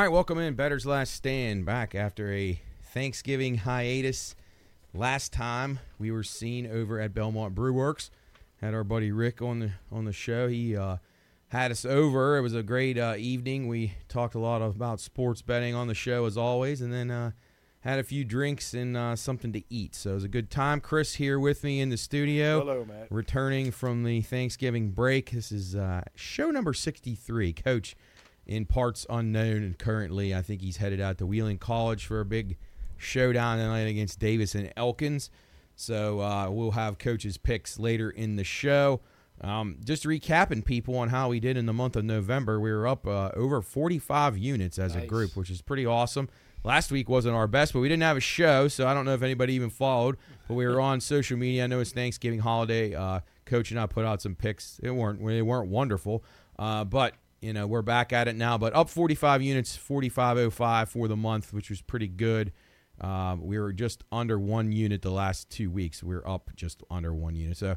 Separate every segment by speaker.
Speaker 1: All right, welcome in. Bettor's Last Stand back after a Thanksgiving hiatus. Last time we were seen over at Belmont Brew Works. Had our buddy Rick on the on the show. He uh, had us over. It was a great uh, evening. We talked a lot about sports betting on the show as always, and then uh, had a few drinks and uh, something to eat. So it was a good time. Chris here with me in the studio.
Speaker 2: Hello, Matt.
Speaker 1: Returning from the Thanksgiving break. This is uh, show number 63. Coach in parts unknown, and currently I think he's headed out to Wheeling College for a big showdown tonight against Davis and Elkins. So uh, we'll have coaches' picks later in the show. Um, just recapping people on how we did in the month of November, we were up uh, over 45 units as
Speaker 2: Nice.
Speaker 1: a group, which is pretty awesome. Last week wasn't our best, but we didn't have a show, so I don't know if anybody even followed. But we were on social media. I know it's Thanksgiving holiday. Uh, Coach and I put out some picks. It weren't they weren't wonderful, uh, but you know we're back at it now. But up 45 units, 4505 for the month, which was pretty good. Um, we were just under one unit the last two weeks. We are up just under one unit. So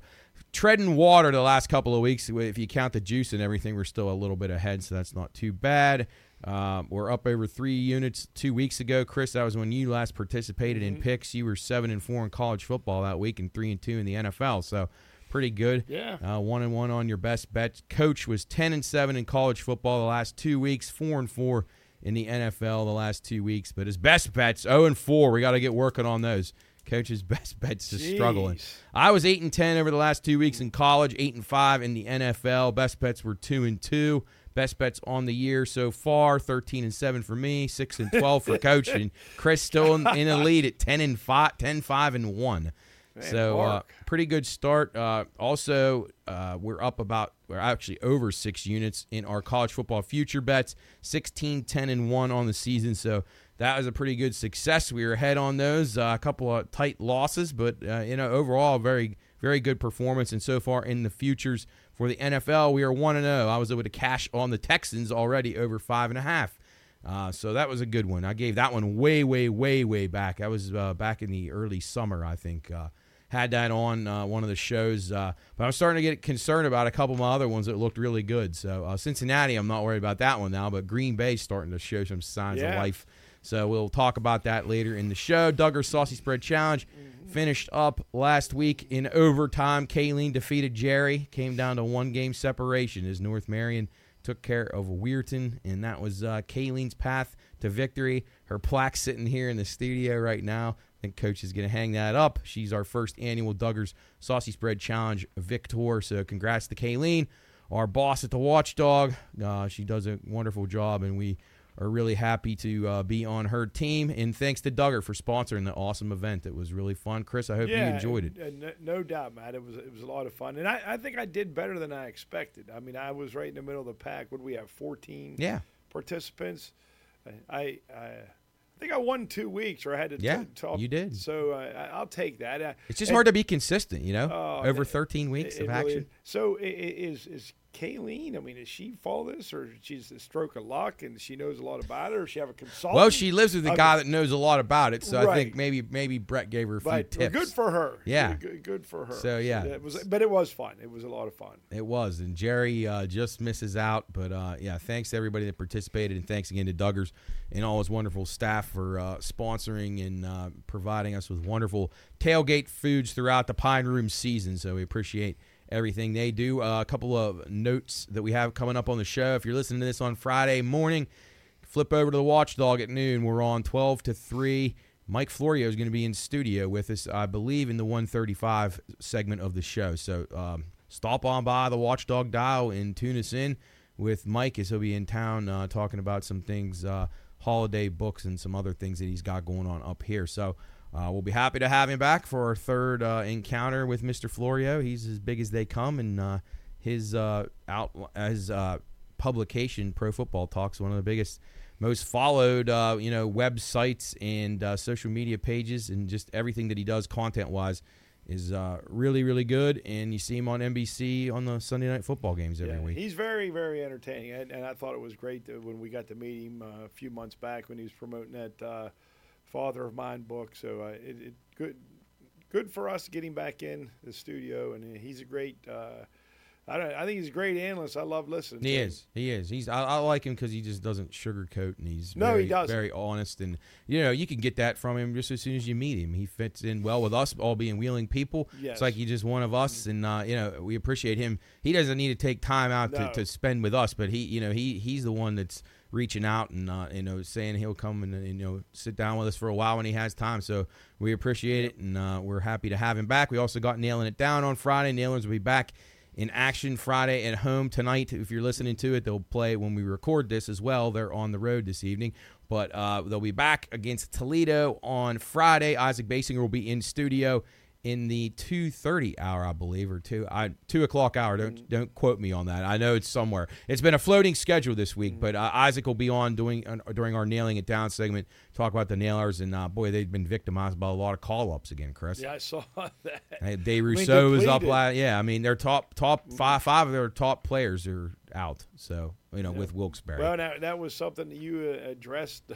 Speaker 1: treading water the last couple of weeks. If you count the juice and everything, we're still a little bit ahead, so that's not too bad. Um, we're up over three units two weeks ago, Chris. That was when you last participated in picks. You were seven and four in college football that week, and three and two in the NFL. So pretty good.
Speaker 2: Yeah.
Speaker 1: Uh, one and one on your best bet. Coach was ten and seven in college football the last two weeks. Four and four in the NFL the last two weeks. But his best bets zero and four. We got to get working on those. Coach's best bets is struggling. I was eight and ten over the last two weeks in college, eight and five in the NFL. Best bets were two and two. Best bets on the year so far, thirteen and seven for me, six and twelve for coach, and Chris still in, in the lead at ten and five, 10, 5 and one.
Speaker 2: Man,
Speaker 1: so uh, pretty good start. Uh, also, uh, we're up about we're actually over six units in our college football future bets, 16, 10 and one on the season. So that was a pretty good success. We were ahead on those. Uh, a couple of tight losses, but uh, you know overall very very good performance. And so far in the futures for the NFL, we are one and zero. I was able to cash on the Texans already over five and a half. Uh, so that was a good one. I gave that one way, way, way, way back. I was uh, back in the early summer, I think. Had that on uh, one of the shows, uh, but I'm starting to get concerned about a couple of my other ones that looked really good. So uh, Cincinnati, I'm not worried about that one now, but Green Bay's starting to show some signs of life. So we'll talk about that later in the show. Duggar's Saucy Spread Challenge finished up last week in overtime. Kayleen defeated Jerry, came down to one game separation as North Marion took care of Weirton, and that was uh, Kayleen's path to victory. Her plaque sitting here in the studio right now. Think Coach is going to hang that up. She's our first annual Duggar's Saucy Spread Challenge victor. So congrats to Kayleen, our boss at the Watchdog. Uh, she does a wonderful job, and we are really happy to uh, be on her team. And thanks to Duggar for sponsoring the awesome event. It was really fun. Chris, I hope
Speaker 2: yeah,
Speaker 1: you enjoyed it.
Speaker 2: and- and no, no doubt, Matt. It was it was a lot of fun, and I, I think I did better than I expected. I mean, I was right in the middle of the pack. What we have? Fourteen
Speaker 1: Yeah.
Speaker 2: participants. I, I I think I won two weeks, or I had to. t-
Speaker 1: Yeah,
Speaker 2: talk,
Speaker 1: you did.
Speaker 2: So uh, I- I'll take that. Uh,
Speaker 1: It's just
Speaker 2: and-
Speaker 1: hard to be consistent, you know,
Speaker 2: Oh,
Speaker 1: over 13 weeks
Speaker 2: it
Speaker 1: of
Speaker 2: really
Speaker 1: action.
Speaker 2: is. So i- i- is is Kayleen? I mean, does she follow this, or she's a stroke of luck and she knows a lot about it, or she have a consultant?
Speaker 1: Well, she lives with a
Speaker 2: I
Speaker 1: guy
Speaker 2: mean-
Speaker 1: that knows a lot about it, so I think maybe maybe Brett gave her a few tips.
Speaker 2: good for her.
Speaker 1: Yeah.
Speaker 2: good, good for her.
Speaker 1: So, yeah.
Speaker 2: it was, but it was fun. It was a lot of fun.
Speaker 1: It was, and Jerry uh, just misses out. But uh, yeah, thanks to everybody that participated, and thanks again to Duggars and all his wonderful staff for uh, sponsoring and uh, providing us with wonderful tailgate foods throughout the Pine Room season. So we appreciate everything they do. Uh, a couple of notes that we have coming up on the show. If you're listening to this on Friday morning, flip over to the Watchdog at noon. We're on 12 to 3. Mike Florio is going to be in studio with us, I believe, in the 135 segment of the show. So um, stop on by the Watchdog dial and tune us in with Mike as he'll be in town uh, talking about some things, uh, holiday books, and some other things that he's got going on up here. So uh, we'll be happy to have him back for our third uh, encounter with Mr. Florio. He's as big as they come, and uh, his uh, out his uh, publication, Pro Football Talks, one of the biggest, most followed, uh, you know, websites and uh, social media pages, and just everything that he does content wise is uh, really, really good. And you see him on NBC on the Sunday night football games every
Speaker 2: Yeah,
Speaker 1: week.
Speaker 2: He's very, very entertaining, and, and I thought it was great when we got to meet him uh, a few months back when he was promoting that uh, Father of Mine book. So uh, it, it good, good for us getting back in the studio, and he's a great. Uh, I don't. I think he's a great analyst. I love listening.
Speaker 1: He
Speaker 2: to him.
Speaker 1: is. He is. He's. I, I like him because he just doesn't sugarcoat, and he's
Speaker 2: No, he
Speaker 1: very,
Speaker 2: doesn't.
Speaker 1: very honest, and you know you can get that from him just as soon as you meet him. He fits in well with us, all being wheeling people.
Speaker 2: Yes.
Speaker 1: It's like he's just one of us, and uh, you know we appreciate him. He doesn't need to take time out
Speaker 2: No.
Speaker 1: to, to spend with us, but he, you know, he he's the one that's reaching out and uh, you know saying he'll come and you know sit down with us for a while when he has time. So we appreciate it, and uh, we're happy to have him back. We also got nailing it down on Friday. Nailers will be back in action Friday at home tonight. If you're listening to it, they'll play when we record this as well. They're on the road this evening, but uh, they'll be back against Toledo on Friday. Isaac Basinger will be in studio in the 2:30 hour, I believe, or two I, two o'clock hour. Don't don't quote me on that. I know it's somewhere. It's been a floating schedule this week, but uh, Isaac will be on doing uh, during our nailing it down segment. Talk about the nailers, and uh, boy, they've been victimized by a lot of call ups again, Chris.
Speaker 2: Yeah, I saw that.
Speaker 1: Hey, Day Rousseau was up last. Yeah, I mean, their top top five five of their top players are out. So you know, with Wilkes-Barre.
Speaker 2: Well, now that was something that you uh, addressed.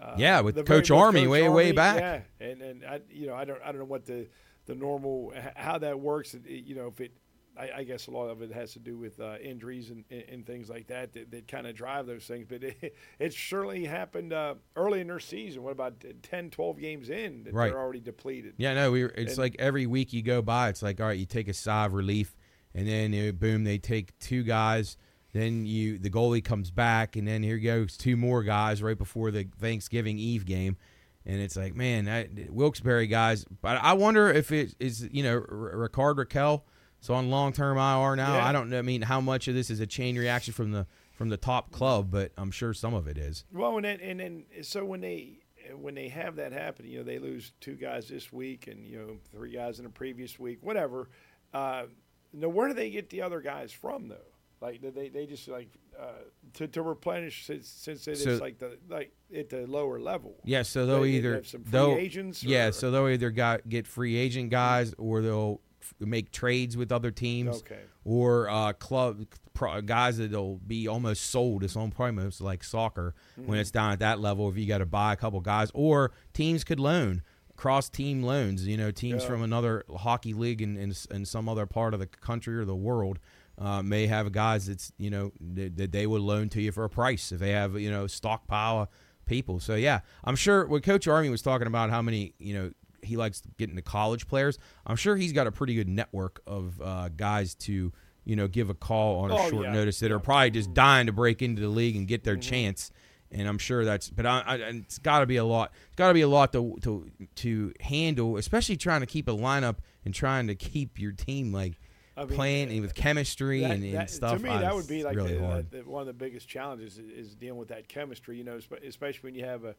Speaker 2: Uh,
Speaker 1: Yeah, with Coach
Speaker 2: very- with
Speaker 1: Army way- way back.
Speaker 2: Yeah, and and I, you know, I don't, I don't know what the the normal how that works. It- you know, if it, I, I guess a lot of it has to do with uh, injuries and, and and things like that that, that kind of drive those things. But it, it surely happened uh, early in their season. What about 10, 12 games in that
Speaker 1: Right.
Speaker 2: they're already depleted?
Speaker 1: Yeah, no, we. Were, it's
Speaker 2: And-
Speaker 1: like every week you go by, it's like all right, you take a sigh of relief, and then uh, boom, they take two guys. Then you the goalie comes back, and then here goes two more guys right before the Thanksgiving Eve game, and it's like man, Wilkes-Barre guys. But I wonder if it is you know R- Ricard Raquel. So on long term IR now.
Speaker 2: Yeah.
Speaker 1: I don't know. I mean, how much of this is a chain reaction from the from the top club, but I'm sure some of it is.
Speaker 2: Well, and then, and then so when they when they have that happen, you know, they lose two guys this week and you know three guys in the previous week, whatever. Uh, now, where do they get the other guys from though? Like they they just like uh, to to replenish since since it is
Speaker 1: So-
Speaker 2: like the like at the lower level.
Speaker 1: Yeah, so they'll
Speaker 2: They- they
Speaker 1: either
Speaker 2: have some free
Speaker 1: they'll
Speaker 2: agents
Speaker 1: yeah, so they'll either got get free agent guys or they'll f- make trades with other teams
Speaker 2: Okay.
Speaker 1: or uh, club pro, guys that'll be almost sold. It's almost almost like soccer
Speaker 2: Mm-hmm.
Speaker 1: when it's down at that level. If you got to buy a couple guys, or teams could loan cross team loans. You know, teams
Speaker 2: Yeah.
Speaker 1: from another hockey league in, in in some other part of the country or the world. Uh, may have guys that's you know that, they would loan to you for a price if they have you know stockpile of people. So yeah, I'm sure when Coach Army was talking about how many you know he likes getting the college players. I'm sure he's got a pretty good network of uh, guys to you know give a call on a
Speaker 2: Oh,
Speaker 1: short
Speaker 2: yeah.
Speaker 1: notice that are probably just dying to break into the league and get their chance. And I'm sure that's, but I, I, it's got to be a lot. It's got to be a lot to to to handle, especially trying to keep a lineup and trying to keep your team like
Speaker 2: I mean,
Speaker 1: playing and with chemistry
Speaker 2: That-
Speaker 1: and, and
Speaker 2: that-
Speaker 1: stuff.
Speaker 2: To me, that would be like
Speaker 1: really
Speaker 2: the, the- one of the biggest challenges is, is dealing with that chemistry. You know, especially when you have a,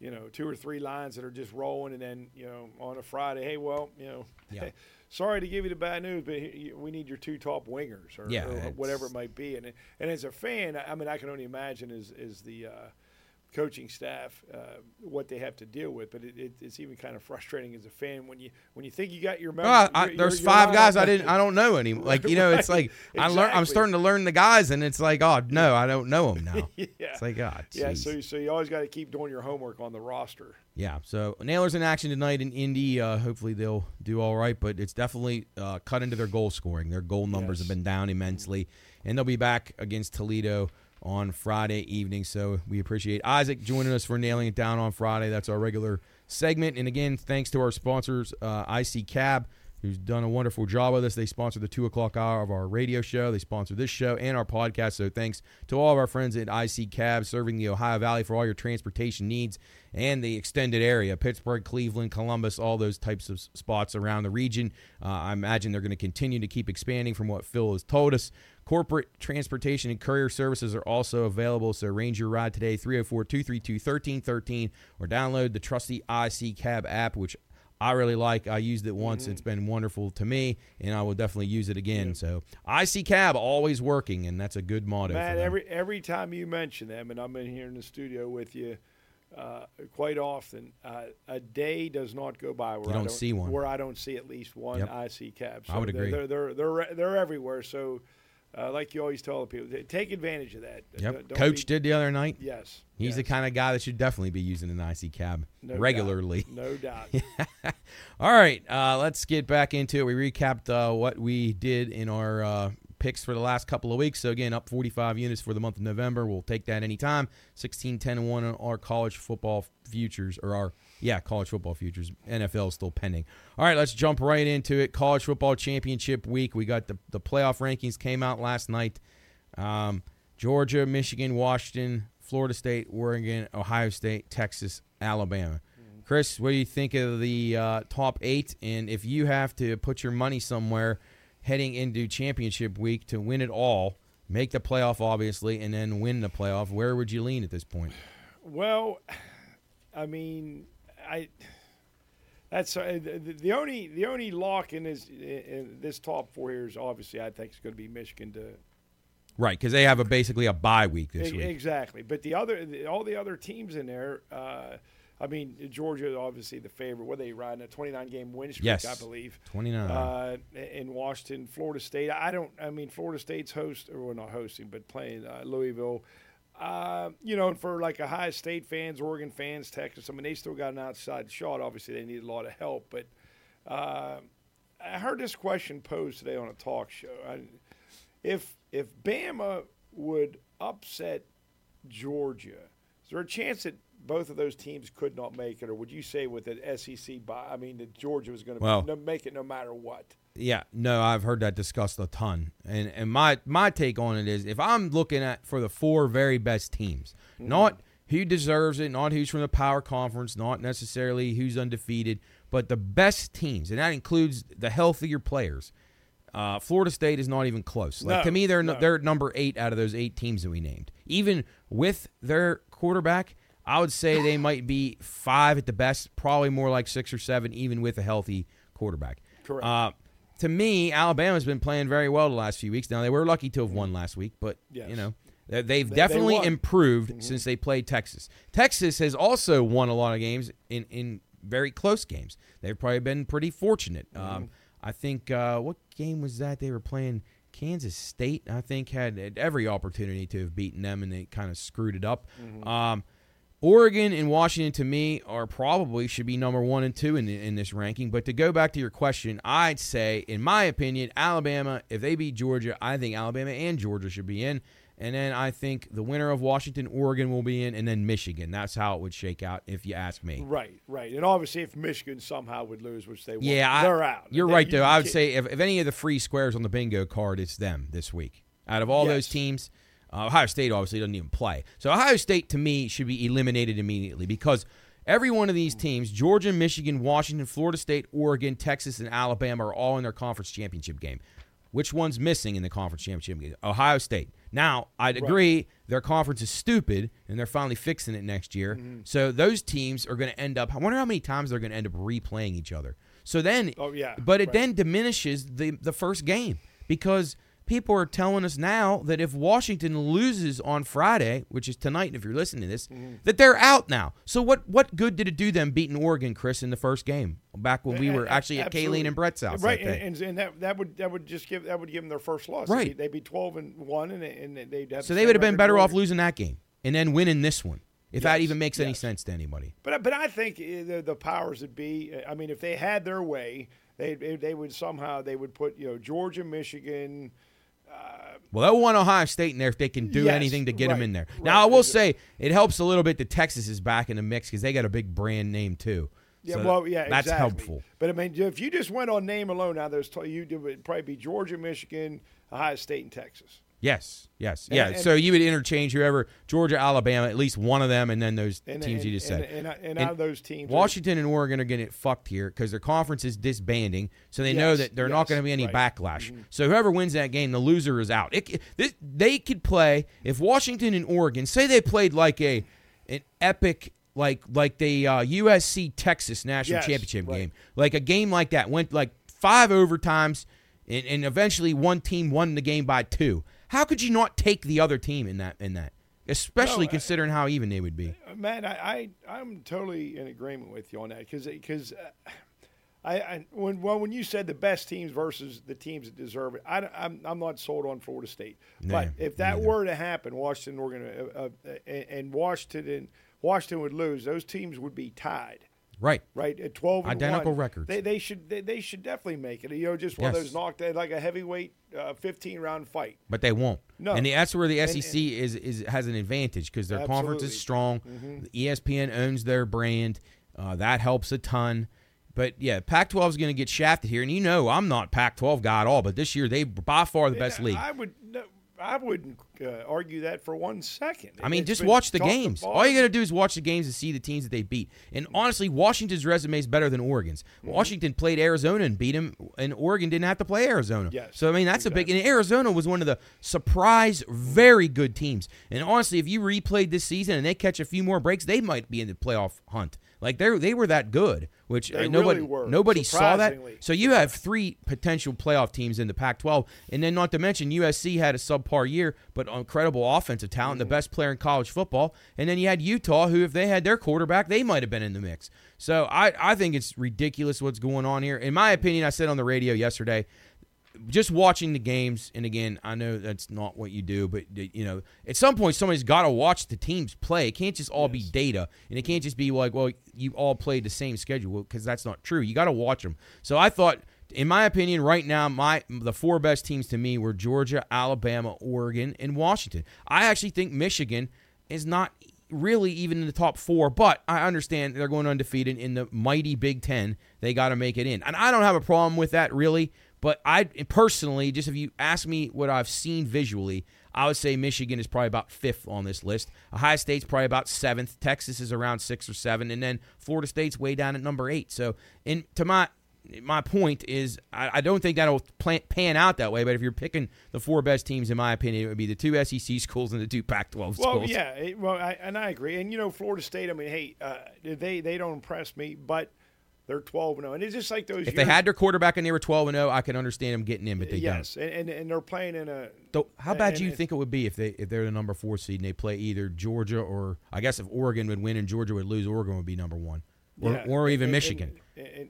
Speaker 2: you know, two or three lines that are just rolling, and then you know on a Friday, hey, well, you know,
Speaker 1: Yeah.
Speaker 2: sorry to give you the bad news, but we need your two top wingers or,
Speaker 1: Yeah,
Speaker 2: or whatever it might be. And and as a fan, I mean, I can only imagine is is the uh, coaching staff uh, what they have to deal with. But it, it, it's even kind of frustrating as a fan when you when you think you got your.
Speaker 1: I,
Speaker 2: your-
Speaker 1: there's
Speaker 2: your- your
Speaker 1: five guys I didn't I don't know any like you know it's
Speaker 2: Right.
Speaker 1: like I learn I'm starting to learn the guys and it's like oh no I don't know them now
Speaker 2: yeah.
Speaker 1: it's like God
Speaker 2: Yeah, so so you always got to keep doing your homework on the roster.
Speaker 1: Yeah, so Nailers in action tonight in Indy. Uh, hopefully they'll do all right, but it's definitely uh, cut into their goal scoring. Their goal numbers
Speaker 2: Yes.
Speaker 1: have been down immensely, and they'll be back against Toledo on Friday evening. So we appreciate Isaac joining us for nailing it down on Friday. That's our regular segment. And again, thanks to our sponsors, uh, IC Cab, who's done a wonderful job with us. They sponsor the two o'clock hour of our radio show. They sponsor this show and our podcast. So thanks to all of our friends at IC Cab, serving the Ohio Valley for all your transportation needs and the extended area Pittsburgh, Cleveland, Columbus, all those types of spots around the region. Uh, I imagine they're going to continue to keep expanding from what Phil has told us. Corporate transportation and courier services are also available. So arrange your ride today, 304 232 1313, or download the trusty IC Cab app, which I really like. I used it once. It's been wonderful to me, and I will definitely use it again. So IC Cab always working, and that's a good motto. for them.
Speaker 2: every every time you mention them, and I'm in here in the studio with you uh, quite often, uh, a day does not go by where
Speaker 1: You
Speaker 2: I
Speaker 1: don't see one.
Speaker 2: where I don't see at least one
Speaker 1: Yep.
Speaker 2: IC cab.
Speaker 1: I would
Speaker 2: they're-
Speaker 1: agree.
Speaker 2: They're they're they're, they're everywhere. So. Uh, like you always tell people, take advantage of that.
Speaker 1: Yep.
Speaker 2: Don't-
Speaker 1: Coach
Speaker 2: be-
Speaker 1: did the other night.
Speaker 2: Yes.
Speaker 1: He's the kind of guy that should definitely be using an IC cab
Speaker 2: no doubt,
Speaker 1: regularly.
Speaker 2: No doubt.
Speaker 1: All right, uh, let's get back into it. We recapped uh, what we did in our uh, picks for the last couple of weeks. So again, up 45 units for the month of November. We'll take that anytime. 16, 10, and one on our college football futures, or our yeah, college football futures. NFL is still pending. All right, let's jump right into it. College football championship week. We got the the playoff rankings came out last night. Um, Georgia, Michigan, Washington, Florida State, Oregon, Ohio State, Texas, Alabama. Chris, what do you think of the uh, top eight? And if you have to put your money somewhere heading into championship week to win it all, make the playoff, obviously, and then win the playoff, where would you lean at this point?
Speaker 2: Well, I mean, I that's uh, the, the only the only lock in this in this top four here is obviously I think it's going to be Michigan to
Speaker 1: Right, because they have a basically a bye week this
Speaker 2: E-
Speaker 1: week.
Speaker 2: Exactly, but the other, the, all the other teams in there, uh, I mean, Georgia is obviously the favorite. What are they riding a 29 game win streak,
Speaker 1: Yes.
Speaker 2: I believe.
Speaker 1: 29.
Speaker 2: Uh, in Washington, Florida State. I don't. I mean, Florida State's host, or well, not hosting, but playing uh, Louisville. Uh, you know, for like Ohio State fans, Oregon fans, Texas. I mean, they still got an outside shot. Obviously, they need a lot of help. But uh, I heard this question posed today on a talk show. I, if if Bama would upset Georgia, is there a chance that both of those teams could not make it, or would you say with the SEC I mean, that Georgia was going to
Speaker 1: Well-
Speaker 2: make it no matter what?
Speaker 1: Yeah, no, I've heard that discussed a ton, and and my my take on it is if I'm looking at for the four very best teams, not who deserves it, not who's from the power conference, not necessarily who's undefeated, but the best teams, and that includes the healthier players. Uh, Florida State is not even close. Like
Speaker 2: No,
Speaker 1: to me, they're
Speaker 2: no.
Speaker 1: they're number eight out of those eight teams that we named. Even with their quarterback, I would say they might be five at the best, probably more like six or seven, even with a healthy quarterback.
Speaker 2: Correct.
Speaker 1: Uh, to me, Alabama's been playing very well the last few weeks. Now they were lucky to have won last week, but
Speaker 2: Yes.
Speaker 1: you know they- they've
Speaker 2: They- they
Speaker 1: definitely.
Speaker 2: Mm-hmm.
Speaker 1: improved since they played Texas. Texas has also won a lot of games in in very close games. They've probably been pretty fortunate.
Speaker 2: Mm-hmm.
Speaker 1: Um, I think uh, what game was that they were playing? Kansas State, I think, had had every opportunity to have beaten them, and they kind of screwed it up.
Speaker 2: Mm-hmm.
Speaker 1: Um, Oregon and Washington, to me, are probably should be number one and two in in this ranking. But to go back to your question, I'd say, in my opinion, Alabama. If they beat Georgia, I think Alabama and Georgia should be in. And then I think the winner of Washington, Oregon will be in, and then Michigan. That's how it would shake out, if you ask me.
Speaker 2: Right, right. And obviously, if Michigan somehow would lose, which they won't,
Speaker 1: Yeah, I,
Speaker 2: they're out.
Speaker 1: You're
Speaker 2: They-
Speaker 1: right, though.
Speaker 2: you
Speaker 1: I would say if, if any of the free squares on the bingo card, it's them this week. Out of all those teams, uh, Ohio State obviously doesn't even play. So Ohio State, to me, should be eliminated immediately because every one of these teams Georgia, Michigan, Washington, Florida State, Oregon, Texas, and Alabama are all in their conference championship game. Which one's missing in the conference championship game? Ohio State. Now, I'd agree their conference is stupid and they're finally fixing it next year.
Speaker 2: Mm-hmm.
Speaker 1: So those teams are going to end up, I wonder how many times they're going to end up replaying each other. So then,
Speaker 2: Oh, yeah,
Speaker 1: but it
Speaker 2: right.
Speaker 1: then diminishes the, the first game because people are telling us now that if Washington loses on Friday, which is tonight if you're listening to this,
Speaker 2: Mm-hmm.
Speaker 1: that they're out now. So what what good did it do them beating Oregon, Chris, in the first game back when we were actually at
Speaker 2: absolutely.
Speaker 1: Kayleen and Brett's house
Speaker 2: right?
Speaker 1: that?
Speaker 2: And, and, and that that would that would just give that would give them their first loss.
Speaker 1: Right.
Speaker 2: They'd be, they'd be twelve and one, and, and they'd have.
Speaker 1: so they would have been better off losing that game and then winning this one. If that even makes any sense to anybody.
Speaker 2: But but I think uh, the, the powers that be. uh, I mean, if they had their way, they they they would somehow they would put you know Georgia, Michigan.
Speaker 1: Well, they'll want Ohio State in there if they can do
Speaker 2: Yes,
Speaker 1: anything to get them in there.
Speaker 2: right,
Speaker 1: Now, I will say it helps a little bit that Texas is back in the mix because they got a big brand name too.
Speaker 2: Yeah,
Speaker 1: So
Speaker 2: well, yeah,
Speaker 1: that's
Speaker 2: exactly.
Speaker 1: helpful.
Speaker 2: But I mean, if you just went on name alone, now there's t- you would probably be Georgia, Michigan, Ohio State, and Texas.
Speaker 1: Yes, yes, yeah.
Speaker 2: and-
Speaker 1: so you would interchange whoever Georgia, Alabama, at least one of them, and then those
Speaker 2: And,
Speaker 1: teams you just said.
Speaker 2: and, and,
Speaker 1: And
Speaker 2: out of those teams,
Speaker 1: Washington and Oregon are getting fucked here because their conference is disbanding, so they know that they're not going to be any
Speaker 2: right. Mm-hmm.
Speaker 1: backlash. So whoever wins that game, the loser is out. It, this, they could play if Washington and Oregon say they played like a an epic like like the uh, USC Texas national
Speaker 2: Yes,
Speaker 1: championship
Speaker 2: right.
Speaker 1: game, like a game like that went like five overtimes, and, and eventually one team won the game by two. How could you not take the other team in that in that? Especially
Speaker 2: No, I-
Speaker 1: considering how even they would be.
Speaker 2: Uh, Man, I, I I'm totally in agreement with you on that because because uh, I, I when well when you said the best teams versus the teams that deserve it, I, am I'm, I'm not sold on Florida State. but if that
Speaker 1: neither.
Speaker 2: were to happen, Washington, Oregon, uh, uh, and, and Washington, Washington would lose. Those teams would be tied.
Speaker 1: Right.
Speaker 2: Right at twelve, and
Speaker 1: Identical
Speaker 2: one.
Speaker 1: records.
Speaker 2: They, they should they, they should definitely make it. You know, just one of those knocked like a heavyweight uh, fifteen round fight.
Speaker 1: But they won't.
Speaker 2: No.
Speaker 1: and the, that's where the
Speaker 2: And-
Speaker 1: SEC is is has an advantage because their conference is
Speaker 2: Absolutely. Mm-hmm.
Speaker 1: strong. The E ESPN owns their brand. Uh, that helps a ton. But yeah, Pac-12 is going to get shafted here, and you know I'm not Pac-12 guy at all. But this year they by far the best
Speaker 2: Yeah,
Speaker 1: league.
Speaker 2: I would no, I wouldn't uh, argue that for one second.
Speaker 1: I mean,
Speaker 2: It's
Speaker 1: just watch the games. All you got to do is watch the games and see the teams that they beat. And honestly, Washington's resume is better than Oregon's.
Speaker 2: Mm-hmm.
Speaker 1: Washington played Arizona and beat them, and Oregon didn't have to play Arizona.
Speaker 2: Yes,
Speaker 1: so I mean, that's a big. And Arizona was one of the surprise, very good teams. And honestly, if you replayed this season and they catch a few more breaks, they might be in the playoff hunt. Like they they were that good, which uh, nobody
Speaker 2: really were,
Speaker 1: nobody saw that. So you have three potential playoff teams in the Pac-12, and then not to mention USC had a subpar year, but incredible offensive talent, the best player in college football. And then you had Utah, who if they had their quarterback, they might have been in the mix. So I I think it's ridiculous what's going on here. In my opinion, I said on the radio yesterday, just watching the games, and again, I know that's not what you do, but you know, at some point, somebody's got to watch the teams play. It can't just all be data, and it can't just be like, well, you all played the same schedule because that's not true. You got to watch them. So I thought, in my opinion, right now, my the four best teams to me were Georgia, Alabama, Oregon, and Washington. I actually think Michigan is not really even in the top four, but I understand they're going undefeated in the mighty Big Ten. They got to make it in, and I don't have a problem with that really. But I personally, just if you ask me what I've seen visually, I would say Michigan is probably about fifth on this list. Ohio State's probably about seventh. Texas is around six or seven, and then Florida State's way down at number eight. So, in to my my point is, I, I don't think that'll plan, pan out that way. But if you're picking the four best teams, in my opinion, it would be the two SEC schools and the two Pac-12 schools.
Speaker 2: Well, yeah, it- well, I, and I agree. And you know, Florida State. I mean, hey, uh, they they don't impress me, but they're twelve and zero, and it's just like those.
Speaker 1: If they had their quarterback and they were 12 and 0, I can understand them getting in, but they don't.
Speaker 2: yes, and, and and they're playing in a.
Speaker 1: So how bad do you think it would be if they if they're the number four seed and they play either Georgia or I guess if Oregon would win and Georgia would lose, Oregon would be number one, or,
Speaker 2: yeah,
Speaker 1: or even
Speaker 2: and-
Speaker 1: Michigan.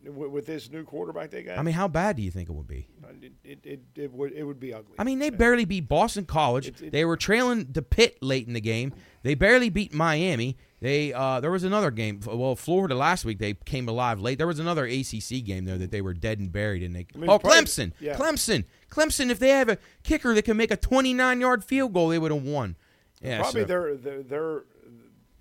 Speaker 2: With this new quarterback they got,
Speaker 1: I mean, how bad do you think it would be?
Speaker 2: Uh, it it, it, it would it would be ugly.
Speaker 1: I mean, they barely beat Boston College. They were trailing to Pitt late in the game. They barely beat Miami. They uh, there was another game. Well, Florida last week they came alive late. There was another ACC game though that they were dead and buried. And they
Speaker 2: I mean,
Speaker 1: oh
Speaker 2: probably-
Speaker 1: Clemson,
Speaker 2: yeah.
Speaker 1: Clemson, Clemson. If they have a kicker that can make a 29 yard field goal, they would have won. Yeah,
Speaker 2: probably
Speaker 1: so-
Speaker 2: their, their their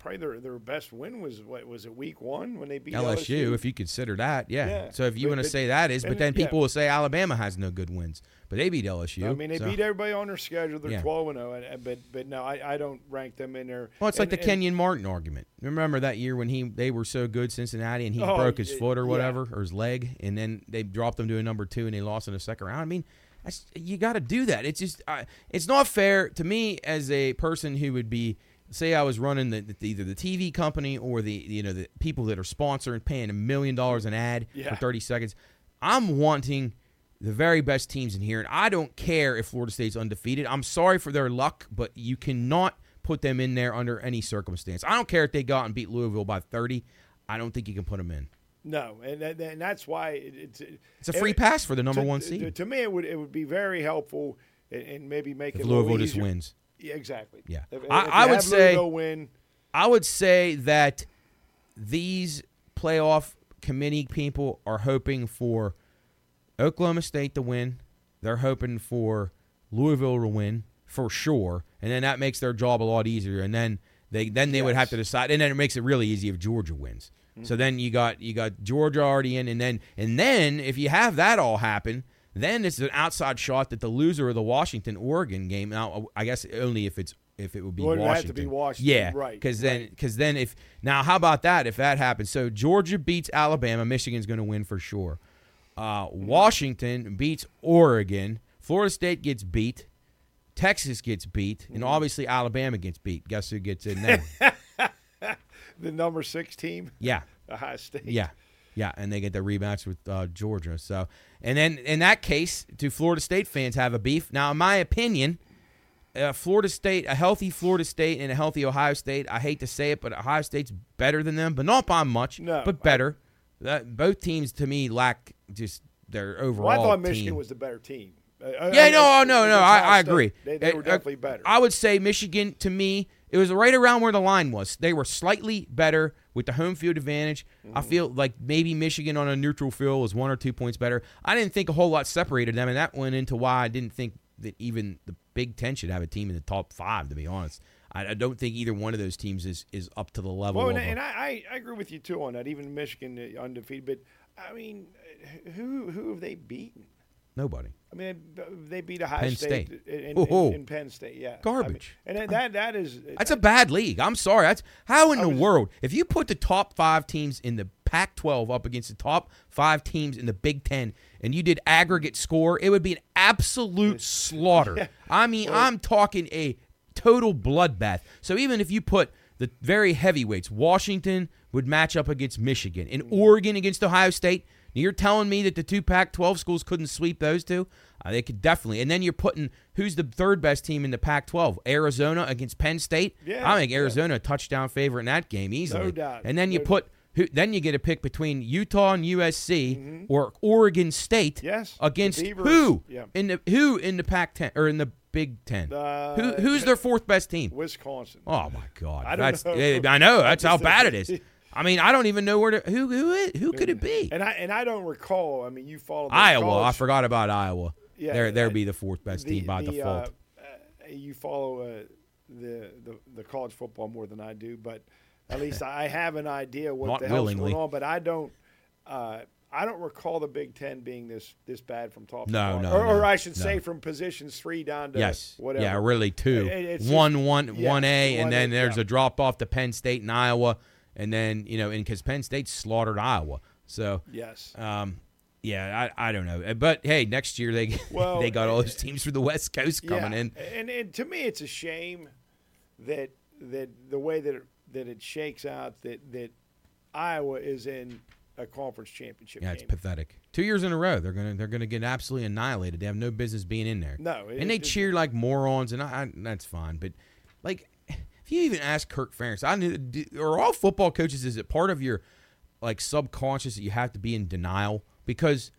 Speaker 2: probably their their best win was what was it week one when they beat
Speaker 1: LSU, if you consider that, yeah.
Speaker 2: Yeah.
Speaker 1: So if you want to say that is, but
Speaker 2: and-
Speaker 1: then
Speaker 2: yeah.
Speaker 1: people will say Alabama has no good wins, but they beat LSU.
Speaker 2: I mean, they
Speaker 1: so-
Speaker 2: beat everybody on their schedule. They're twelve and zero, but but no, I, I don't rank them in there.
Speaker 1: Well, it's like the
Speaker 2: and-
Speaker 1: Kenyon Martin argument. Remember that year when he they were so good Cincinnati and he
Speaker 2: Oh,
Speaker 1: broke his foot or
Speaker 2: yeah.
Speaker 1: whatever or his leg, and then they dropped him to a number two and they lost in the second round. I mean, that's, you got to do that. It's just uh, it's not fair to me as a person who would be say I was running the, the either the TV company or the you know the people that are sponsoring paying a million dollars an ad
Speaker 2: Yeah.
Speaker 1: for thirty seconds. I'm wanting the very best teams in here, and I don't care if Florida State's undefeated. I'm sorry for their luck, but you cannot put them in there under any circumstance. I don't care if they go out and beat Louisville by 30. I don't think you can put them in.
Speaker 2: No, and and that's why it- it's
Speaker 1: It's a free pass for the number
Speaker 2: to,
Speaker 1: one seed.
Speaker 2: To, me, it would it would be very helpful and, and maybe make
Speaker 1: If
Speaker 2: it
Speaker 1: Louisville just wins.
Speaker 2: Yeah, exactly.
Speaker 1: Yeah.
Speaker 2: If,
Speaker 1: I-
Speaker 2: if
Speaker 1: I would say-
Speaker 2: Louisville win.
Speaker 1: I would say that these playoff committee people are hoping for Oklahoma State to win. They're hoping for Louisville to win for sure, and then that makes their job a lot easier. And then they then they would have to decide, and then it makes it really easy if Georgia wins. So mm-hmm. then you got you got Georgia already in, and then and then if you have that all happen, then it's an outside shot that the loser of the Washington Oregon game. Now I guess only if it's if it would be
Speaker 2: would have to
Speaker 1: Washington.
Speaker 2: be Washington,
Speaker 1: Yeah,
Speaker 2: right,
Speaker 1: Because then
Speaker 2: right.
Speaker 1: because then if now how about that if that happens? So Georgia beats Alabama, Michigan's going to win for sure. Uh, Washington beats Oregon, Florida State gets beat, Texas gets beat, and obviously Alabama gets beat. Guess who gets in there?
Speaker 2: The number six team,
Speaker 1: yeah,
Speaker 2: Ohio State.
Speaker 1: yeah, yeah, and they get the rematch with uh, Georgia. So and then in that case, do Florida State fans have a beef? Now, in my opinion. Uh, Florida State, a healthy Florida State and a healthy Ohio State. I hate to say it, but Ohio State's better than them, but not by much,
Speaker 2: No,
Speaker 1: but better. that both teams to me lack just their overall.
Speaker 2: Well, I thought Michigan
Speaker 1: team.
Speaker 2: was the better team. Uh,
Speaker 1: Yeah,
Speaker 2: I-
Speaker 1: no,
Speaker 2: I-
Speaker 1: no, no. I, I agree.
Speaker 2: They, they were
Speaker 1: Uh,
Speaker 2: definitely better.
Speaker 1: I would say Michigan to me, it was right around where the line was. They were slightly better with the home field advantage. I
Speaker 2: Mm-hmm.
Speaker 1: feel like maybe Michigan on a neutral field was one or two points better. I didn't think a whole lot separated them, and that went into why I didn't think that even the Big Ten should have a team in the top five. To be honest, I, I don't think either one of those teams is is up to the level.
Speaker 2: well, and, and I, I, I agree with you too on that. Even Michigan uh, undefeated, but I mean, who who have they beaten?
Speaker 1: Nobody.
Speaker 2: I mean, they beat Ohio
Speaker 1: Penn
Speaker 2: State,
Speaker 1: State.
Speaker 2: In, in, in Penn State. Yeah,
Speaker 1: Garbage.
Speaker 2: I mean, and that that is
Speaker 1: That's a bad league. I'm sorry. That's how in
Speaker 2: I
Speaker 1: the
Speaker 2: was-
Speaker 1: world if you put the top five teams in the Pac-12 up against the top five teams in the Big Ten, and you did aggregate score, it would be an absolute slaughter. I mean, I'm talking a total bloodbath. So even if you put the very heavyweights, Washington would match up against Michigan, and Oregon against Ohio State. You're telling me that the two Pac-12 schools couldn't sweep those two? Uh, they could definitely. And then you're putting who's the third best team in the Pac-12? Arizona against Penn State.
Speaker 2: Yeah,
Speaker 1: I think
Speaker 2: yeah.
Speaker 1: Arizona a touchdown favorite in that game easily.
Speaker 2: No doubt.
Speaker 1: And then you
Speaker 2: No
Speaker 1: put who? Then you get a pick between Utah and USC or Oregon State.
Speaker 2: Mm-hmm. Yes,
Speaker 1: Against who?
Speaker 2: yeah.
Speaker 1: In the who in the Pac-10 or in the Big Ten?
Speaker 2: Uh,
Speaker 1: who who's their fourth best team?
Speaker 2: Wisconsin.
Speaker 1: Oh my God!
Speaker 2: I don't
Speaker 1: That's
Speaker 2: know.
Speaker 1: I know that's how bad it is. I mean, I don't even know where to who who it, who could it be?
Speaker 2: And I and I don't recall. I mean, you follow the
Speaker 1: Iowa. I forgot about Iowa.
Speaker 2: Yeah,
Speaker 1: there there be the fourth best team by
Speaker 2: the,
Speaker 1: default.
Speaker 2: Uh, uh, you follow uh, the, the the college football more than I do, but at least I have an idea what
Speaker 1: Not
Speaker 2: the hell's
Speaker 1: willingly.
Speaker 2: going on. But I don't. Uh, I don't recall the Big Ten being this this bad from top. to
Speaker 1: No,
Speaker 2: bottom.
Speaker 1: no,
Speaker 2: or, or I should
Speaker 1: no.
Speaker 2: say from positions three down to
Speaker 1: yes.
Speaker 2: whatever.
Speaker 1: Yeah, really two.
Speaker 2: It- it's
Speaker 1: one
Speaker 2: just-
Speaker 1: one
Speaker 2: yeah,
Speaker 1: one A, and then
Speaker 2: A,
Speaker 1: there's
Speaker 2: yeah.
Speaker 1: a drop off to Penn State and Iowa, and then you know, and because Penn State slaughtered Iowa, so
Speaker 2: Yes.
Speaker 1: um, yeah, I, I don't know, Uh, but hey, next year they
Speaker 2: Well,
Speaker 1: they got all those teams from the West Coast coming in.
Speaker 2: And, and to me, it's a shame that that the way that it, that it shakes out that that Iowa is in a conference championship
Speaker 1: Yeah, it's pathetic. Two years in a row, they're gonna they're gonna get absolutely annihilated. They have no business being in there.
Speaker 2: No, it-
Speaker 1: and they cheer like morons, and I, I that's fine. But like, if you even ask Kirk Ferentz, I knew, are all football coaches? Is it part of your like subconscious that you have to be in denial? Because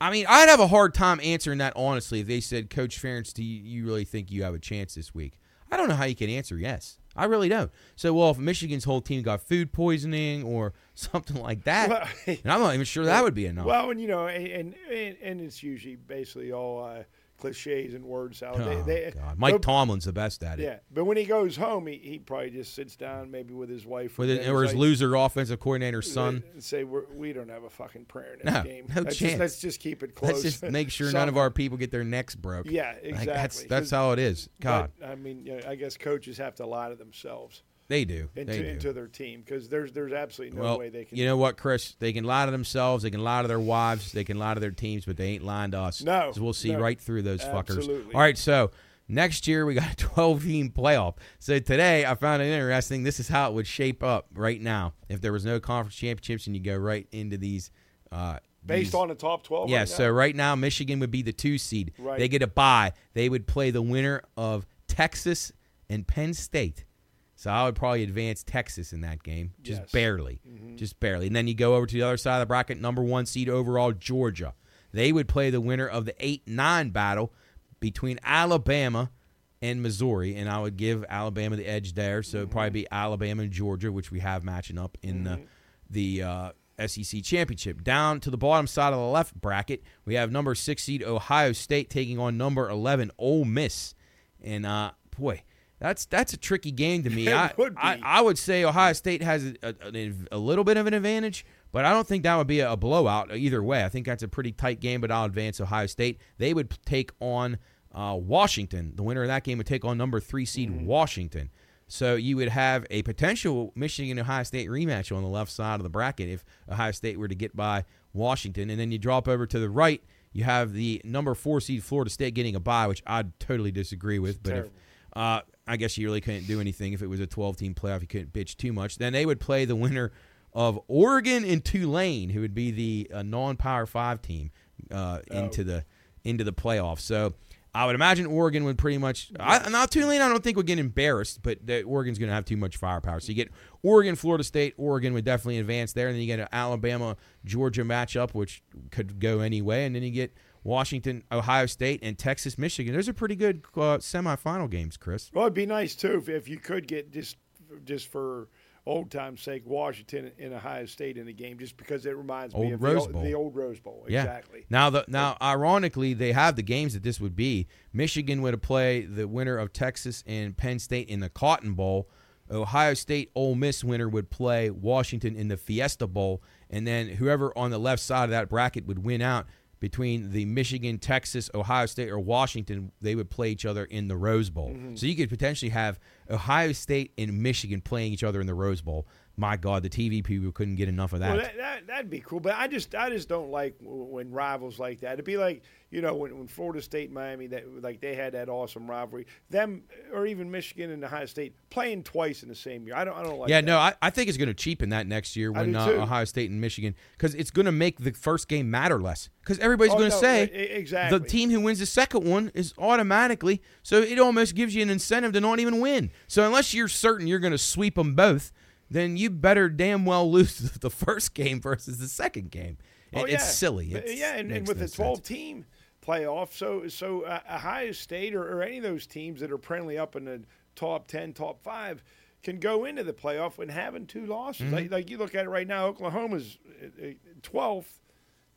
Speaker 1: I mean, I'd have a hard time answering that honestly if they said, Coach Ferentz, do you, you really think you have a chance this week? I don't know how you can answer yes. I really don't. So, well, if Michigan's whole team got food poisoning or something like that,
Speaker 2: Well,
Speaker 1: and I'm not even sure that would be enough.
Speaker 2: Well, and you know, and and, and it's usually basically all uh, cliches and word salad.
Speaker 1: Oh,
Speaker 2: They- they-
Speaker 1: God. Mike
Speaker 2: but-
Speaker 1: Tomlin's the best at it.
Speaker 2: Yeah, but when he goes home, he, he probably just sits down, maybe with his wife
Speaker 1: With
Speaker 2: or
Speaker 1: it, or his
Speaker 2: like,
Speaker 1: loser offensive coordinator's son.
Speaker 2: and say We're, we don't have a fucking prayer in this
Speaker 1: No,
Speaker 2: game.
Speaker 1: no
Speaker 2: let's
Speaker 1: chance.
Speaker 2: Just, let's just keep it close.
Speaker 1: Let's just make sure none of our people get their necks broke.
Speaker 2: Yeah,
Speaker 1: Like,
Speaker 2: exactly.
Speaker 1: that's that's
Speaker 2: 'Cause-
Speaker 1: how it is. God,
Speaker 2: But, I mean, you know, I guess coaches have to lie to themselves
Speaker 1: they do.
Speaker 2: into,
Speaker 1: they do.
Speaker 2: into their team because there's there's absolutely no
Speaker 1: well,
Speaker 2: way they can.
Speaker 1: you know what, Chris? They can lie to themselves. They can lie to their wives. They can lie to their teams, but they ain't lying to us.
Speaker 2: No,
Speaker 1: 'Cause we'll see
Speaker 2: no.
Speaker 1: right through those fuckers.
Speaker 2: Absolutely.
Speaker 1: All right, so next year we got a 12 team playoff. So today I found it interesting. This is how it would shape up right now if there was no conference championships and you go right into these. Uh,
Speaker 2: based
Speaker 1: these-
Speaker 2: on the top twelve.
Speaker 1: Yeah,
Speaker 2: right
Speaker 1: so right now Michigan would be the two seed.
Speaker 2: Right.
Speaker 1: They get a bye. They would play the winner of Texas and Penn State. So I would probably advance Texas in that game, just
Speaker 2: Yes. Mm-hmm.
Speaker 1: barely, just barely. And then you go over to the other side of the bracket, number one seed overall, Georgia. They would play the winner of the eight nine battle between Alabama and Missouri, and I would give Alabama the edge there. So it'd probably be Alabama and Georgia, which we have matching up in the the uh, SEC championship. Down to the bottom side of the left bracket, we have number six seed Ohio State taking on number eleven Ole Miss, and uh, boy. That's that's a tricky game to me.
Speaker 2: It
Speaker 1: I. I I would say Ohio State has a, a, a little bit of an advantage, but I don't think that would be a, blowout either way. I think that's a pretty tight game, but I'll advance Ohio State. They would take on uh, Washington. The winner of that game would take on number three seed Washington. So you would have a potential Michigan Ohio State rematch on the left side of the bracket if Ohio State were to get by Washington, and then you drop over to the right. You have the number four seed Florida State getting a bye, which I'd totally disagree with. But if uh, I guess you really couldn't do anything if it was a 12 team playoff. You couldn't bitch too much. Then they would play the winner of Oregon and Tulane, who would be the uh, non Power Five team, uh, into the into the playoffs. So I would imagine Oregon would pretty much. I, now Tulane, I don't think would get embarrassed, but the, Oregon's going to have too much firepower. So you get Oregon, Florida State. Oregon would definitely advance there, and then you get an Alabama, Georgia matchup, which could go any way, and then you get Washington, Ohio State, and Texas, Michigan. Those are pretty good uh, semifinal games, Chris.
Speaker 2: Well, it'd be nice too if, if you could get just just for old time's sake, Washington and Ohio State in the game, just because it reminds
Speaker 1: old
Speaker 2: me of
Speaker 1: Rose
Speaker 2: the,
Speaker 1: Bowl.
Speaker 2: the old Rose Bowl.
Speaker 1: Yeah.
Speaker 2: Exactly.
Speaker 1: Now, the now, ironically, they have the games that this would be. Michigan would play the winner of Texas and Penn State in the Cotton Bowl. Ohio State, Ole Miss winner would play Washington in the Fiesta Bowl, and then whoever on the left side of that bracket would win out between the Michigan, Texas, Ohio State, or Washington. They would play each other in the Rose Bowl.
Speaker 2: Mm-hmm.
Speaker 1: So you could potentially have Ohio State and Michigan playing each other in the Rose Bowl. My God, the TV people couldn't get enough of that.
Speaker 2: Well, that, that that'd be cool, but I just I just don't like when rivals like that. It'd be like you know when, when Florida State and Miami that like they had that awesome rivalry. Them or even Michigan and Ohio State playing twice in the same year. I don't I don't like.
Speaker 1: yeah,
Speaker 2: that.
Speaker 1: no, I, I think it's going to cheapen that next year when uh. Ohio State and Michigan because it's going to make the first game matter less because everybody's
Speaker 2: Oh,
Speaker 1: going to
Speaker 2: no,
Speaker 1: say
Speaker 2: exactly.
Speaker 1: the team who wins the second one is automatically so it almost gives you an incentive to not even win. So unless you're certain you're going to sweep them both, then you better damn well lose the first game versus the second game. It-
Speaker 2: Oh, yeah.
Speaker 1: It's silly. It's,
Speaker 2: yeah, and, and with
Speaker 1: no
Speaker 2: the
Speaker 1: sense.
Speaker 2: 12 team playoff, so so uh, Ohio State or, or any of those teams that are presently up in the top 10, top five can go into the playoff when having two losses.
Speaker 1: Mm-hmm.
Speaker 2: Like, like you look at it right now, Oklahoma's uh, uh, 12th,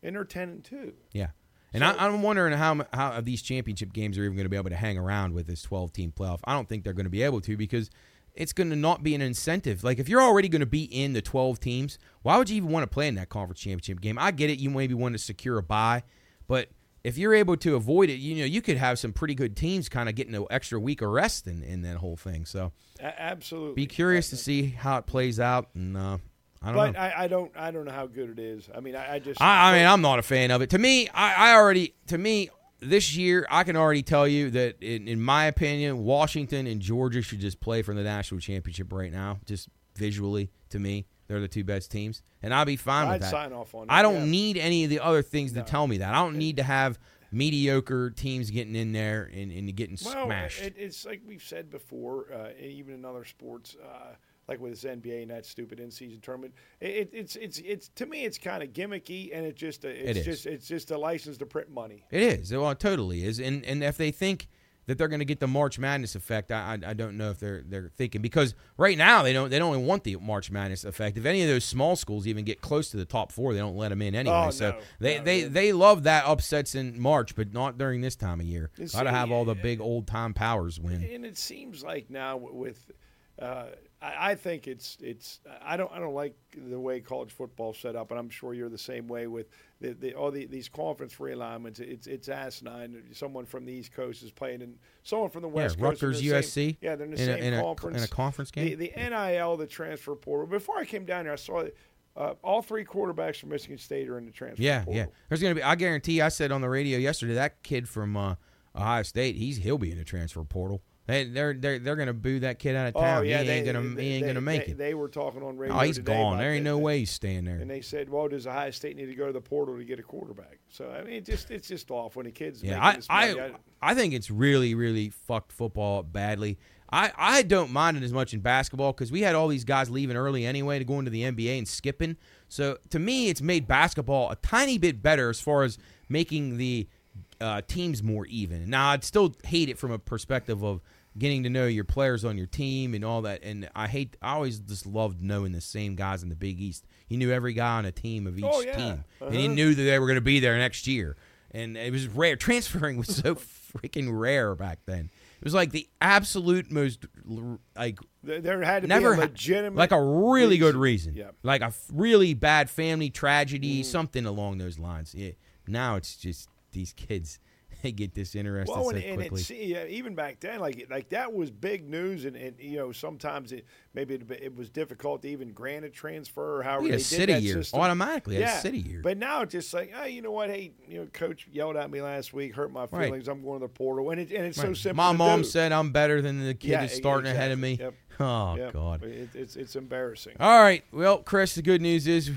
Speaker 2: and they're 10 and two.
Speaker 1: Yeah. And I, I'm wondering how how these championship games are even going to be able to hang around with this 12 team playoff. I don't think they're going to be able to because it's going to not be an incentive. Like if you're already going to be in the 12 teams, why would you even want to play in that conference championship game? I get it, you maybe want to secure a bye, but if you're able to avoid it, you know you could have some pretty good teams kind of getting an extra week of rest in, in that whole thing. So
Speaker 2: absolutely.
Speaker 1: be curious to see how it plays out, and uh, I don't
Speaker 2: But
Speaker 1: know.
Speaker 2: I, I don't I don't know how good it is. I mean, I, I just
Speaker 1: I, I mean, I'm not a fan of it. To me, I, I already, to me, this year, I can already tell you that, in, in my opinion, Washington and Georgia should just play for the national championship right now. Just visually, to me, they're the two best teams, and I'll be fine
Speaker 2: I'd
Speaker 1: with that.
Speaker 2: sign off on that.
Speaker 1: I don't
Speaker 2: yeah.
Speaker 1: need any of the other things to tell me that. I don't need to have mediocre teams getting in there and, and getting
Speaker 2: Well,
Speaker 1: smashed.
Speaker 2: It, it's like we've said before, uh, even in other sports, uh, like with this NBA and that stupid in-season tournament. It, it, it's it's it's to me, it's kind of gimmicky, and it just it's
Speaker 1: It
Speaker 2: just it's just a license to print money.
Speaker 1: It is. Well, it totally is. And and if they think that they're going to get the March Madness effect, I, I don't know if they're they're thinking because right now they don't they don't even want the March Madness effect. If any of those small schools even get close to the top four, they don't let them in anyway.
Speaker 2: Oh,
Speaker 1: so they
Speaker 2: No,
Speaker 1: they
Speaker 2: yeah.
Speaker 1: they love that upsets in March, but not during this time of year. Got to have all the big old time powers win.
Speaker 2: And it seems like now with, uh, I, I think it's it's I don't I don't like the way college football's set up, and I'm sure you're the same way with the, the all the, these conference realignments. It's it's asinine. Someone from the East Coast is playing, and someone from the West
Speaker 1: yeah,
Speaker 2: Coast.
Speaker 1: Rutgers,
Speaker 2: the same-
Speaker 1: USC.
Speaker 2: yeah, they're in the
Speaker 1: in
Speaker 2: same
Speaker 1: a, in a,
Speaker 2: conference.
Speaker 1: in a conference game.
Speaker 2: The, the NIL, the transfer portal. Before I came down here, I saw uh, all three quarterbacks from Michigan State are in the transfer
Speaker 1: Yeah,
Speaker 2: portal.
Speaker 1: yeah. There's gonna be. I guarantee. I said on the radio yesterday that kid from uh, Ohio State. He's he'll be in the transfer portal. They, they're they're they're gonna boo that kid out of town.
Speaker 2: Oh
Speaker 1: town.
Speaker 2: yeah,
Speaker 1: he ain't
Speaker 2: they,
Speaker 1: gonna
Speaker 2: they,
Speaker 1: he ain't
Speaker 2: they-
Speaker 1: gonna make it.
Speaker 2: They were talking on radio.
Speaker 1: Oh, he's gone. There ain't no way he's staying there.
Speaker 2: And they said, "Well, does Ohio State need to go to the portal to get a quarterback?" So I mean, it just it's just off when the kids.
Speaker 1: Yeah, I. I I think it's really really fucked football up badly. I, I don't mind it as much in basketball because we had all these guys leaving early anyway to go into the NBA and skipping. So to me, it's made basketball a tiny bit better as far as making the uh, teams more even. Now I'd still hate it from a perspective of getting to know your players on your team and all that. And I hate. I always just loved knowing the same guys in the Big East. He knew every guy on a team of each
Speaker 2: Oh, yeah.
Speaker 1: team, and you
Speaker 2: Uh-huh.
Speaker 1: knew that they were going to be there next year. And it was rare. Transferring was so freaking rare back then. It was like the absolute most like
Speaker 2: There- had to
Speaker 1: never
Speaker 2: be a legitimate,
Speaker 1: like a really good reason.
Speaker 2: Yeah.
Speaker 1: Like a really bad family tragedy,
Speaker 2: Mm.
Speaker 1: something along those lines. Yeah. Now it's just these kids they get disinterested
Speaker 2: Well,
Speaker 1: so
Speaker 2: and, and
Speaker 1: quickly.
Speaker 2: it's yeah, even back then, like like that was big news, and, and you know sometimes it maybe it, it was difficult to even grant a transfer or however
Speaker 1: we
Speaker 2: they
Speaker 1: a
Speaker 2: did
Speaker 1: city
Speaker 2: that
Speaker 1: year
Speaker 2: system.
Speaker 1: automatically.
Speaker 2: Yeah,
Speaker 1: a city year.
Speaker 2: But now it's just like, oh, you know what? Hey, you know, coach yelled at me last week, hurt my
Speaker 1: Right.
Speaker 2: feelings. I'm going to the portal, and it, and it's so simple.
Speaker 1: My mom
Speaker 2: do.
Speaker 1: said I'm better than the kid
Speaker 2: Yeah,
Speaker 1: that's starting ahead of me.
Speaker 2: Yep.
Speaker 1: Oh
Speaker 2: Yep.
Speaker 1: God.
Speaker 2: It, it's it's embarrassing.
Speaker 1: All right. Well, Chris, the good news is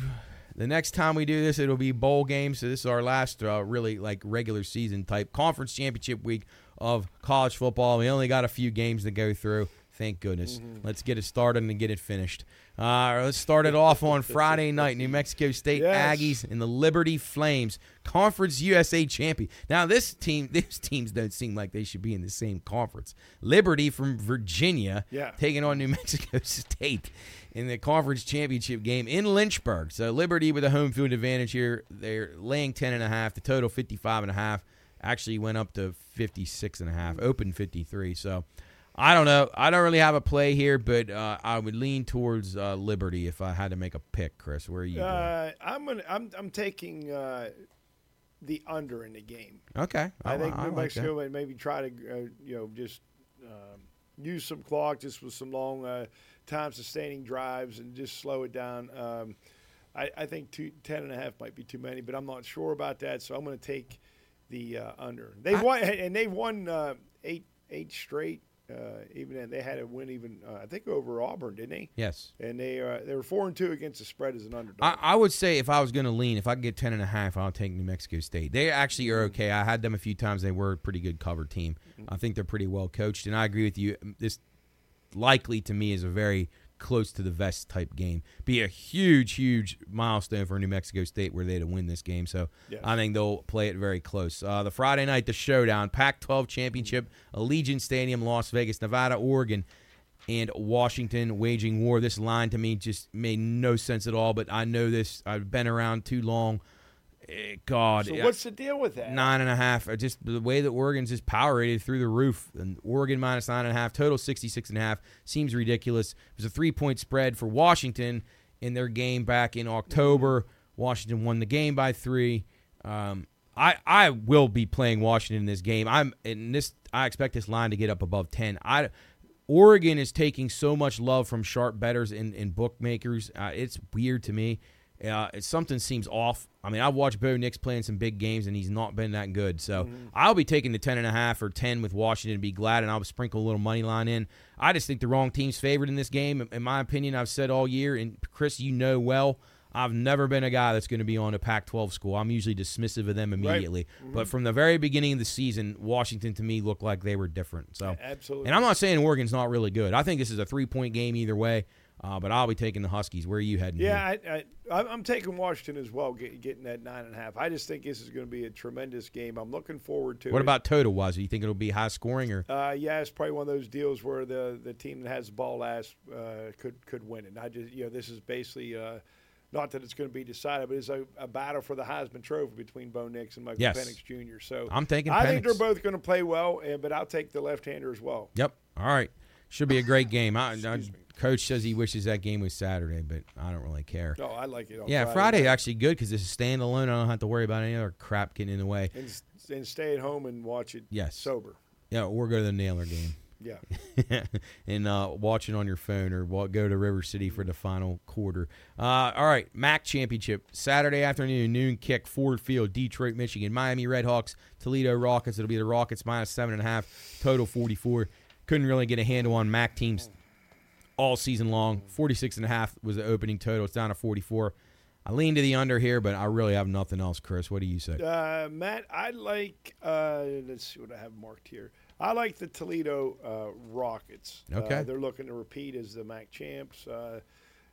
Speaker 1: The next time we do this, it'll be bowl games. So this is our last uh, really like regular season type conference championship week of college football. We only got a few games to go through. Thank goodness.
Speaker 2: Mm-hmm.
Speaker 1: Let's get it started and get it finished. Uh, let's start it off on Friday night. New Mexico State
Speaker 2: Yes.
Speaker 1: Aggies and the Liberty Flames, Conference USA champion. Now this team, these teams don't seem like they should be in the same conference. Liberty from Virginia,
Speaker 2: Yeah.
Speaker 1: taking on New Mexico State in the conference championship game in Lynchburg. So Liberty with a home field advantage here. They're laying 10 and a half. The total 55 and a half. Actually went up to 56 and a half. Open 53. So I don't know. I don't really have a play here, but uh, I would lean towards uh, Liberty if I had to make a pick. Chris, where are you?
Speaker 2: Uh, I'm gonna. I'm. I'm taking uh, the under in the game.
Speaker 1: Okay,
Speaker 2: I, think
Speaker 1: I
Speaker 2: New
Speaker 1: like
Speaker 2: Mexico might maybe try to, uh, you know, just um, use some clock, just with some long uh, time sustaining drives, and just slow it down. Um, I, I think two, 10 and a half might be too many, but I'm not sure about that, so I'm going to take the uh, under. They've won, and they've won uh, eight eight straight. Uh, even they had a win even uh, I think over Auburn, didn't they?
Speaker 1: Yes.
Speaker 2: And they uh, they were four and two against the spread as an underdog.
Speaker 1: I, I would say if I was going to lean, if I could get 10 and a half, I'll take New Mexico State. They actually are okay. I had them a few times. They were a pretty good cover team. I think they're pretty well coached, and I agree with you. This likely to me is a very close to the vest type game. Be a huge, huge milestone for New Mexico State were they to win this game. So
Speaker 2: Yes.
Speaker 1: I think they'll play it very close. Uh, the Friday night, the showdown, Pac-12 championship, Allegiant Stadium, Las Vegas, Nevada, Oregon and Washington waging war. This line to me just made no sense at all, but I know this. I've been around too long. Eh, God,
Speaker 2: so what's the deal with that?
Speaker 1: nine and a half. uh, Just the way that Oregon's just power rated through the roof. And Oregon minus nine and a half, total 66 and a half seems ridiculous. It was a three point spread for Washington in their game back in October. Washington won the game by three. Um, I I will be playing Washington in this game. I'm in this. I expect this line to get up above ten. I Oregon is taking so much love from sharp bettors and, and bookmakers. Uh, it's weird to me. Uh, something seems off. I mean, I've watched Bo Nix playing some big games, and he's not been that good. So I'll be taking the ten and a half or ten with Washington and be glad, and I'll sprinkle a little money line in. I just think the wrong team's favored in this game. In my opinion, I've said all year, and Chris, you know well, I've never been a guy that's going to be on a Pac-12 school. I'm usually dismissive of them immediately. But from the very beginning of the season, Washington to me looked like they were different. So
Speaker 2: Absolutely.
Speaker 1: and I'm not saying Oregon's not really good. I think this is a three point game either way. Uh, but I'll be taking the Huskies. Where are you heading?
Speaker 2: Yeah. I, I, I'm- I'm taking Washington as well, get, getting that nine and a half. I just think this is going to be a tremendous game. I'm looking forward to it.
Speaker 1: What
Speaker 2: it.
Speaker 1: about total wise? Do you think it'll be high scoring or?
Speaker 2: Uh, yeah, it's probably one of those deals where the, the team that has the ball last uh, could could win it. And I just you know this is basically uh, not that it's going to be decided, but it's a, a battle for the Heisman Trophy between Bo Nix and Michael
Speaker 1: Yes.
Speaker 2: Penix Jr. So
Speaker 1: I'm taking
Speaker 2: I think they're both going to play well, and, but I'll take the left-hander as well.
Speaker 1: Yep. All right. Should be a great game. I, I. coach says he wishes that game was Saturday, but I don't really care.
Speaker 2: No, I like it. On
Speaker 1: yeah,
Speaker 2: Friday,
Speaker 1: Friday actually good because it's is standalone. I don't have to worry about any other crap getting in the way.
Speaker 2: and, and stay at home and watch it.
Speaker 1: Yes.
Speaker 2: sober.
Speaker 1: Yeah, or go to the Nailer game.
Speaker 2: Yeah.
Speaker 1: and uh, watch it on your phone or go to River City for the final quarter. Uh, all right, MAC championship Saturday afternoon, noon kick, Ford Field, Detroit, Michigan, Miami Redhawks, Toledo Rockets. It'll be the Rockets minus seven and a half, total forty four. Couldn't really get a handle on MAC teams all season long. Forty six and a half was the opening total. It's down to forty four. I lean to the under here, but I really have nothing else. Chris, what do you say?
Speaker 2: Uh, Matt, I like. Uh, let's see what I have marked here. I like the Toledo uh, Rockets.
Speaker 1: Okay.
Speaker 2: uh, they're looking to repeat as the MAC champs, uh,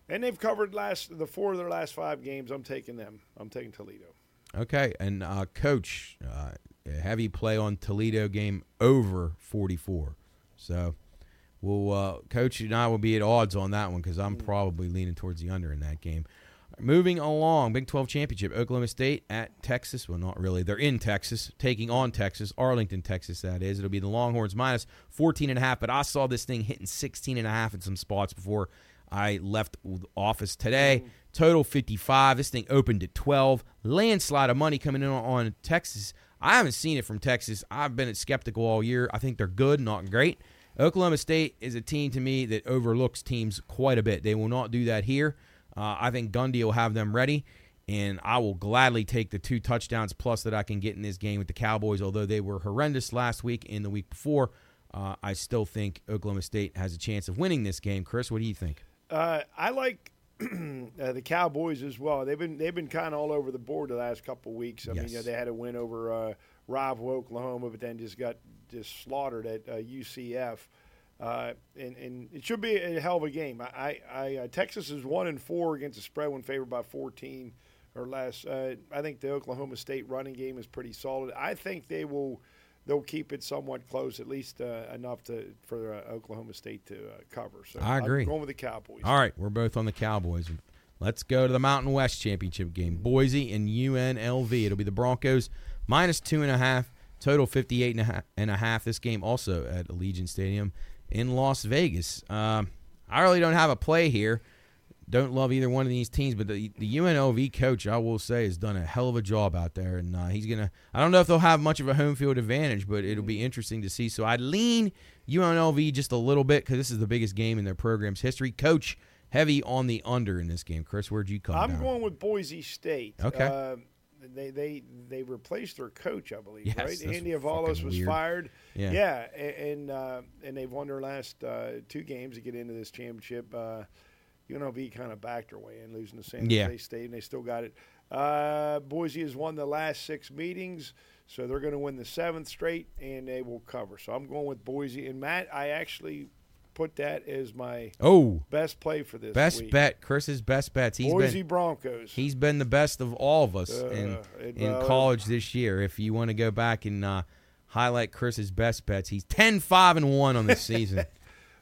Speaker 2: and they've covered last the four of their last five games. I'm taking them. I'm taking Toledo.
Speaker 1: Okay, and uh, coach, uh, heavy play on Toledo game over 44. So, we'll uh, coach and I will be at odds on that one because I'm probably leaning towards the under in that game. Moving along, Big 12 championship, Oklahoma State at Texas. Well, not really. They're in Texas, taking on Texas, Arlington, Texas. That is. It'll be the Longhorns minus 14 and a half. But I saw this thing hitting 16 and a half in some spots before I left office today. Total 55. This thing opened at 12. Landslide of money coming in on, on Texas. I haven't seen it from Texas. I've been skeptical all year. I think they're good, not great. Oklahoma State is a team to me that overlooks teams quite a bit. They will not do that here. Uh, I think Gundy will have them ready, and I will gladly take the two touchdowns plus that I can get in this game with the Cowboys. Although they were horrendous last week and the week before, uh, I still think Oklahoma State has a chance of winning this game. Chris, what do you think?
Speaker 2: Uh, I like uh, the Cowboys as well. They've been they've been kind of all over the board the last couple of weeks. I
Speaker 1: Yes.
Speaker 2: mean, you know, they had a win over uh, rival Oklahoma, but then just got just slaughtered at uh, UCF. Uh, and, and it should be a hell of a game. I, I, I uh, Texas is one and four against the spread when favored by 14 or less. Uh, I think the Oklahoma State running game is pretty solid. I think they will they'll keep it somewhat close, at least uh, enough to for uh, Oklahoma State to uh, cover. So
Speaker 1: I agree.
Speaker 2: I'm going with the Cowboys.
Speaker 1: All right, we're both on the Cowboys. Let's go to the Mountain West Championship game. Boise and UNLV. It'll be the Broncos minus two and a half. Total 58 and a half. And a half. This game also at Allegiant Stadium in Las Vegas. Um, I really don't have a play here. Don't love either one of these teams, but the, the UNLV coach, I will say, has done a hell of a job out there, and uh, he's gonna. I don't know if they'll have much of a home field advantage, but it'll be interesting to see. So I'd lean UNLV just a little bit because this is the biggest game in their program's history. Coach heavy on the under in this game. Chris, where'd you come
Speaker 2: I'm
Speaker 1: down?
Speaker 2: going with Boise State.
Speaker 1: Okay.
Speaker 2: Uh, they they they replaced their coach, I believe.
Speaker 1: Yes,
Speaker 2: right? Andy Avalos was
Speaker 1: weird.
Speaker 2: fired.
Speaker 1: Yeah.
Speaker 2: Yeah, a- and uh, and they've won their last uh, two games to get into this championship. Uh, UNLV kind of backed their way in, losing to San
Speaker 1: Yeah.
Speaker 2: Jose State, and they still got it. Uh, Boise has won the last six meetings, so they're going to win the seventh straight, and they will cover. So I'm going with Boise. And Matt, I actually put that as my
Speaker 1: Oh,
Speaker 2: best play for this
Speaker 1: best
Speaker 2: week.
Speaker 1: bet. Chris's best bets. He's
Speaker 2: Boise
Speaker 1: been
Speaker 2: Broncos.
Speaker 1: he's been the best of all of us
Speaker 2: Uh,
Speaker 1: in
Speaker 2: it-
Speaker 1: in
Speaker 2: well,
Speaker 1: college this year. If you want to go back and uh, highlight Chris's best bets, he's 10 5 and 1 on the season.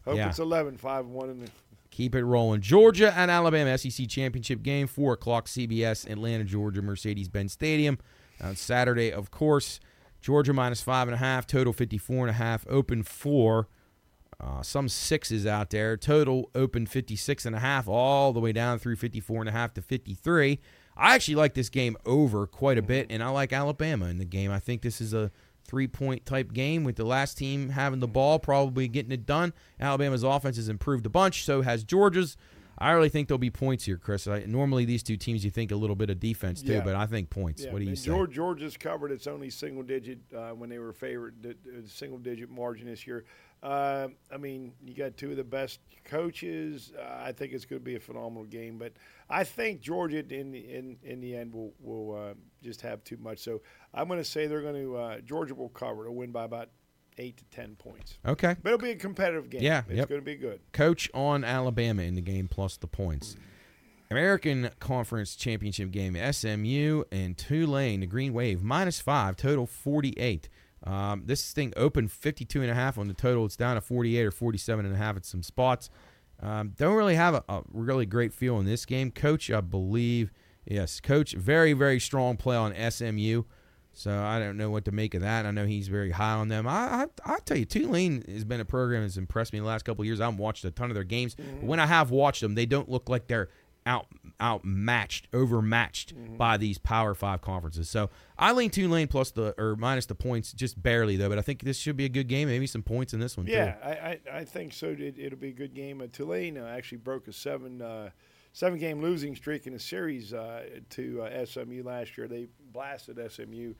Speaker 2: Hope
Speaker 1: Yeah.
Speaker 2: it's 11 5 1 in the.
Speaker 1: Keep it rolling. Georgia and Alabama SEC championship game, four o'clock CBS, Atlanta, Georgia, Mercedes-Benz Stadium on Saturday. Of course, Georgia minus five and a half, total fifty-four and a half, open four. Uh, some sixes out there. Total open 56 and a half, all the way down through 54 and a half to 53. I actually like this game over quite a bit, and I like Alabama in the game. I think this is a three point type game with the last team having the ball, probably getting it done. Alabama's offense has improved a bunch, so has Georgia's. I really think there'll be points here, Chris. I, normally, these two teams, you think a little bit of defense too,
Speaker 2: Yeah.
Speaker 1: but I think points.
Speaker 2: Yeah,
Speaker 1: what do you
Speaker 2: and
Speaker 1: say?
Speaker 2: George, Georgia's covered its only single digit uh, when they were favored, the, the single digit margin this year. Uh, I mean, you got two of the best coaches. Uh, I think it's going to be a phenomenal game, but I think Georgia in the, in in the end will will uh, just have too much. So I'm going to say they're going to uh, Georgia will cover. They'll win by about eight to ten points.
Speaker 1: okay.
Speaker 2: But it'll be a competitive game.
Speaker 1: Yeah,
Speaker 2: it's
Speaker 1: yep.
Speaker 2: going to be good.
Speaker 1: coach on Alabama in the game plus the points. American Conference Championship game, SMU and Tulane, the Green Wave, minus five, total 48. Um, this thing opened 52 and a half on the total. It's down to 48 or 47 and a half at some spots. Um, don't really have a, a really great feel in this game. Coach, I believe, yes, coach, very, very strong play on SMU. So I don't know what to make of that. I know he's very high on them. I I I tell you, Tulane has been a program that's impressed me the last couple of years. I haven't watched a ton of their games, but when I have watched them, they don't look like they're out outmatched, overmatched by these Power Five conferences. So I lean Tulane plus the or minus the points, just barely though. But I think this should be a good game. Maybe some points in this one.
Speaker 2: Yeah,
Speaker 1: too.
Speaker 2: I, I, I think so. It, it'll be a good game. Uh, Tulane uh, actually broke a seven uh, seven game losing streak in a series uh, to uh, SMU last year. They blasted SMU,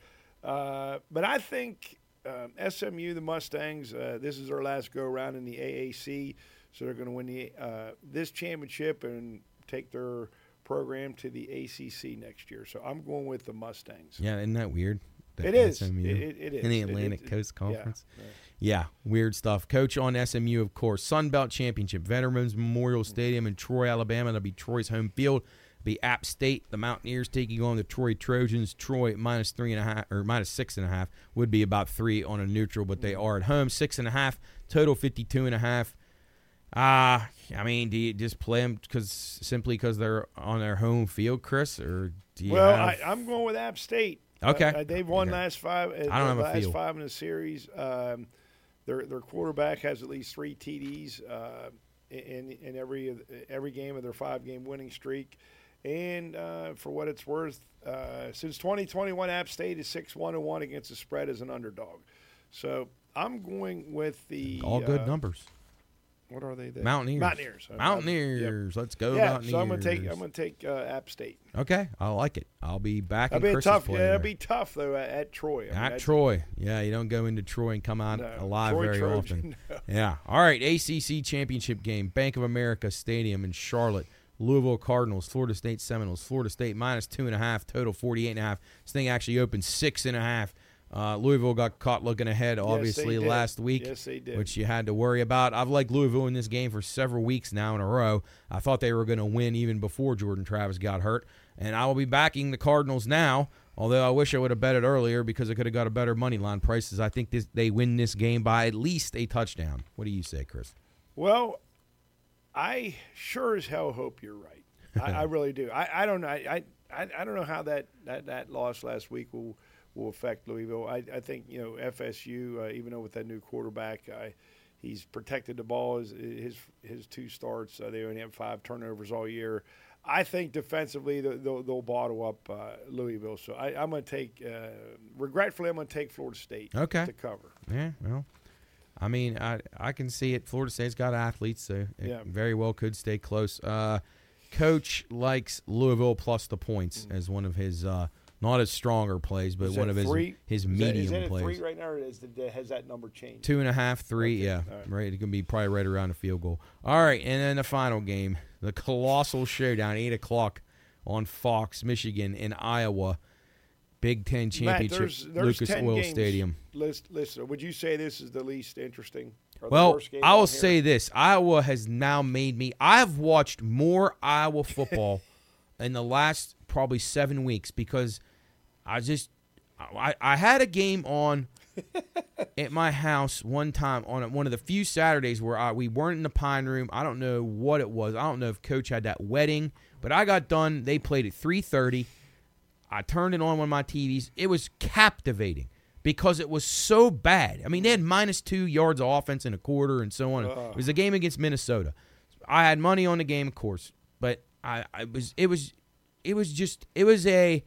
Speaker 2: uh, but I think um, SMU, the Mustangs, uh, this is their last go around in the AAC, so they're going to win the uh, this championship and take their program to the ACC next year. So I'm going with the Mustangs.
Speaker 1: Yeah, isn't that weird? The
Speaker 2: It is. It, it, it is.
Speaker 1: in the Atlantic Coast Conference.
Speaker 2: yeah.
Speaker 1: Yeah, weird stuff. Coach on SMU, of course. Sun Belt Championship, Veterans Memorial Stadium in Troy, Alabama. That'll be Troy's home field. Be App State, the Mountaineers taking on the Troy Trojans. Troy minus three and a half or minus six and a half would be about three on a neutral, but they mm-hmm. are at home. Six and a half total, fifty-two and a half. Ah, I mean, do you just play them because simply because they're on their home field, Chris, or do you
Speaker 2: Well,
Speaker 1: have?
Speaker 2: I, I'm going with App State.
Speaker 1: Okay.
Speaker 2: Uh, they've won
Speaker 1: Okay.
Speaker 2: last five. Uh,
Speaker 1: I don't
Speaker 2: the
Speaker 1: have a
Speaker 2: last
Speaker 1: feel.
Speaker 2: five in the series. Um, their their quarterback has at least three TDs uh, in in every every game of their five game winning streak. And uh, for what it's worth, uh, since 2021, App State is six one and one against the spread as an underdog. So I'm going with the
Speaker 1: all good
Speaker 2: uh,
Speaker 1: numbers.
Speaker 2: What are they? The
Speaker 1: Mountaineers.
Speaker 2: Mountaineers. Uh,
Speaker 1: Mountaineers. Let's go,
Speaker 2: Yeah,
Speaker 1: Mountaineers.
Speaker 2: so I'm gonna take I'm gonna take uh, App State.
Speaker 1: Okay, I like it. I'll be back
Speaker 2: That'll be tough. Yeah,
Speaker 1: there.
Speaker 2: it'll be tough though at, at Troy. I
Speaker 1: At Troy. Yeah, you don't go into Troy and come out
Speaker 2: no,
Speaker 1: alive
Speaker 2: Troy
Speaker 1: very often.
Speaker 2: no.
Speaker 1: Yeah. All right, ACC championship game, Bank of America Stadium in Charlotte. Louisville Cardinals, Florida State Seminoles, Florida State minus two and a half, total 48 and a half. This thing actually opened six and a half. Uh, Louisville got caught looking ahead, obviously,
Speaker 2: did.
Speaker 1: last week,
Speaker 2: Yes, they did.
Speaker 1: which you had to worry about. I've liked Louisville in this game for several weeks now in a row. I thought they were going to win even before Jordan Travis got hurt, and I will be backing the Cardinals now. Although I wish I would have bet it earlier because I could have got a better money line prices. I think this, they win this game by at least a touchdown. What do you say, Chris?
Speaker 2: Well, I sure as hell hope you're right. I, I really do. I, I don't know. I, I I don't know how that, that, that loss last week will will affect Louisville. I, I think you know FSU, uh, even though with that new quarterback, I, he's protected the ball. His his, his two starts, uh, they only have five turnovers all year. I think defensively they'll, they'll bottle up uh, Louisville. So I, I'm going to take, uh, regretfully, I'm going to take Florida State
Speaker 1: Okay.
Speaker 2: to cover.
Speaker 1: Yeah, well, I mean, I I can see it. Florida State's got athletes, so it
Speaker 2: Yeah.
Speaker 1: very well could stay close. Uh, Coach likes Louisville plus the points as one of his uh, not as stronger plays, but.
Speaker 2: Is
Speaker 1: one of his
Speaker 2: three?
Speaker 1: his
Speaker 2: Is that-
Speaker 1: medium
Speaker 2: is that
Speaker 1: plays.
Speaker 2: three right now, or is the, has that number changed?
Speaker 1: Two and a half, three,
Speaker 2: Okay,
Speaker 1: yeah,
Speaker 2: right.
Speaker 1: right. It's gonna be probably right around the field goal. All right, and then the final game, the colossal showdown, eight o'clock on Fox, Michigan, in Iowa, Big Ten
Speaker 2: Matt,
Speaker 1: championship,
Speaker 2: there's, there's
Speaker 1: Lucas
Speaker 2: 10
Speaker 1: Oil
Speaker 2: games
Speaker 1: Stadium.
Speaker 2: List, listen, would you say this is the least interesting?
Speaker 1: Well, I will say this: Iowa has now made me. I've watched more Iowa football in the last probably seven weeks because I just I, I had a game on at my house one time on one of the few Saturdays where I, we weren't in the Pine Room. I don't know what it was. I don't know if Coach had that wedding, but I got done. They played at three thirty. I turned it on one of my TVs. It was captivating because it was so bad. I mean, they had minus two yards of offense in a quarter and so on. It was a game against Minnesota. I had money on the game, of course, but I, I was it was it was just it was a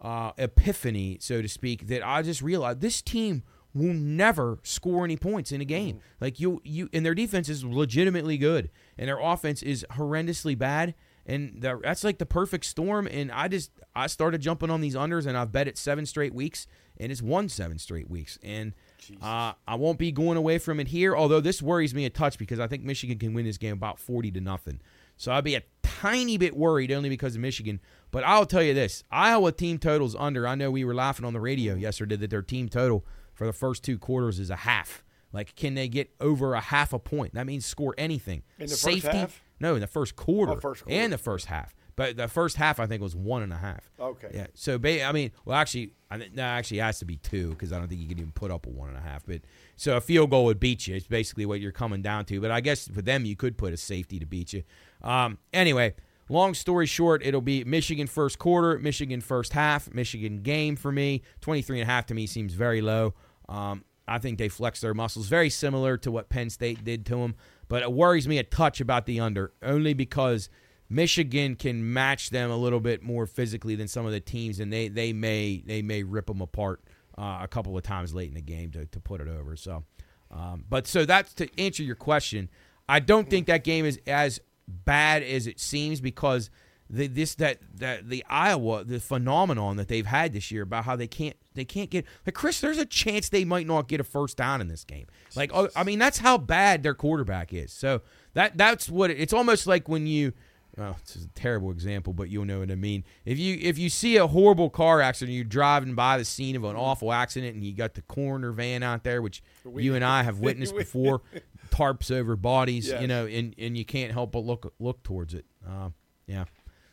Speaker 1: uh, epiphany, so to speak, that I just realized this team will never score any points in a game. Like you, you, and their defense is legitimately good, and their offense is horrendously bad, and the, that's like the perfect storm. And I just I started jumping on these unders, and I've bet it seven straight weeks, and it's won seven straight weeks, and uh, I won't be going away from it here. Although this worries me a touch because I think Michigan can win this game about forty to nothing. So I'd be a tiny bit worried only because of Michigan. But I'll tell you this Iowa team totals under. I know we were laughing on the radio yesterday that their team total for the first two quarters is a half. Like, can they get over a half a point? That means score anything.
Speaker 2: In the first
Speaker 1: Safety?
Speaker 2: half?
Speaker 1: No, in the first quarter.
Speaker 2: Oh, first quarter.
Speaker 1: And the first half. But the first half, I think, was one and a half.
Speaker 2: Okay.
Speaker 1: Yeah. So, ba- I mean, well, actually, I that actually has to be two because I don't think you can even put up a one and a half. But so a field goal would beat you. It's basically what you're coming down to. But I guess for them, you could put a safety to beat you. Um, anyway, long story short, it'll be Michigan first quarter, Michigan first half, Michigan game for me. 23 and a half to me seems very low. Um, I think they flex their muscles very similar to what Penn State did to them. But it worries me a touch about the under, only because Michigan can match them a little bit more physically than some of the teams, and they, they may they may rip them apart uh, a couple of times late in the game to, to put it over. So, um, but so that's to answer your question. I don't think that game is as bad as it seems because the, this that that the Iowa the phenomenon that they've had this year about how they can't they can't get like Chris. There's a chance they might not get a first down in this game. Like oh, I mean that's how bad their quarterback is. So that that's what it, it's almost like when you. Oh, this is a terrible example, but you'll know what I mean. If you if you see a horrible car accident, you're driving by the scene of an awful accident, and you got the coroner van out there, which you and I have witnessed
Speaker 2: We-
Speaker 1: before, tarps over bodies,
Speaker 2: Yes.
Speaker 1: you know, and, and you can't help but look look towards it. Uh, yeah,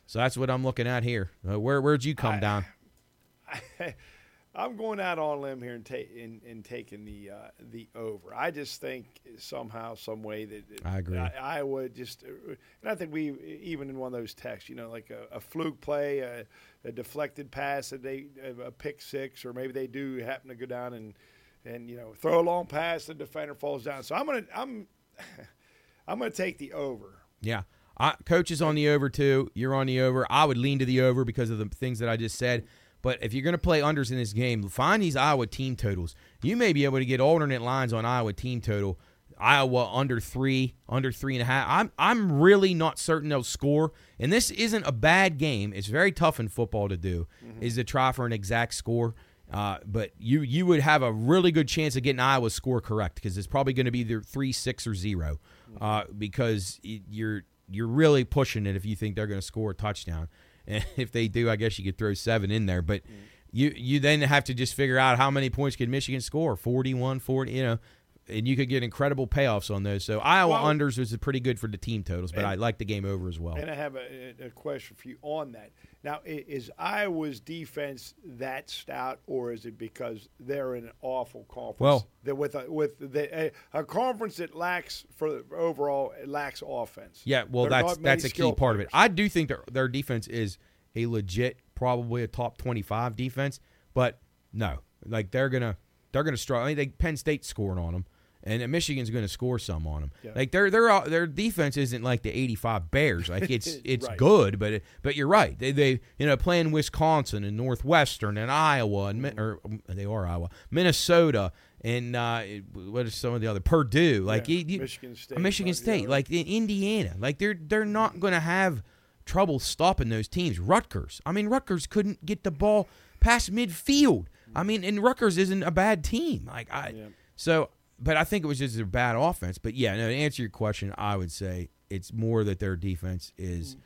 Speaker 1: so that's what I'm looking at here. Uh, where where'd you come
Speaker 2: I-
Speaker 1: down?
Speaker 2: I'm going out on a limb here and, and, and taking the uh, the over. I just think somehow, some way that
Speaker 1: I agree.
Speaker 2: I, Iowa just, and I think we even in one of those texts, you know, like a, a fluke play, a, a deflected pass, that they a pick six, or maybe they do happen to go down and and you know throw a long pass, the defender falls down. So I'm gonna I'm I'm gonna take the over.
Speaker 1: Yeah. I, coach is on the over too. You're on the over. I would lean to the over because of the things that I just said. But if you're going to play unders in this game, find these Iowa team totals. You may be able to get alternate lines on Iowa team total. Iowa under three, under three and a half. I'm I'm really not certain they'll score. And this isn't a bad game. It's very tough in football to do, is to try for an exact score. Uh, but you you would have a really good chance of getting Iowa's score correct because it's probably going to be either three, six, or zero, uh, because you're you're really pushing it if you think they're going to score a touchdown. And if they do, I guess you could throw seven in there. But mm. you you then have to just figure out how many points can Michigan score 41, 40, you know, and you could get incredible payoffs on those. So Iowa
Speaker 2: Well-
Speaker 1: unders was pretty good for the team totals, but
Speaker 2: And-
Speaker 1: I like the game over as well.
Speaker 2: And I have a, a question for you on that. Now, is Iowa's defense that stout, or is it because they're in an awful conference?
Speaker 1: Well-
Speaker 2: that with a, with the, a, a conference that lacks for overall it lacks offense.
Speaker 1: Yeah, well,
Speaker 2: There are
Speaker 1: that's that's a key
Speaker 2: skill
Speaker 1: part of it. I do think their their defense is a legit, probably a top twenty five defense, but no, like they're gonna they're gonna struggle. I mean, they, Penn State's scoring on them, and Michigan's gonna score some on them.
Speaker 2: Yeah.
Speaker 1: Like their their their defense isn't like the eighty five Bears. Like it's it's
Speaker 2: Right.
Speaker 1: good, but it, but you're right. They they you know playing Wisconsin and Northwestern and Iowa and Mi- or um, they are Iowa, Minnesota. And uh, what are some of the other Purdue? Like
Speaker 2: Yeah,
Speaker 1: you-
Speaker 2: Michigan State,
Speaker 1: Michigan
Speaker 2: like,
Speaker 1: State, like in Indiana, like they're they're not going to have trouble stopping those teams. Rutgers, I mean, Rutgers couldn't get the ball past midfield. I mean, and Rutgers isn't a bad team. Like I,
Speaker 2: Yeah.
Speaker 1: so, but I think it was just a bad offense. But yeah, no, to answer your question, I would say it's more that their defense is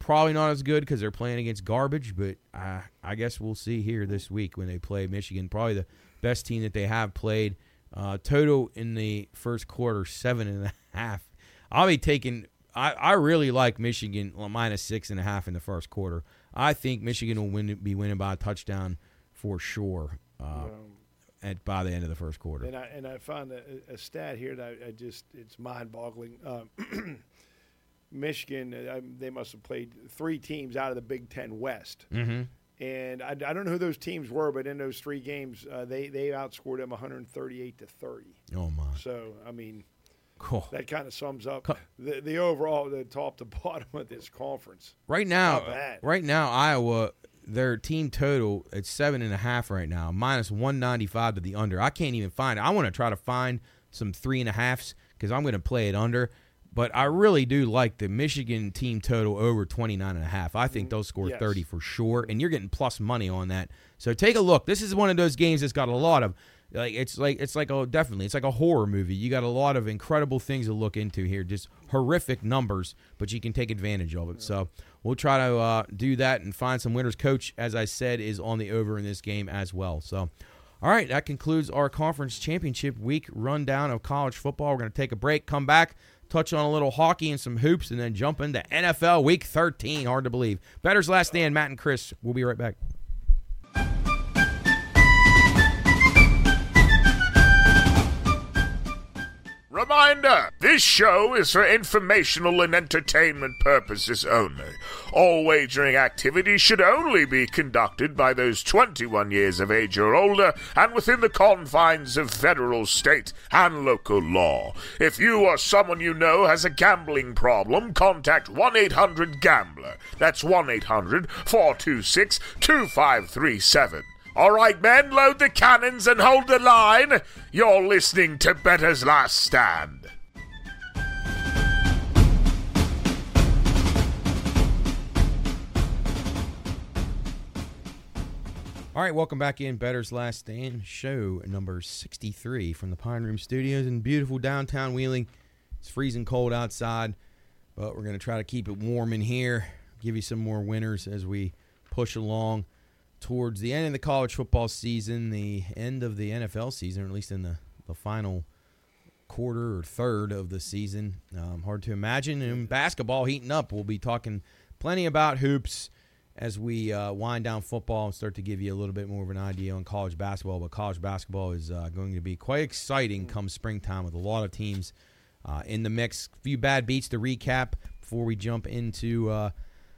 Speaker 1: probably not as good because they're playing against garbage. But I, I guess we'll see here this week when they play Michigan. Probably the best team that they have played. Uh, total in the first quarter seven and a half. I'll be taking. I, I really like Michigan minus six and a half in the first quarter. I think Michigan will win be winning by a touchdown for sure uh, at by the end of the first quarter.
Speaker 2: And I and I found a, a stat here that I, I just it's mind-boggling. Um, Michigan, uh, they must have played three teams out of the Big Ten West,
Speaker 1: Mm-hmm.
Speaker 2: and I, I don't know who those teams were, but in those three games, uh, they they outscored them 138 to 30.
Speaker 1: Oh my,
Speaker 2: So I mean,
Speaker 1: cool.
Speaker 2: that kind of sums up
Speaker 1: Co-
Speaker 2: the the overall the top to bottom of this conference.
Speaker 1: Right now, right now, Iowa, their team total it's seven and a half right now, minus one ninety five to the under. I can't even find it. I want to try to find some three and a halfs because I'm going to play it under. But I really do like the Michigan team total over 29 and a half. I think mm-hmm. they'll score
Speaker 2: Yes.
Speaker 1: 30 for sure, and you're getting plus money on that. So take a look. This is one of those games that's got a lot of like it's like it's like a definitely it's like a horror movie. You got a lot of incredible things to look into here, just horrific numbers, but you can take advantage of it. So we'll try to uh, do that and find some winners. Coach, as I said, is on the over in this game as well. So. All right, that concludes our conference championship week rundown of college football. We're going to take a break, come back, touch on a little hockey and some hoops, and then jump into NFL week 13. Hard to believe. Bettor's last stand, Matt and Chris. We'll be right back.
Speaker 3: Reminder this show is for informational and entertainment purposes only. All wagering activities should only be conducted by those 21 years of age or older and within the confines of federal, state, and local law. If you or someone you know has a gambling problem, contact 1 800 Gambler. That's 1 800 426 2537. All right, men, load the cannons and hold the line. You're listening to Bettor's Last Stand.
Speaker 1: All right, welcome back in Bettor's Last Stand, show number 63 from the Pine Room Studios in beautiful downtown Wheeling. It's freezing cold outside, but we're going to try to keep it warm in here, give you some more winners as we push along towards the end of the college football season, the end of the NFL season, or at least in the, the final quarter or third of the season. Um, hard to imagine. And basketball heating up. We'll be talking plenty about hoops as we uh, wind down football and start to give you a little bit more of an idea on college basketball. But college basketball is uh, going to be quite exciting come springtime with a lot of teams uh, in the mix. A few bad beats to recap before we jump into uh,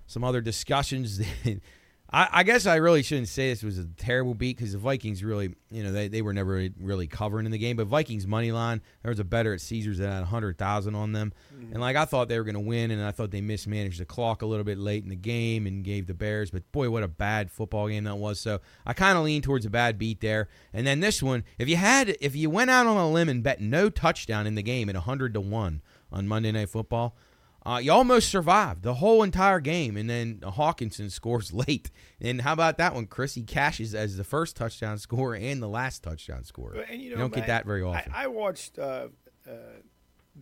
Speaker 1: some other discussions. I, I guess I really shouldn't say this was a terrible beat because the Vikings really, you know, they, they were never really covering in the game. But Vikings money line, there was a bettor at Caesars that had hundred thousand on them, mm-hmm. and like I thought they were going to win, and I thought they mismanaged the clock a little bit late in the game and gave the Bears. But boy, what a bad football game that was. So I kind of leaned towards a bad beat there. And then this one, if you had, if you went out on a limb and bet no touchdown in the game at hundred to one on Monday Night Football. Uh, you almost survived the whole entire game, and then Hockenson scores late. And how about that one? Chris he cashes as the first touchdown scorer and the last touchdown scorer.
Speaker 2: And you,
Speaker 1: you don't get that very often.
Speaker 2: I, I watched uh, uh,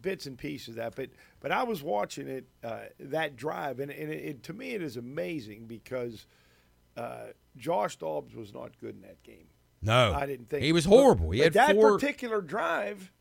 Speaker 2: bits and pieces of that, but but I was watching it uh, that drive, and, and it, it, to me it is amazing because uh, Josh Dobbs was not good in that game.
Speaker 1: No,
Speaker 2: I didn't think
Speaker 1: he was horrible. He
Speaker 2: but
Speaker 1: had
Speaker 2: that
Speaker 1: four.
Speaker 2: particular drive.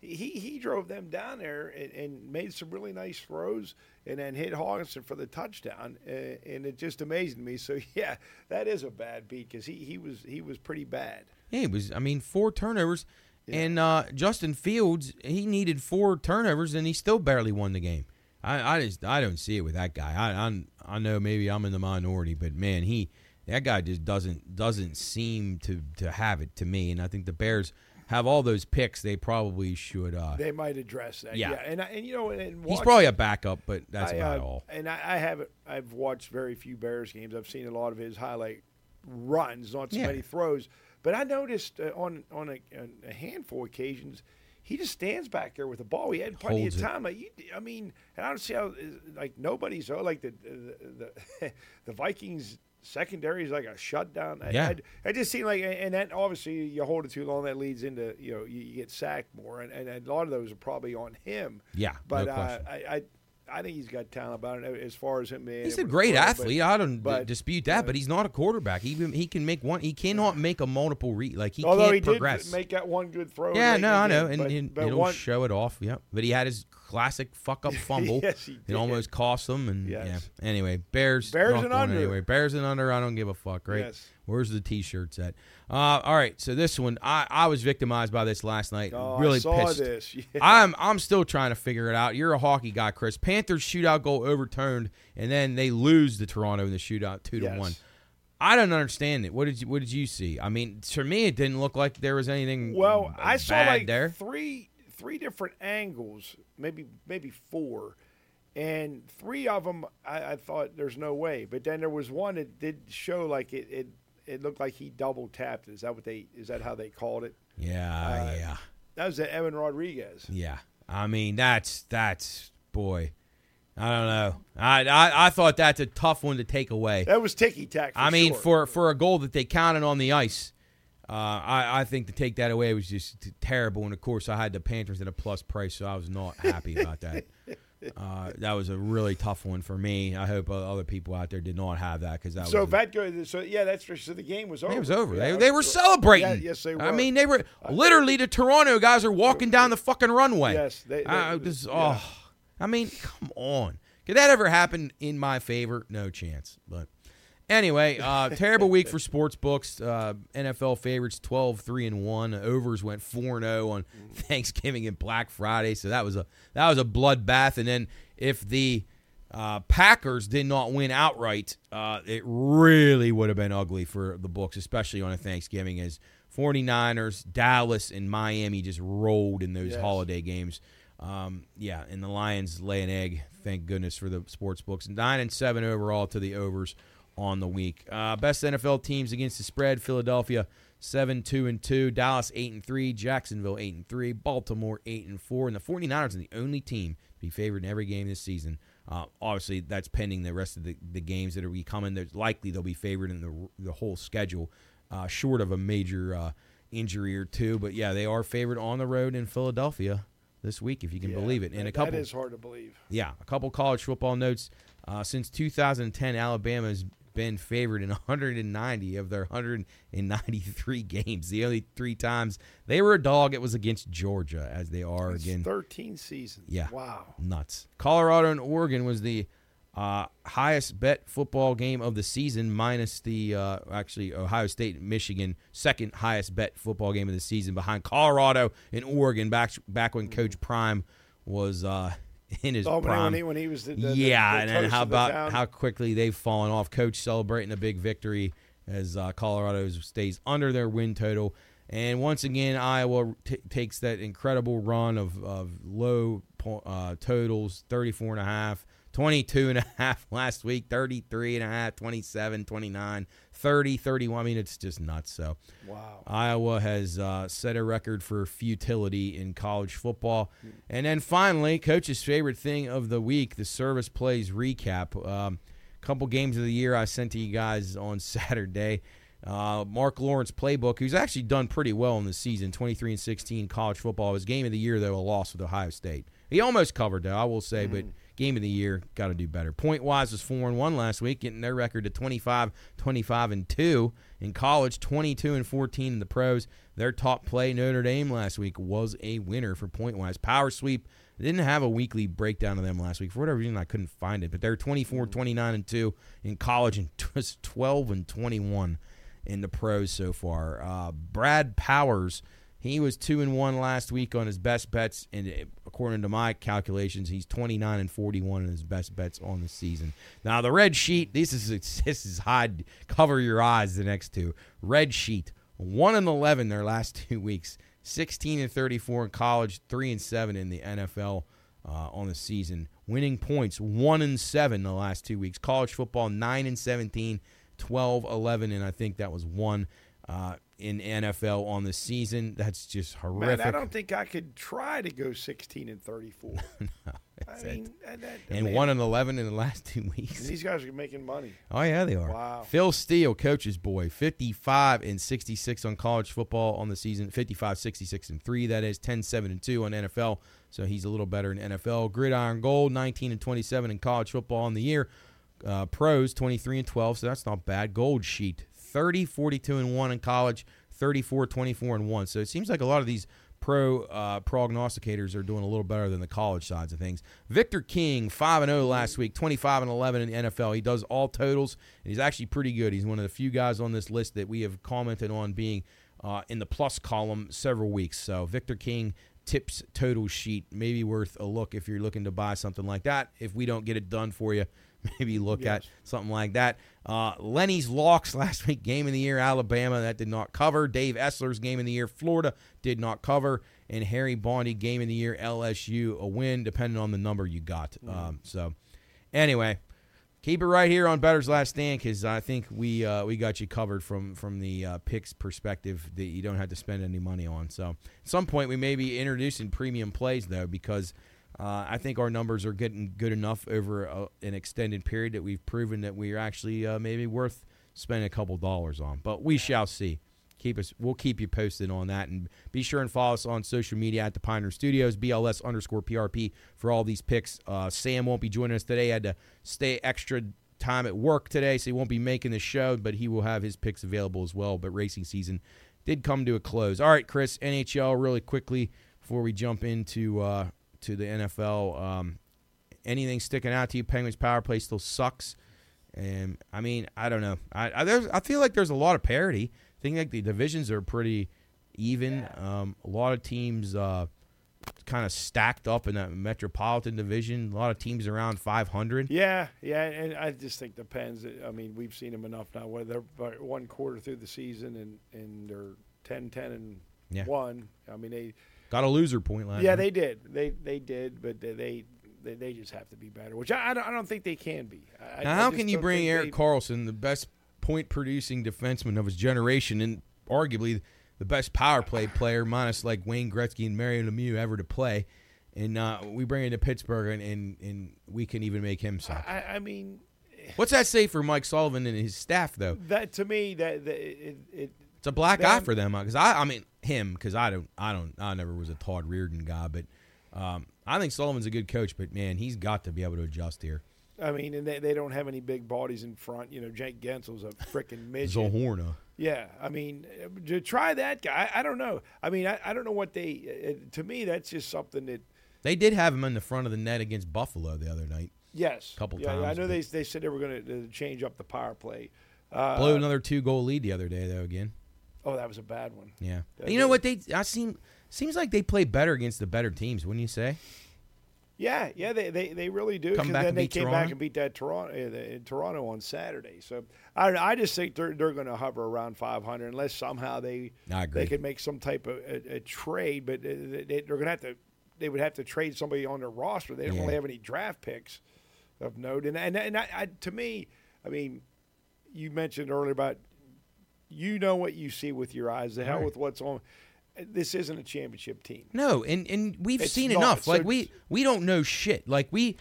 Speaker 2: He, he drove them down there and, and made some really nice throws and then hit Hockenson for the touchdown and, and it just amazed me. So yeah, that is a bad beat because he, he was he was pretty bad.
Speaker 1: Yeah, it was. I mean, four turnovers, and uh, Justin Fields he needed four turnovers and he still barely won the game. I, I just I don't see it with that guy. I I, I know maybe I'm in the minority, but man, he that guy just doesn't doesn't seem to to have it to me. And I think the Bears have all those picks. They probably should. Uh,
Speaker 2: They might address that.
Speaker 1: Yeah.
Speaker 2: Yeah, and I, and you know and
Speaker 1: he's
Speaker 2: watch-
Speaker 1: probably a backup, but that's
Speaker 2: I,
Speaker 1: about
Speaker 2: uh,
Speaker 1: all.
Speaker 2: And I, I haven't. I've watched very few Bears games. I've seen a lot of his highlight runs, not so
Speaker 1: Yeah.
Speaker 2: many throws. But I noticed uh, on on a, on a handful of occasions, he just stands back there with the ball. He had plenty
Speaker 1: Holds
Speaker 2: of time. Like, you, I mean, and I don't see how like nobody's oh, like the the the, the Vikings. Secondary is like a shutdown. I-
Speaker 1: Yeah.
Speaker 2: I, I just seem like, and then obviously you hold it too long, that leads into you know you, you get sacked more, and, and a lot of those are probably on him.
Speaker 1: Yeah,
Speaker 2: But
Speaker 1: no
Speaker 2: uh. I, I I think he's got talent about it as far as him being.
Speaker 1: He's a great
Speaker 2: but-
Speaker 1: athlete. I don't
Speaker 2: but,
Speaker 1: dispute that, but he's not a quarterback. He he can make one. He cannot make a multiple read. Like he
Speaker 2: although
Speaker 1: can't
Speaker 2: he
Speaker 1: progress.
Speaker 2: did make that one good throw.
Speaker 1: yeah, no, I know,
Speaker 2: game,
Speaker 1: and,
Speaker 2: but,
Speaker 1: and
Speaker 2: but
Speaker 1: it'll
Speaker 2: one,
Speaker 1: show it off. Yep, but he had his classic fuck up fumble.
Speaker 2: Yes, he
Speaker 1: It almost cost them, and
Speaker 2: Yes.
Speaker 1: yeah. Anyway, Bears.
Speaker 2: Bears and under.
Speaker 1: Anyway, Bears and under. I don't give a fuck. Right?
Speaker 2: Yes.
Speaker 1: Where's the t-shirts at? Uh, all right. So this one, I, I was victimized by this last night.
Speaker 2: Oh,
Speaker 1: really
Speaker 2: I saw
Speaker 1: pissed.
Speaker 2: this. Yeah.
Speaker 1: I'm I'm still trying to figure it out. You're a hockey guy, Chris. Panthers shootout goal overturned, and then they lose to Toronto in the shootout two to one. I don't understand it. What did you What did you see? I mean, to me, it didn't look like there was anything.
Speaker 2: Well, I saw like
Speaker 1: there.
Speaker 2: three three different angles, maybe maybe four, and three of them I, I thought there's no way. But then there was one that did show like it it, it looked like he double tapped. Is that what they? Is that how they called it?
Speaker 1: Yeah,
Speaker 2: Uh,
Speaker 1: yeah,
Speaker 2: That was the Evan Rodrigues.
Speaker 1: yeah. I mean, that's that's boy. I don't know. I, I I thought that's a tough one to take away.
Speaker 2: That was ticky tack.
Speaker 1: I mean,
Speaker 2: sure.
Speaker 1: for for a goal that they counted on the ice, uh, I I think to take that away was just terrible. And of course, I had the Panthers at a plus price, so I was not happy about that. Uh, that was a really tough one for me. I hope uh, other people out there did not have that because that
Speaker 2: So
Speaker 1: was.
Speaker 2: that goes, so yeah, that's. So the game was over.
Speaker 1: it was over.
Speaker 2: Yeah,
Speaker 1: they, they were celebrating.
Speaker 2: Yeah, yes, they were.
Speaker 1: I mean, they were literally the Toronto guys are walking down the fucking runway.
Speaker 2: Yes, they- they-
Speaker 1: Uh, this-
Speaker 2: yeah.
Speaker 1: oh, I mean, come on. Could that ever happen in my favor? No chance. But anyway, uh, terrible week for sports books. Uh, NFL favorites 12 3 and 1. Overs went 4 0 on Thanksgiving and Black Friday. So that was a that was a bloodbath. And then if the uh, Packers did not win outright, uh, it really would have been ugly for the books, especially on a Thanksgiving, as 49ers, Dallas, and Miami just rolled in those
Speaker 2: Yes.
Speaker 1: holiday games. Um, yeah, and the Lions lay an egg. Thank goodness for the sports books. Nine and seven overall to the overs on the week. Uh, best NFL teams against the spread: Philadelphia seven two and two, Dallas eight and three, Jacksonville eight and three, Baltimore eight and four, and the 49ers are the only team to be favored in every game this season. Uh, obviously, that's pending the rest of the, the games that are be coming. There's likely they'll be favored in the the whole schedule, uh, short of a major uh, injury or two. But yeah, they are favored on the road in Philadelphia this week, if you can
Speaker 2: Yeah,
Speaker 1: believe it. And
Speaker 2: that-
Speaker 1: a couple,
Speaker 2: That is hard to believe.
Speaker 1: yeah, a couple college football notes. Uh, since 2010, Alabama has been favored in 190 of their 193 games. The only three times they were a dog, it was against Georgia, as they are
Speaker 2: It's
Speaker 1: again.
Speaker 2: 13 seasons.
Speaker 1: Yeah.
Speaker 2: Wow.
Speaker 1: Nuts. Colorado and Oregon was the uh, highest bet football game of the season, minus the uh, actually Ohio State and Michigan, second highest bet football game of the season, behind Colorado and Oregon. Back back when Coach Prime was uh, in his
Speaker 2: Oh,
Speaker 1: prime.
Speaker 2: when he, when he was the, the the-
Speaker 1: yeah,
Speaker 2: the
Speaker 1: and then how
Speaker 2: the
Speaker 1: about
Speaker 2: town.
Speaker 1: how quickly they've fallen off? Coach celebrating a big victory as uh, Colorado stays under their win total. And once again, Iowa t- takes that incredible run of, of low po- uh, totals 34 and a half, 22 and a half last week, 33 and a half, 27, 29, 30, 31. I mean, it's just nuts. So
Speaker 2: wow.
Speaker 1: Iowa has uh, set a record for futility in college football. And then finally, coach's favorite thing of the week, the service plays recap. Um, couple games of the year I sent to you guys on Saturday. Uh, Mark Lawrence playbook, who's actually done pretty well in the season, 23 and 16 college football. His game of the year, though, a loss with Ohio State. He almost covered though, I will say, but game of the year got to do better. Point wise was 4 and 1 last week, getting their record to 25 25 and 2 in college, 22 and 14 in the pros. Their top play Notre Dame last week was a winner for point wise. Power sweep didn't have a weekly breakdown of them last week. For whatever reason, I couldn't find it. But they're 24, 29, and 2 in college and just 12 and 21 in the pros so far. Uh, Brad Powers, he was 2 and 1 last week on his best bets. And according to my calculations, he's 29 and 41 in his best bets on the season. Now, the red sheet, this is, this is hide, cover your eyes, the next two. Red sheet, 1 and 11 their last two weeks. 16 and 34 in college, 3 and 7 in the NFL uh, on the season. Winning points, 1 and 7 the last two weeks. College football, 9 and 17, 12, 11, and I think that was 1 uh, in NFL on the season. That's just horrific.
Speaker 2: Man, I don't think I could try to go 16 and 34.
Speaker 1: no,
Speaker 2: I mean, that, that,
Speaker 1: And
Speaker 2: man,
Speaker 1: 1 and 11 in the last two weeks.
Speaker 2: These guys are making money.
Speaker 1: Oh yeah, they are.
Speaker 2: Wow.
Speaker 1: Phil Steele, coach's boy, 55 and 66 on college football on the season, 55 66 and 3 that is 10 7 and 2 on NFL. So he's a little better in NFL. Gridiron Gold, 19 and 27 in college football on the year. Uh, pros 23 and 12, so that's not bad. Gold sheet 30 42 and 1 in college, 34 24 and 1. So it seems like a lot of these pro uh, prognosticators are doing a little better than the college sides of things. Victor King, 5 and 0 last week, 25 and 11 in the NFL. He does all totals, and he's actually pretty good. He's one of the few guys on this list that we have commented on being uh, in the plus column several weeks. So Victor King tips total sheet maybe worth a look if you're looking to buy something like that. If we don't get it done for you, maybe look at something like that. Uh, Lenny's locks last week, game of the year, Alabama, that did not cover. Dave Essler's game of the year, Florida, did not cover. And Harry Bondy, game of the year, LSU, a win, depending on the number you got. Um, so, anyway, keep it right here on Bettor's Last Stand because I think we uh, we got you covered from from the uh, picks perspective that you don't have to spend any money on. So, at some point, we may be introducing premium plays though because. Uh, I think our numbers are getting good enough over a, an extended period that we've proven that we are actually uh, maybe worth spending a couple dollars on. But we shall see. Keep us. We'll keep you posted on that, and be sure and follow us on social media at the Pine Room Studios BLS underscore PRP for all these picks. Uh, Sam won't be joining us today. Had to stay extra time at work today, so he won't be making the show, but he will have his picks available as well. But racing season did come to a close. All right, Chris, NHL, really quickly before we jump into uh, to the NFL. Um, anything sticking out to you? Penguins power play still sucks, and I mean, I don't know. I I, there's, I feel like there's a lot of parity. I think like the divisions are pretty even. Um, a lot of teams uh, kind of stacked up in that Metropolitan Division. A lot of teams around 500.
Speaker 2: Yeah, yeah, and I just think the depends. I mean, we've seen them enough now. Where they're one quarter through the season and and they're 10, 10 and
Speaker 1: Yeah.
Speaker 2: one. I mean, they
Speaker 1: Got a loser point last
Speaker 2: yeah they did they they did, but they they, they, just have to be better, which I, I, don't, I don't think they can be. I,
Speaker 1: Now, how can you bring Eric
Speaker 2: they-
Speaker 1: Carlson, the best point producing defenseman of his generation, and arguably the best power play player, minus like Wayne Gretzky and Mario Lemieux ever to play, and uh, we bring him to Pittsburgh and, and, and we can even make him suck?
Speaker 2: I, I mean,
Speaker 1: What's that say for Mike Sullivan and his staff, though?
Speaker 2: that to me that, that it, it
Speaker 1: It's a black eye for them because I, I mean him because I don't, I don't, I never was a Todd Reirden guy, but um, I think Sullivan's a good coach, but man, he's got to be able to adjust here.
Speaker 2: I mean, and they, they don't have any big bodies in front. You know, Jake Guentzel's a freaking midget.
Speaker 1: Zohorna.
Speaker 2: Yeah, I mean, uh, to try that guy, I, I don't know. I mean, I, I don't know what they. Uh, to me, that's just something that.
Speaker 1: They did have him in the front of the net against Buffalo the other night.
Speaker 2: Yes, a
Speaker 1: Couple
Speaker 2: yeah, I know they they said they were going to change up the power play. Uh,
Speaker 1: Blew another two goal lead the other day though. Again,
Speaker 2: oh, that was a bad one.
Speaker 1: yeah.
Speaker 2: That
Speaker 1: you know what they? I seem seems like they play better against the better teams. Wouldn't you say?
Speaker 2: Yeah, yeah, they they, they really do.
Speaker 1: Come back
Speaker 2: then
Speaker 1: and
Speaker 2: they
Speaker 1: beat
Speaker 2: came
Speaker 1: Toronto?
Speaker 2: back and beat that Toronto uh, Toronto on Saturday. So I I just think they're they're going to hover around 500 unless somehow they they could make some type of a, a trade, but uh, they, they're going to have to they would have to trade somebody on their roster. They don't
Speaker 1: Yeah.
Speaker 2: really have any draft picks of note. And and, and I, I, to me, I mean, you mentioned earlier about you know what you see with your eyes. The hell
Speaker 1: Right.
Speaker 2: with what's on. This isn't a championship team.
Speaker 1: No, and and we've
Speaker 2: It's
Speaker 1: seen
Speaker 2: not.
Speaker 1: enough.
Speaker 2: So-
Speaker 1: Like we we don't know shit. Like we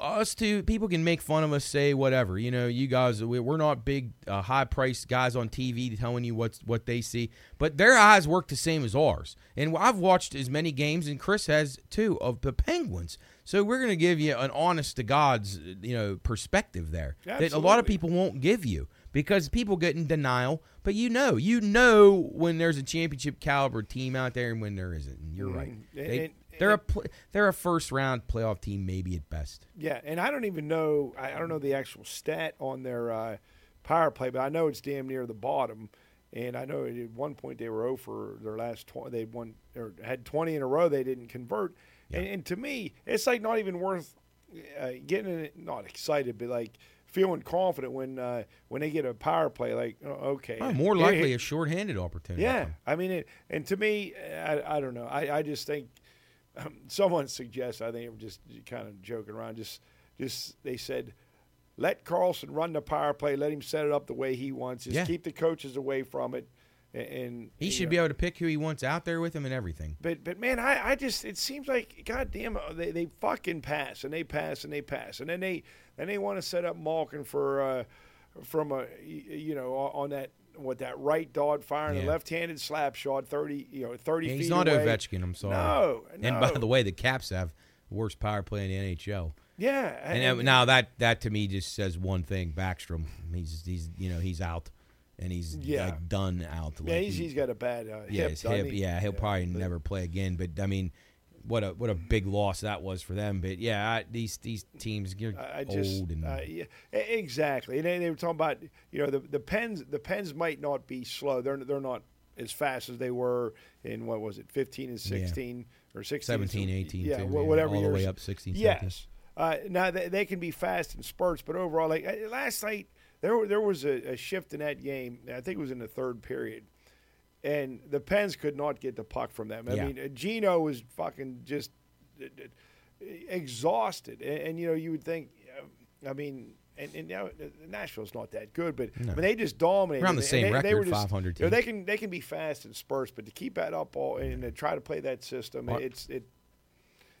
Speaker 1: us two people can make fun of us, say whatever. You know, you guys, we- we're not big, uh, high priced guys on TV telling you what's what they see, but their eyes work the same as ours. And I've watched as many games, and Chris has too, of the Penguins. So we're going to give you an honest to God's, you know, perspective there that a lot of people won't give you because people get in denial. But you know, you know when there's a championship caliber team out there and when there isn't. And you're right.
Speaker 2: Mhm.
Speaker 1: They,
Speaker 2: And-
Speaker 1: they're a pl- they're a first round playoff team, maybe at best.
Speaker 2: Yeah, and I don't even know. I I don't know the actual stat on their uh, power play, but I know it's damn near the bottom. And I know at one point they were over their last 20. They won or had 20 in a row. They didn't convert. And, and to me, it's like not even worth uh, getting it, not excited, but like feeling confident when uh, when they get a power play. Like, oh, okay,
Speaker 1: Oh, more likely
Speaker 2: here-
Speaker 1: a shorthanded opportunity.
Speaker 2: yeah, I mean, it, and to me, I, I don't know. I, I just think um, someone suggests. I think I'm just kind of joking around. Just, just they said, let Carlson run the power play. Let him set it up the way he wants. Just
Speaker 1: Yeah.
Speaker 2: keep the coaches away from it. And, and
Speaker 1: He should
Speaker 2: know,
Speaker 1: be able to pick who he wants out there with him and everything.
Speaker 2: But but man, I, I just it seems like goddamn uh, they they fucking pass and they pass and they pass and then they then they want to set up Malkin for uh, from a you know on that what that right dog firing
Speaker 1: Yeah.
Speaker 2: a left-handed slap shot thirty you know thirty
Speaker 1: Yeah,
Speaker 2: feet
Speaker 1: he's not
Speaker 2: away.
Speaker 1: Ovechkin. I'm sorry.
Speaker 2: No,
Speaker 1: And by the way, the Caps have worst power play in the NHL.
Speaker 2: yeah,
Speaker 1: And, uh, now that that to me just says one thing: Backstrom. He's he's you know he's out, and he's
Speaker 2: Yeah.
Speaker 1: like done out.
Speaker 2: yeah,
Speaker 1: Like,
Speaker 2: he's,
Speaker 1: he-
Speaker 2: he's got a bad uh,
Speaker 1: yeah,
Speaker 2: hip.
Speaker 1: his
Speaker 2: doesn't
Speaker 1: hip,
Speaker 2: he?
Speaker 1: yeah, he'll probably
Speaker 2: but-
Speaker 1: never play again. But I mean, what a what a big loss that was for them. But yeah, I, these these teams you're
Speaker 2: I I just
Speaker 1: old and
Speaker 2: uh, yeah, exactly. And they, they were talking about you know the the pens the pens might not be slow. They're they're not as fast as they were in what was it 15 and 16 or 16
Speaker 1: 17, 18,
Speaker 2: yeah,
Speaker 1: too,
Speaker 2: wha-
Speaker 1: yeah,
Speaker 2: whatever
Speaker 1: all the way up 16,
Speaker 2: Yes. Uh, now they, they can be fast in spurts, but overall, like uh, last night, there there was a, a shift in that game. I think it was in the third period, and the Pens could not get the puck from them. I
Speaker 1: Yeah.
Speaker 2: mean, uh, Gino was fucking just uh, uh, exhausted, and, and you know you would think, uh, I mean. And, and you know, Nashville's not that good, but I mean, they just dominated.
Speaker 1: Around the same
Speaker 2: they, they were just,
Speaker 1: 500
Speaker 2: You know, they can they can be fast in spurts, but to keep that up all and to try to play that system, it's it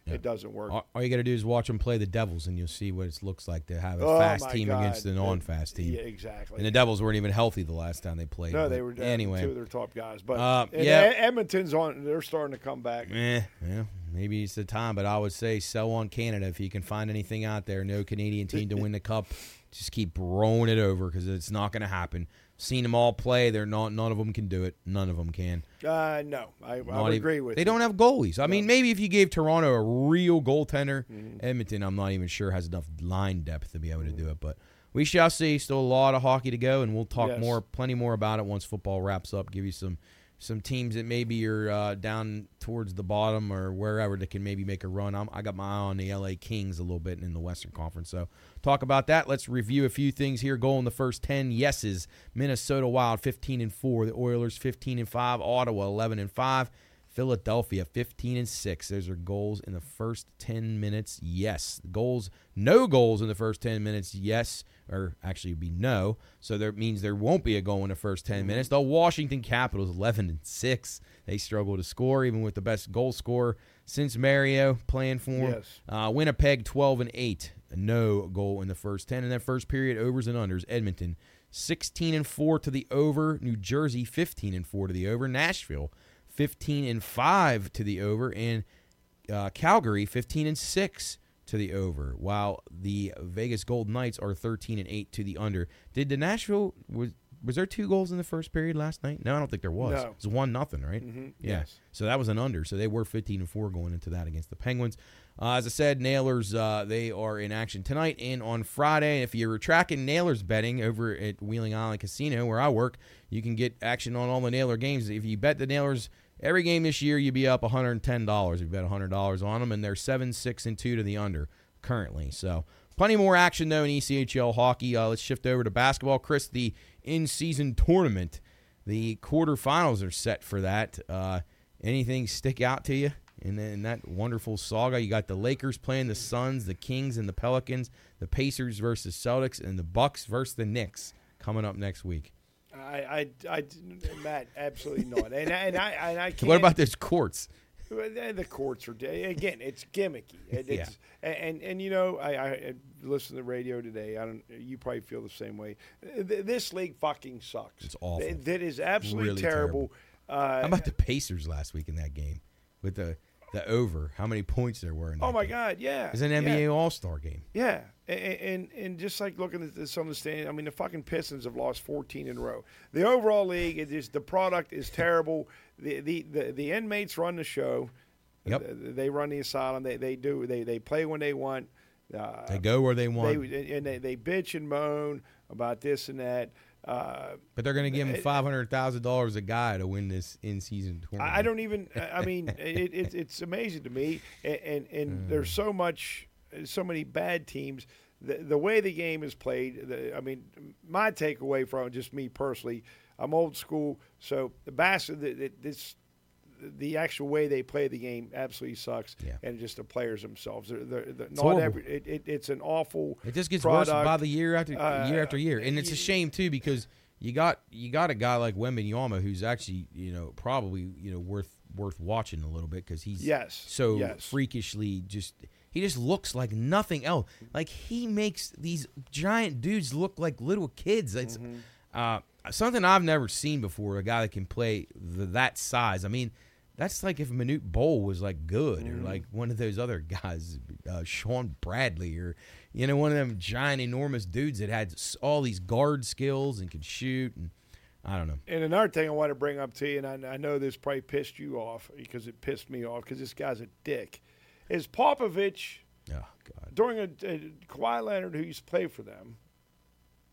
Speaker 1: Yeah.
Speaker 2: it doesn't work.
Speaker 1: All, all you got to do is watch them play the Devils, and you'll see what it looks like to have a
Speaker 2: Oh,
Speaker 1: fast team
Speaker 2: God.
Speaker 1: against a non-fast team.
Speaker 2: Yeah, exactly.
Speaker 1: And the Devils weren't even healthy the last time they played.
Speaker 2: no, they were down
Speaker 1: anyway.
Speaker 2: two of their top guys, but
Speaker 1: Uh, yeah.
Speaker 2: Edmonton's on. They're starting to come back.
Speaker 1: Eh, yeah, maybe it's the time, but I would say sell on Canada if you can find anything out there. No Canadian team to win the cup. Just keep rolling it over because it's not going to happen. Seen them all play. They're not. None of them can do it. None of them can.
Speaker 2: Uh, no, I, I would
Speaker 1: even-
Speaker 2: agree with
Speaker 1: They
Speaker 2: you.
Speaker 1: don't have goalies. I mean, maybe if you gave Toronto a real goaltender,
Speaker 2: Mm-hmm.
Speaker 1: Edmonton, I'm not even sure has enough line depth to be able to do it. But we shall see. Still a lot of hockey to go, and we'll talk
Speaker 2: Yes.
Speaker 1: more, plenty more about it once football wraps up. Give you some some teams that maybe are uh, down towards the bottom or wherever that can maybe make a run. I'm, I got my eye on the LA Kings a little bit in the Western Conference. So talk about that. Let's review a few things here. Goal in the first ten yeses. Minnesota Wild 15 and four. The Oilers 15 and five. Ottawa 11 and five. Philadelphia 15 and 6. Those are goals in the first 10 minutes. Yes. Goals no goals in the first 10 minutes. Yes, or actually be no. So that means there won't be a goal in the first 10 minutes. The Washington Capitals 11 and 6. They struggle to score even with the best goal scorer since Mario playing for them.
Speaker 2: Yes.
Speaker 1: Uh, Winnipeg 12 and 8. No goal in the first 10 in that first period. Overs and unders. Edmonton 16 and 4 to the over. New Jersey 15 and 4 to the over. Nashville 15 and 5 to the over and uh, Calgary 15 and 6 to the over while the Vegas Golden Knights are 13 and 8 to the under. Did the Nashville was was there two goals in the first period last night? No, I don't think there was.
Speaker 2: No.
Speaker 1: It was one nothing, right?
Speaker 2: Mhm,
Speaker 1: Yeah.
Speaker 2: yes.
Speaker 1: So that was an under. So they were 15 and 4 going into that against the Penguins. Uh, as I said, Nailers, uh, they are in action tonight and on Friday. If you're tracking Nailers betting over at Wheeling Island Casino, where I work, you can get action on all the Nailer games. If you bet the Nailers every game this year, you'd be up $110 if you bet $100 on them, and they're 7 6 and 2 to the under currently. So plenty more action, though, in ECHL hockey. Uh, let's shift over to basketball. Chris, the in season tournament. The quarterfinals are set for that. Uh, anything stick out to you in, in that wonderful saga? You got the Lakers playing the Suns, the Kings and the Pelicans, the Pacers versus Celtics, and the Bucks versus the Knicks coming up next week.
Speaker 2: I, I, I, Matt, absolutely not. And, I- and I, and I can't.
Speaker 1: What about those courts?
Speaker 2: The courts are again. It's gimmicky. It-
Speaker 1: Yeah.
Speaker 2: It's, and and you know, I, I listen to the radio today. I don't. You probably feel the same way. This league fucking sucks.
Speaker 1: It's awful.
Speaker 2: Th- That is absolutely
Speaker 1: Really
Speaker 2: terrible. Uh,
Speaker 1: How about the Pacers last week in that game with the the over? How many points there were? In
Speaker 2: oh my
Speaker 1: game?
Speaker 2: God! Yeah,
Speaker 1: It's an
Speaker 2: yeah.
Speaker 1: NBA All Star game.
Speaker 2: Yeah, and, and and just like looking at this on the stand, I mean, the fucking Pistons have lost 14 in a row. The overall league, it is the product is terrible. The the the, the inmates run the show.
Speaker 1: Yep.
Speaker 2: Th- They run the asylum. They they do. They they play when they want. Uh,
Speaker 1: They go where they
Speaker 2: they
Speaker 1: want,
Speaker 2: and they, they bitch and moan about this and that. Uh,
Speaker 1: but they're going to give him five hundred thousand dollars a guy to win this in season tournament.
Speaker 2: I don't even. I mean, it, it, it's amazing to me, and and, and there's so much, so many bad teams. The, the way the game is played, the, I mean, my takeaway from just me personally, I'm old school, so the basket, the, the, this, the actual way they play the game absolutely sucks,
Speaker 1: Yeah.
Speaker 2: and just the players themselves. They're, they're, they're not
Speaker 1: horrible.
Speaker 2: every, it, it, it's an awful.
Speaker 1: It just gets
Speaker 2: product.
Speaker 1: worse by the year after
Speaker 2: Uh,
Speaker 1: year after year, and it's a shame too because you got you got a guy like Wembanyama who's actually you know probably you know worth worth watching a little bit because he's
Speaker 2: Yes,
Speaker 1: so
Speaker 2: yes.
Speaker 1: freakishly just he just looks like nothing else. Like he makes these giant dudes look like little kids. It's
Speaker 2: Mm-hmm.
Speaker 1: uh, something I've never seen before. A guy that can play the, that size. I mean. That's like if Manute Bol was like good,
Speaker 2: Mm-hmm.
Speaker 1: or like one of those other guys, uh, Shawn Bradley, or you know one of them giant, enormous dudes that had all these guard skills and could shoot. And I don't know.
Speaker 2: And another thing I want to bring up to you, and I, I know this probably pissed you off because it pissed me off because this guy's a dick, is Popovich
Speaker 1: Oh God.
Speaker 2: during a, a Kawhi Leonard who used to play for them,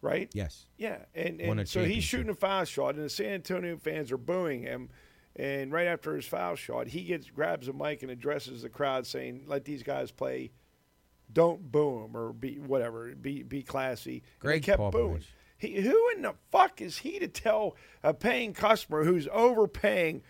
Speaker 2: right?
Speaker 1: Yes.
Speaker 2: Yeah, and, and so he's shooting a foul shot, and the San Antonio fans are booing him. And right after his foul shot, he gets grabs a mic and addresses the crowd, saying, "Let these guys play. Don't boo them or be whatever. Be be classy." Gregg kept
Speaker 1: Popovich.
Speaker 2: booing. He, who in the fuck is he to tell a paying customer who's overpaying,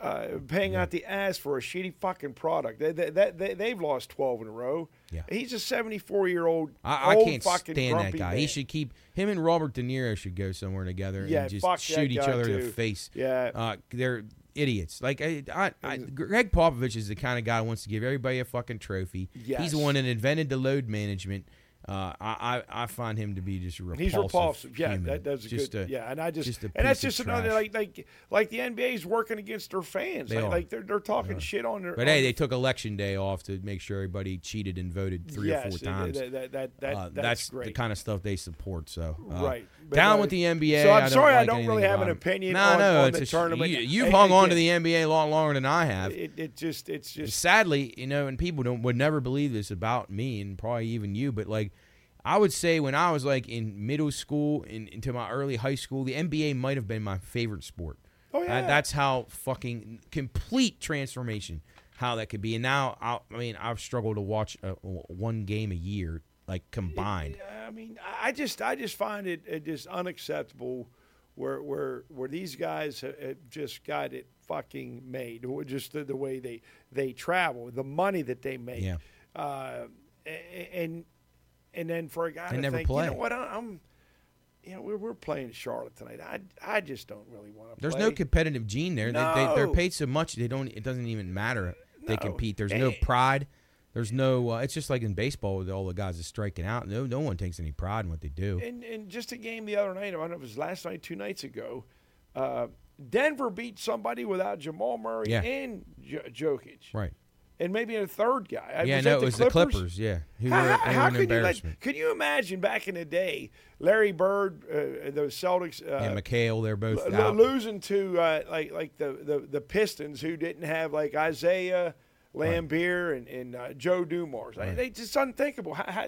Speaker 2: uh, paying out the ass for a shitty fucking product? They, they, they, they, they've lost twelve in a row.
Speaker 1: Yeah.
Speaker 2: he's a seventy-four year old.
Speaker 1: I, I can't
Speaker 2: fucking
Speaker 1: stand that guy.
Speaker 2: man.
Speaker 1: He should keep him and Robert De Niro should go somewhere together
Speaker 2: Yeah,
Speaker 1: and just shoot each other in the face.
Speaker 2: Yeah.
Speaker 1: uh, they're idiots. Like I, I, I, Gregg Popovich is the kind of guy who wants to give everybody a fucking trophy.
Speaker 2: Yes.
Speaker 1: He's the one that invented the load management. Uh, I, I, I find him to be just a repulsive.
Speaker 2: He's repulsive. Yeah,
Speaker 1: human.
Speaker 2: that, that's a
Speaker 1: just
Speaker 2: good.
Speaker 1: A,
Speaker 2: yeah, and I just,
Speaker 1: just
Speaker 2: and that's just another like like like the NBA's working against their fans.
Speaker 1: They
Speaker 2: like, like they're they're talking shit on their.
Speaker 1: But
Speaker 2: on
Speaker 1: hey, they took election day off to make sure everybody cheated and voted three
Speaker 2: yes,
Speaker 1: or four times.
Speaker 2: That, that, that, that-
Speaker 1: uh,
Speaker 2: that's,
Speaker 1: the
Speaker 2: great.
Speaker 1: kind of stuff they support. So uh,
Speaker 2: Right. But,
Speaker 1: down with the NBA.
Speaker 2: so I'm
Speaker 1: I
Speaker 2: sorry I don't really have an opinion
Speaker 1: No,
Speaker 2: on-
Speaker 1: no,
Speaker 2: on
Speaker 1: it's
Speaker 2: the
Speaker 1: a
Speaker 2: tournament.
Speaker 1: You, you've hung on to the NBA a lot longer than I have.
Speaker 2: it, it just it's just
Speaker 1: Sadly, you know, and people don't would never believe this about me, and probably even you, but like. I would say when I was like in middle school and into my early high school, the NBA might have been my favorite sport.
Speaker 2: Oh,
Speaker 1: Uh,
Speaker 2: yeah.
Speaker 1: that's how fucking complete transformation how that could be. And now, I, I mean, I've struggled to watch uh one game a year, like combined.
Speaker 2: I mean, I just I just find it, it just unacceptable where where where these guys have, just got it fucking made. Just the, the way they they travel, the money that they make.
Speaker 1: Yeah.
Speaker 2: Uh, a- and and then for a guy
Speaker 1: They
Speaker 2: to
Speaker 1: never
Speaker 2: think,
Speaker 1: play.
Speaker 2: you know what, I'm, you know, we're, we're playing Charlotte tonight. I I just don't really want to.
Speaker 1: There's
Speaker 2: play.
Speaker 1: no competitive gene there. They, they, they're paid so much they don't. It doesn't even matter. They
Speaker 2: No.
Speaker 1: compete. There's no
Speaker 2: Eh.
Speaker 1: pride. There's no. Uh, it's just like in baseball with all the guys that striking out. No, no one takes any pride in what they do.
Speaker 2: And, and just a game the other night, I don't know if it was last night, two nights ago, uh, Denver beat somebody without Jamal Murray
Speaker 1: Yeah.
Speaker 2: and J- Jokic.
Speaker 1: Right.
Speaker 2: And maybe a third guy.
Speaker 1: Yeah,
Speaker 2: was
Speaker 1: no, it was the Clippers. Yeah, who
Speaker 2: How,
Speaker 1: were,
Speaker 2: how, how could you let, could you imagine back in the day, Larry Bird, uh, the Celtics, uh,
Speaker 1: and McHale, they're both out.
Speaker 2: losing to uh, like like the, the the Pistons, who didn't have like Isiah Laimbeer and, and uh, Joe Dumars.
Speaker 1: Right.
Speaker 2: They just unthinkable. How, how,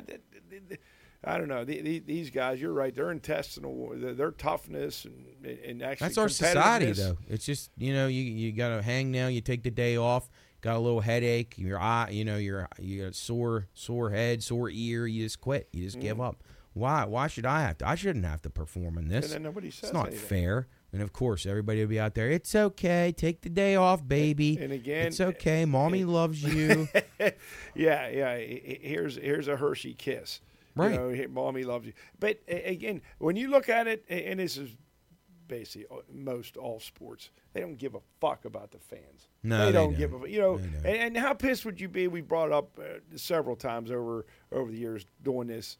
Speaker 2: I don't know. The, the, these guys, you're right. Their intestinal, their, their toughness, and and actually
Speaker 1: That's our society, though. It's just you know you you got to hang now. You take the day off. Got a little headache. Your eye, you know, your you sore sore head, sore ear. You just quit. You just
Speaker 2: Mm.
Speaker 1: give up. Why? Why should I have to? I shouldn't have to perform in this.
Speaker 2: And then nobody says
Speaker 1: it's not
Speaker 2: anything.
Speaker 1: fair. And of course, everybody will be out there. It's okay. Take the day off, baby.
Speaker 2: and again-
Speaker 1: it's okay. Mommy loves you.
Speaker 2: yeah, yeah. he- he- Here's here's a Hershey kiss.
Speaker 1: Right.
Speaker 2: You know, mommy loves you. But again, when you look at it, and this is basically uh, most all sports. They don't give a fuck about the fans.
Speaker 1: No,
Speaker 2: they,
Speaker 1: they
Speaker 2: don't,
Speaker 1: don't.
Speaker 2: give a you know. And, and how pissed would you be? We brought up uh, several times over over the years doing this,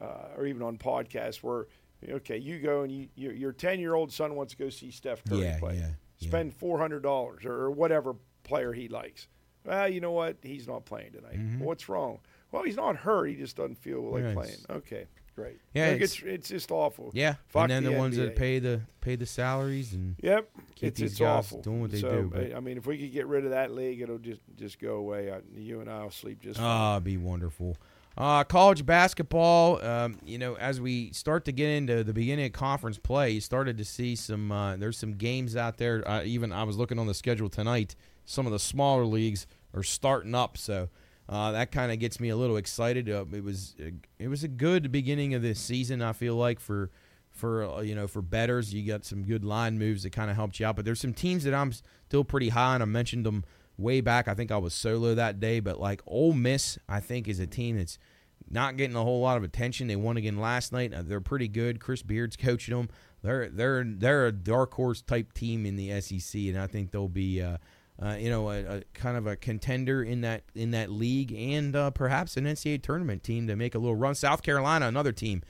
Speaker 2: uh, or even on podcasts where okay, you go and you your- your ten year old son wants to go see Steph Curry
Speaker 1: Yeah,
Speaker 2: play.
Speaker 1: yeah, yeah.
Speaker 2: Spend four hundred dollars or, whatever player he likes. Well, you know what? He's not playing tonight. Well, what's wrong? Well, he's not hurt. He just doesn't feel like
Speaker 1: Mm-hmm. Yeah,
Speaker 2: playing. Okay, great.
Speaker 1: Yeah,
Speaker 2: Look,
Speaker 1: it's-
Speaker 2: it's it's just awful.
Speaker 1: Yeah,
Speaker 2: Fuck
Speaker 1: and then the,
Speaker 2: the
Speaker 1: ones that pay the pay the salaries and
Speaker 2: Yep,
Speaker 1: Keep
Speaker 2: it's
Speaker 1: these
Speaker 2: it's
Speaker 1: guys
Speaker 2: awful.
Speaker 1: doing what they
Speaker 2: so,
Speaker 1: do, but-
Speaker 2: I- mean, if we could get rid of that league, it'll just just go away. I, you and I'll sleep just.
Speaker 1: Ah, be wonderful. Uh, college basketball. Um, you know, as we start to get into the beginning of conference play, you started to see some. Uh, there's some games out there. Uh, even I was looking on the schedule tonight. Some of the smaller leagues are starting up, so uh, that kind of gets me a little excited. Uh, it was it was a good beginning of this season. I feel like for for uh, you know for bettors, you got some good line moves that kind of helped you out. But there's some teams that I'm still pretty high on. I mentioned them way back. I think I was solo that day, but like Ole Miss, I think is a team that's not getting a whole lot of attention. They won again last night. Uh, They're pretty good. Chris Beard's coaching them. They're they're they're a dark horse type team in the SEC, and I think they'll be. Uh, uh, you know, a, a kind of a contender in that in that league, and uh, perhaps an NCAA tournament team to make a little run. South Carolina, another team,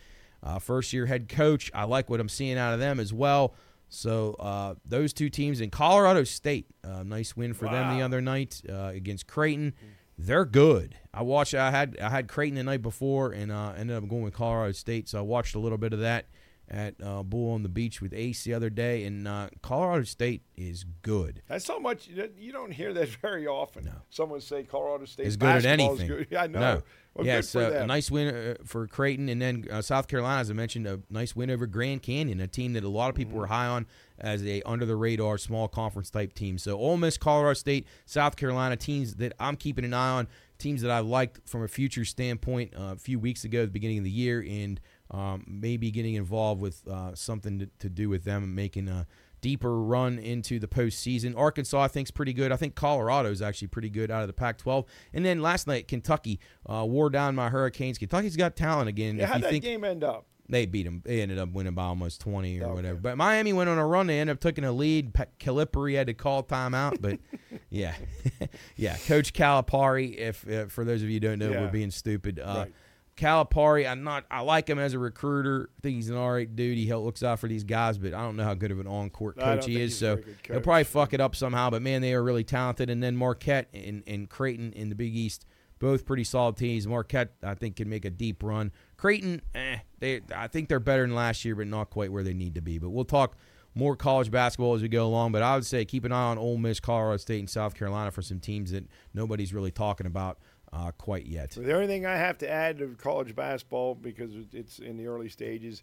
Speaker 1: uh, first year head coach. I like what I'm seeing out of them as well. So uh, those two teams in Colorado State, uh, nice win for them the other night uh, against Creighton. They're good. I watched. I had I had Creighton the night before, and uh, ended up going with Colorado State. So I watched a little bit of that at uh, Bull on the Beach with Ace the other day, and uh, Colorado State is good.
Speaker 2: That's so much you don't hear that very often.
Speaker 1: No.
Speaker 2: Someone say Colorado State
Speaker 1: is good at anything.
Speaker 2: good. Yeah, I know.
Speaker 1: No.
Speaker 2: Well,
Speaker 1: yeah, so a nice win uh, for Creighton, and then uh, South Carolina, as I mentioned, a nice win over Grand Canyon, a team that a lot of people
Speaker 2: Mm-hmm.
Speaker 1: were high on as a under the radar small conference type team. So Ole Miss, Colorado State, South Carolina teams that I'm keeping an eye on, teams that I liked from a future standpoint uh, a few weeks ago, at the beginning of the year, and um, maybe getting involved with uh, something to, to do with them and making a deeper run into the postseason. Arkansas, I think, is pretty good. I think Colorado is actually pretty good out of the Pac-12. And then last night, Kentucky uh, wore down my Hurricanes. Kentucky's got talent again.
Speaker 2: yeah,
Speaker 1: if
Speaker 2: how'd
Speaker 1: you
Speaker 2: that
Speaker 1: think
Speaker 2: game end up?
Speaker 1: they beat them, they ended up winning by almost 20 or
Speaker 2: Okay.
Speaker 1: whatever. But Miami went on a run. They ended up taking a lead. Pa- Calipari had to call timeout, but yeah, yeah. Coach Calipari, if uh, for those of you who don't know,
Speaker 2: Yeah.
Speaker 1: we're being stupid. Uh,
Speaker 2: Right.
Speaker 1: Calipari, I'm not. I like him as a recruiter. I think he's an all right dude. He looks out for these guys, but I don't know how good of an on court coach he is. So he'll probably fuck it up somehow. But man, they are really talented. And then Marquette and, and Creighton in the Big East, both pretty solid teams. Marquette, I think, can make a deep run. Creighton, eh, they I think they're better than last year, but not quite where they need to be. But we'll talk more college basketball as we go along. But I would say keep an eye on Ole Miss, Colorado State, and South Carolina for some teams that nobody's really talking about uh, quite yet.
Speaker 2: The only thing I have to add to college basketball because it's in the early stages.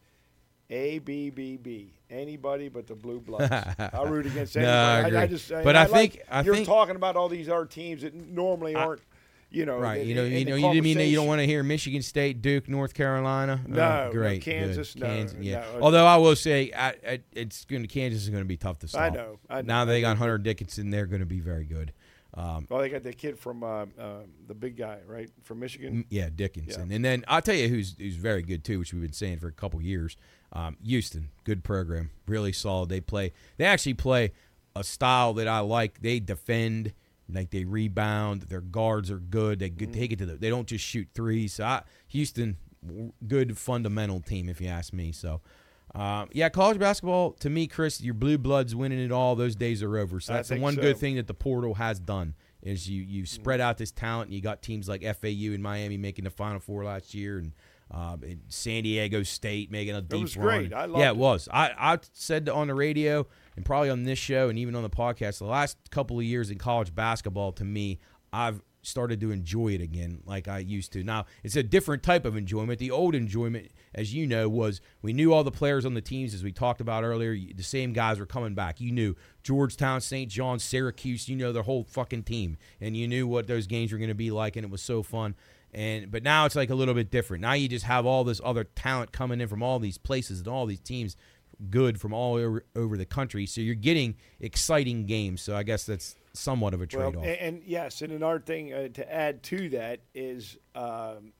Speaker 2: A B B B. Anybody but the blue bloods. I'll root against
Speaker 1: No,
Speaker 2: anybody.
Speaker 1: I
Speaker 2: I, I just.
Speaker 1: But I
Speaker 2: like
Speaker 1: think- I
Speaker 2: you're
Speaker 1: think-
Speaker 2: talking about all these other teams that normally
Speaker 1: I-
Speaker 2: aren't. You know,
Speaker 1: Right,
Speaker 2: in-
Speaker 1: you know,
Speaker 2: in
Speaker 1: you know, you didn't mean that you don't want to hear Michigan State, Duke, North Carolina.
Speaker 2: No,
Speaker 1: Oh,
Speaker 2: no,
Speaker 1: great,
Speaker 2: Kansas, no,
Speaker 1: Kansas, yeah.
Speaker 2: no.
Speaker 1: Although I will say, I, I, it's going to Kansas is going to be tough to stop.
Speaker 2: I know. I know.
Speaker 1: Now they
Speaker 2: I
Speaker 1: got. Hunter Dickinson, they're going to be very good. Um,
Speaker 2: Well, they got the kid from uh, uh, the big guy, right, from Michigan.
Speaker 1: Yeah, Dickinson.
Speaker 2: Yeah.
Speaker 1: And then I'll tell you who's who's very good too, which we've been saying for a couple years. Um, Houston, good program, really solid. They play. They actually play a style that I like. They defend, like they rebound. Their guards are good. They good, take it to the. They don't just shoot threes. So I, Houston, good fundamental team if you ask me. So. Um, yeah, college basketball to me, Chris, your blue bloods winning it all. Those days are over. So that's the one
Speaker 2: so.
Speaker 1: good thing that the portal has done is you you spread out this talent. And you got teams like FAU and Miami making the Final Four last year, and, um, and San Diego State making a deep it
Speaker 2: was
Speaker 1: run.
Speaker 2: great. I
Speaker 1: yeah,
Speaker 2: it.
Speaker 1: it was. I I said on the radio and probably on this show and even on the podcast the last couple of years in college basketball. To me, I've started to enjoy it again like I used to. Now it's a different type of enjoyment. The old enjoyment, as you know, was we knew all the players on the teams as we talked about earlier. The same guys were coming back. You knew Georgetown, St. John, Syracuse. You know their whole fucking team, and you knew what those games were going to be like, and it was so fun. And but now it's like a little bit different. Now you just have all this other talent coming in from all these places and all these teams good from all over, over the country. So you're getting exciting games. So I guess that's somewhat of a trade off.
Speaker 2: and, and yes, and another thing uh, to add to that is um,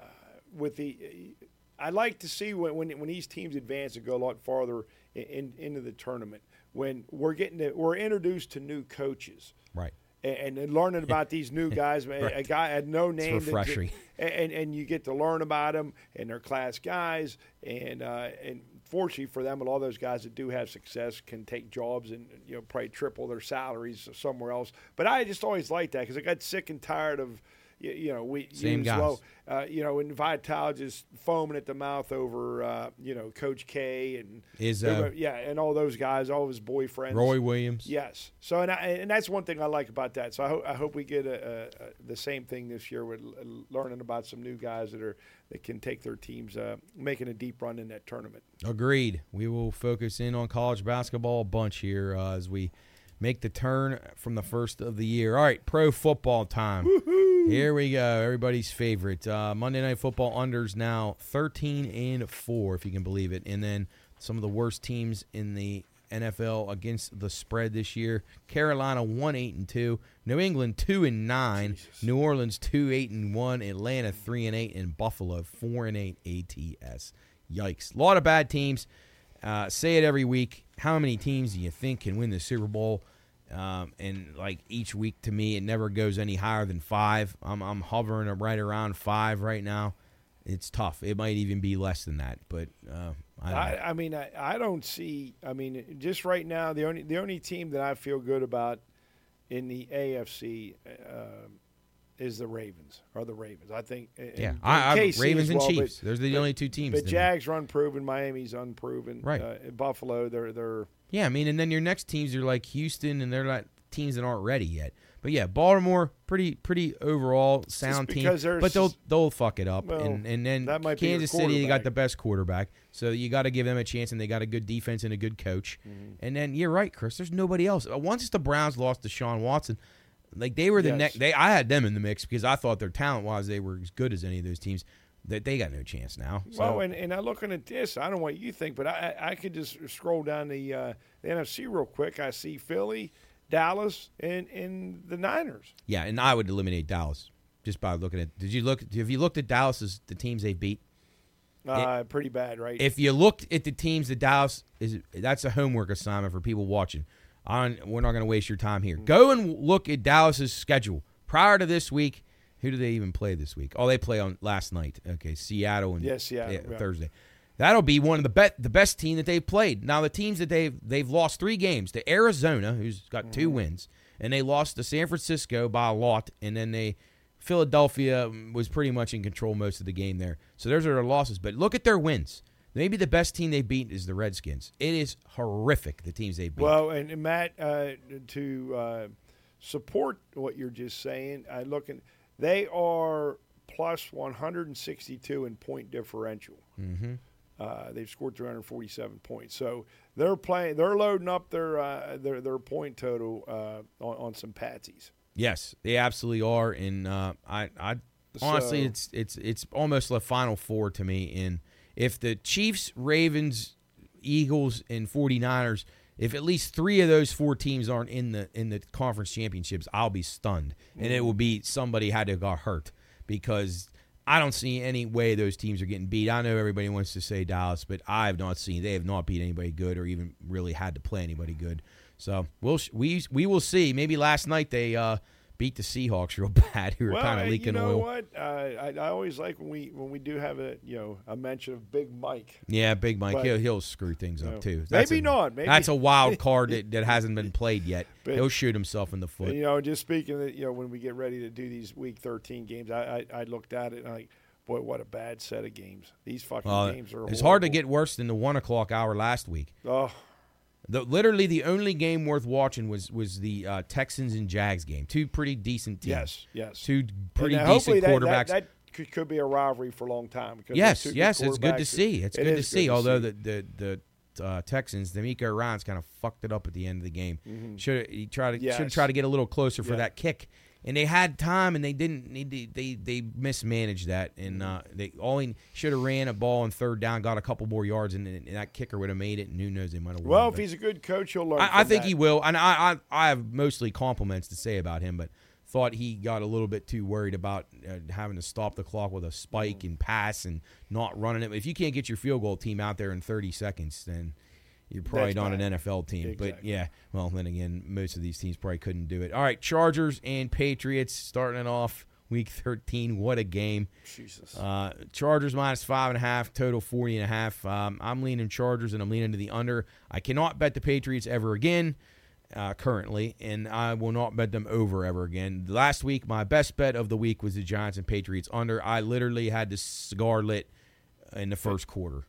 Speaker 2: uh, with the I like to see when, when when these teams advance and go a lot farther in, in, into the tournament when we're getting to, we're introduced to new coaches
Speaker 1: Right.
Speaker 2: and, and learning about these new guys. A- A guy had no name, that-
Speaker 1: refreshing.
Speaker 2: and and you get to learn about them and they're class guys. And uh, and fortunately for them, a lot of those guys that do have success can take jobs and you know probably triple their salaries somewhere else. But I just always liked that because I got sick and tired of. You, you know, we
Speaker 1: Same
Speaker 2: use
Speaker 1: guys.
Speaker 2: low, uh, you know, and Vitale just foaming at the mouth over, uh, you know, Coach K and
Speaker 1: Izzo.
Speaker 2: yeah, and all those guys, all of his boyfriends.
Speaker 1: Roy Williams.
Speaker 2: Yes. So and I, and that's one thing I like about that. So I, ho- I hope we get a, a, the same thing this year with learning about some new guys that are that can take their teams uh, making a deep run in that tournament.
Speaker 1: Agreed. We will focus in on college basketball a bunch here uh, as we make the turn from the first of the year. All right, pro football time. Here we go. Everybody's favorite. Uh, Monday Night Football unders now 13 and 4, if you can believe it. And then some of the worst teams in the NFL against the spread this year. Carolina 1 8 and 2, New England 2 and 9, New Orleans 2 8 and 1, Atlanta 3 and 8 and Buffalo 4 and 8 ATS. Yikes. A lot of bad teams. Uh, say it every week. How many teams do you think can win the Super Bowl? Um, and like each week to me, it never goes any higher than five. I'm, I'm hovering right around five right now. It's tough. It might even be less than that, but uh, I.
Speaker 2: I, I mean, I, I don't see. I mean, just right now, the only the only team that I feel good about in the AFC uh, is the Ravens. Or the Ravens. I think.
Speaker 1: yeah,
Speaker 2: and
Speaker 1: I, I, Ravens and
Speaker 2: well, but-
Speaker 1: Chiefs. Those are the
Speaker 2: but-
Speaker 1: only two teams. The.
Speaker 2: Jags are unproven. Miami's unproven.
Speaker 1: Right.
Speaker 2: Uh, Buffalo, they're they're
Speaker 1: Yeah, I mean, and then your next teams are like Houston, and they're not teams that aren't ready yet. But yeah, Baltimore, pretty pretty overall sound team. But they'll they'll fuck it up,
Speaker 2: Well,
Speaker 1: and and then
Speaker 2: that might be
Speaker 1: Kansas City, they got the best quarterback, so you got to give them a chance, and they got a good defense and a good coach.
Speaker 2: Mm-hmm.
Speaker 1: And then you're right, Chris. There's nobody else. Uh, Once the Browns lost to Sean Watson, like they were the
Speaker 2: Yes.
Speaker 1: next. They I had them in the mix because I thought their talent wise they were as good as any of those teams. That they got no chance now. So,
Speaker 2: Well, and, and I'm looking at this. I don't know what you think, but I I could just scroll down the uh, the NFC real quick. I see Philly, Dallas, and and the Niners.
Speaker 1: yeah, and I would eliminate Dallas just by looking at. Did you look? Have you looked at Dallas's the teams they beat?
Speaker 2: Uh, pretty bad, right?
Speaker 1: if you looked at the teams that Dallas is, that's a homework assignment for people watching. On we're not going to waste your time here. Go and look at Dallas's schedule prior to this week. Who do they even play this week? Oh, they play on last night. Okay, Seattle and
Speaker 2: Yeah, Seattle, yeah.
Speaker 1: Thursday. That'll be one of the bet the best team that they've played. Now the teams that they've they've lost three games to Arizona, who's got two
Speaker 2: Mm-hmm.
Speaker 1: wins, and they lost to San Francisco by a lot, and then they Philadelphia was pretty much in control most of the game there. So those are their losses. But look at their wins. Maybe the best team they beat is the Redskins. It is horrific the teams they beat.
Speaker 2: well, and, and Matt, uh, to uh, support what you're just saying, I looking, they are plus 162 in point differential.
Speaker 1: mm-hmm.
Speaker 2: Uh, they've scored 347 points, so they're playing. They're loading up their uh, their their point total uh, on, on some patsies.
Speaker 1: Yes, they absolutely are. And uh, I, I honestly,
Speaker 2: So-
Speaker 1: it's it's it's almost a final four to me. And if the Chiefs, Ravens, Eagles, and 49ers, if at least three of those four teams aren't in the in the conference championships, I'll be stunned. And it will be somebody had to got hurt because I don't see any way those teams are getting beat. I know everybody wants to say Dallas, but I have not seen they have not beat anybody good or even really had to play anybody good. So we'll we we will see. Maybe last night they uh, beat the Seahawks real bad, who were
Speaker 2: well,
Speaker 1: kind of leaking
Speaker 2: you know
Speaker 1: oil.
Speaker 2: what? Uh, I, I always like when we when we do have a you know a mention of Big Mike.
Speaker 1: Yeah, Big Mike,
Speaker 2: But-
Speaker 1: he'll, he'll screw things
Speaker 2: you
Speaker 1: up
Speaker 2: know,
Speaker 1: too.
Speaker 2: maybe
Speaker 1: a,
Speaker 2: not, maybe-
Speaker 1: That's a wild card that, that hasn't been played yet.
Speaker 2: But-
Speaker 1: he'll shoot himself in the foot.
Speaker 2: You know, just speaking, of, you know, when we get ready to do these Week 13 games, I I, I looked at it and I like, boy, what a bad set of games. These fucking
Speaker 1: Uh,
Speaker 2: games are.
Speaker 1: it's hard to get worse than the one o'clock hour last week.
Speaker 2: Oh,
Speaker 1: The, literally, the only game worth watching was was the uh, Texans and Jags game. Two pretty decent teams.
Speaker 2: yes, yes.
Speaker 1: Two pretty decent
Speaker 2: that,
Speaker 1: quarterbacks.
Speaker 2: That, that could, could be a rivalry for a long time. Because
Speaker 1: yes, yes, it's good to see. It's
Speaker 2: It
Speaker 1: good to see. Although
Speaker 2: see.
Speaker 1: the the the uh, Texans, DeMeco Ryans kind of fucked it up at the end of the game. Should he tried to should
Speaker 2: Mm-hmm.
Speaker 1: Try to get a little closer for
Speaker 2: Yeah.
Speaker 1: that kick, and they had time and they didn't. need They they, they mismanaged that, and uh, they all he should have ran a ball on third down, got a couple more yards, and, and that kicker would have made it. And who knows, they might have. won,
Speaker 2: Well, if he's a good coach, he'll learn.
Speaker 1: I, I think
Speaker 2: that.
Speaker 1: he will, and I, I I have mostly compliments to say about him, but thought he got a little bit too worried about uh, having to stop the clock with a spike
Speaker 2: Mm-hmm.
Speaker 1: and pass and not running it. If you can't get your field goal team out there in 30 seconds, then you're probably
Speaker 2: That's
Speaker 1: not an. NFL team. But yeah, well, then again, most of these teams probably couldn't do it. All right, Chargers and Patriots starting it off week 13. What a game.
Speaker 2: Jesus.
Speaker 1: Uh, Chargers minus five and a half, total 40 and a half. Um, I'm leaning Chargers and I'm leaning to the under. I cannot bet the Patriots ever again uh, currently, and I will not bet them over ever again. Last week, my best bet of the week was the Giants and Patriots under. I literally had the cigar lit in the first quarter.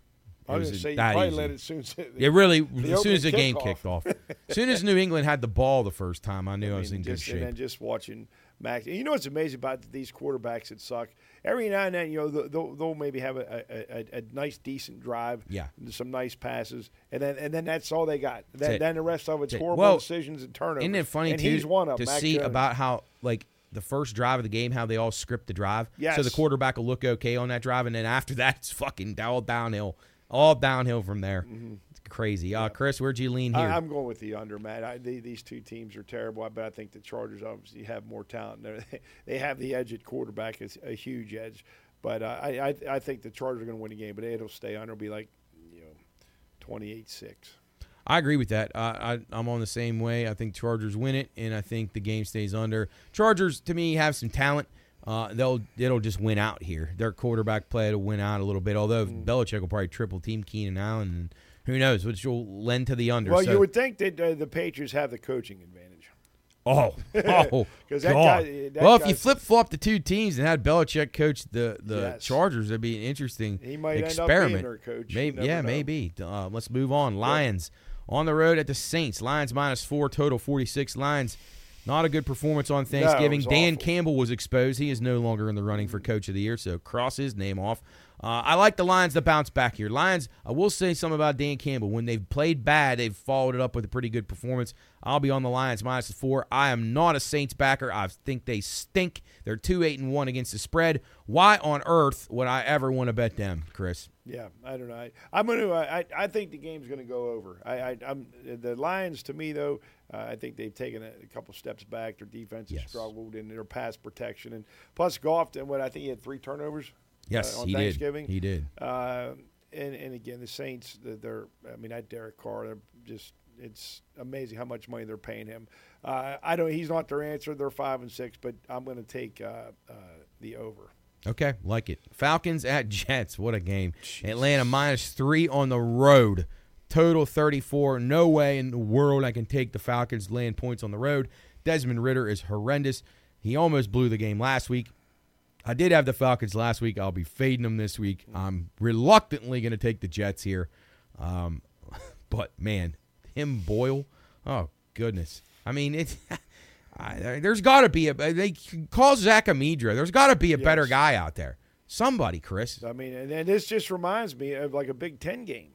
Speaker 2: I was
Speaker 1: was
Speaker 2: going to say you
Speaker 1: that
Speaker 2: probably
Speaker 1: easy.
Speaker 2: let it soon.
Speaker 1: It really, as soon as the game
Speaker 2: kickoff.
Speaker 1: kicked off, as soon as New England had the ball the first time, I knew I, was
Speaker 2: mean,
Speaker 1: in good shape.
Speaker 2: And then just watching Max. And you know what's amazing about these quarterbacks that suck? Every now and then, you know, they'll- they'll, maybe have a, a, a, a nice, decent drive.
Speaker 1: Yeah.
Speaker 2: Some nice passes, and then and then that's all they got. Then, then the rest of it's
Speaker 1: That's
Speaker 2: horrible
Speaker 1: Well,
Speaker 2: decisions and turnovers.
Speaker 1: Isn't it funny
Speaker 2: and
Speaker 1: too
Speaker 2: He's one of
Speaker 1: to
Speaker 2: Mac
Speaker 1: see
Speaker 2: Jones.
Speaker 1: about how like the first drive of the game, how they all script the drive. So the quarterback will look okay on that drive, and then after that, it's fucking all downhill, all downhill from there. It's crazy. Uh, Chris, where'd you lean here?
Speaker 2: Mm-hmm. I, I'm going with the under, Matt. I, the, these two teams are terrible, but I think the Chargers obviously have more talent. They're, they have the edge at quarterback, is a huge edge. But uh, I, I, I think the Chargers are going to win the game, but it'll stay under. It'll be like, you know, 28-6.
Speaker 1: I agree with that. Uh, I, I'm on the same way. I think Chargers win it, and I think the game stays under. Chargers, to me, have some talent. Uh, they'll it'll just win out here. Their quarterback play will win out a little bit. Although
Speaker 2: Mm.
Speaker 1: Belichick will probably triple team Keenan Allen, and who knows, which will lend to the under.
Speaker 2: Well,
Speaker 1: So-
Speaker 2: you would think that uh, the Patriots have the coaching advantage.
Speaker 1: Oh, oh,
Speaker 2: that
Speaker 1: God.
Speaker 2: guy- that
Speaker 1: well, if you flip flop the two teams and had Belichick coach the the
Speaker 2: Yes.
Speaker 1: Chargers, that'd be an interesting
Speaker 2: He might end up being
Speaker 1: experiment.
Speaker 2: coach.
Speaker 1: Maybe, yeah,
Speaker 2: know.
Speaker 1: maybe. Uh, let's move on. Lions on the road at the Saints. Lions minus four, total forty six. Lions. Not a good performance on Thanksgiving.
Speaker 2: was
Speaker 1: Dan
Speaker 2: awful.
Speaker 1: Campbell was exposed. He is no longer in the running for Coach of the Year, so cross his name off. Uh, I like the Lions to bounce back here. Lions, I will say something about Dan Campbell. When they've played bad, they've followed it up with a pretty good performance. I'll be on the Lions minus the four. I am not a Saints backer. I think they stink. They're two eight and one against the spread. Why on earth would I ever want to bet them, Chris?
Speaker 2: Yeah, I don't know. I, I'm going to. I, I think the game's going to go over. I, I, I'm the Lions. To me, though, uh, I think they've taken a, a couple steps back. Their defense has
Speaker 1: Yes.
Speaker 2: struggled in their pass protection, and plus Goff. And what I think he had three turnovers.
Speaker 1: Yes,
Speaker 2: on
Speaker 1: he
Speaker 2: Thanksgiving.
Speaker 1: did. He did.
Speaker 2: Uh, and and again, the Saints. they're- They're. I mean, that Derek Carr. They're just. It's amazing how much money they're paying him. Uh, I don't. He's not their answer. They're five and six, but I'm going to take uh, uh, the over.
Speaker 1: Okay, like it. Falcons at Jets. What a game. Atlanta minus three on the road. Total 34. No way in the world I can take the Falcons laying points on the road. Desmond Ridder is horrendous. He almost blew the game last week. I did have the Falcons last week. I'll be fading them this week. I'm reluctantly going to take the Jets here. Um, but, man, Tim Boyle. Oh, goodness. I mean, it's. I, there's got to be a. They call Zach Amidra. There's got to be a better guy out there. Somebody, Chris.
Speaker 2: I mean, and, and this just reminds me of like a Big Ten game.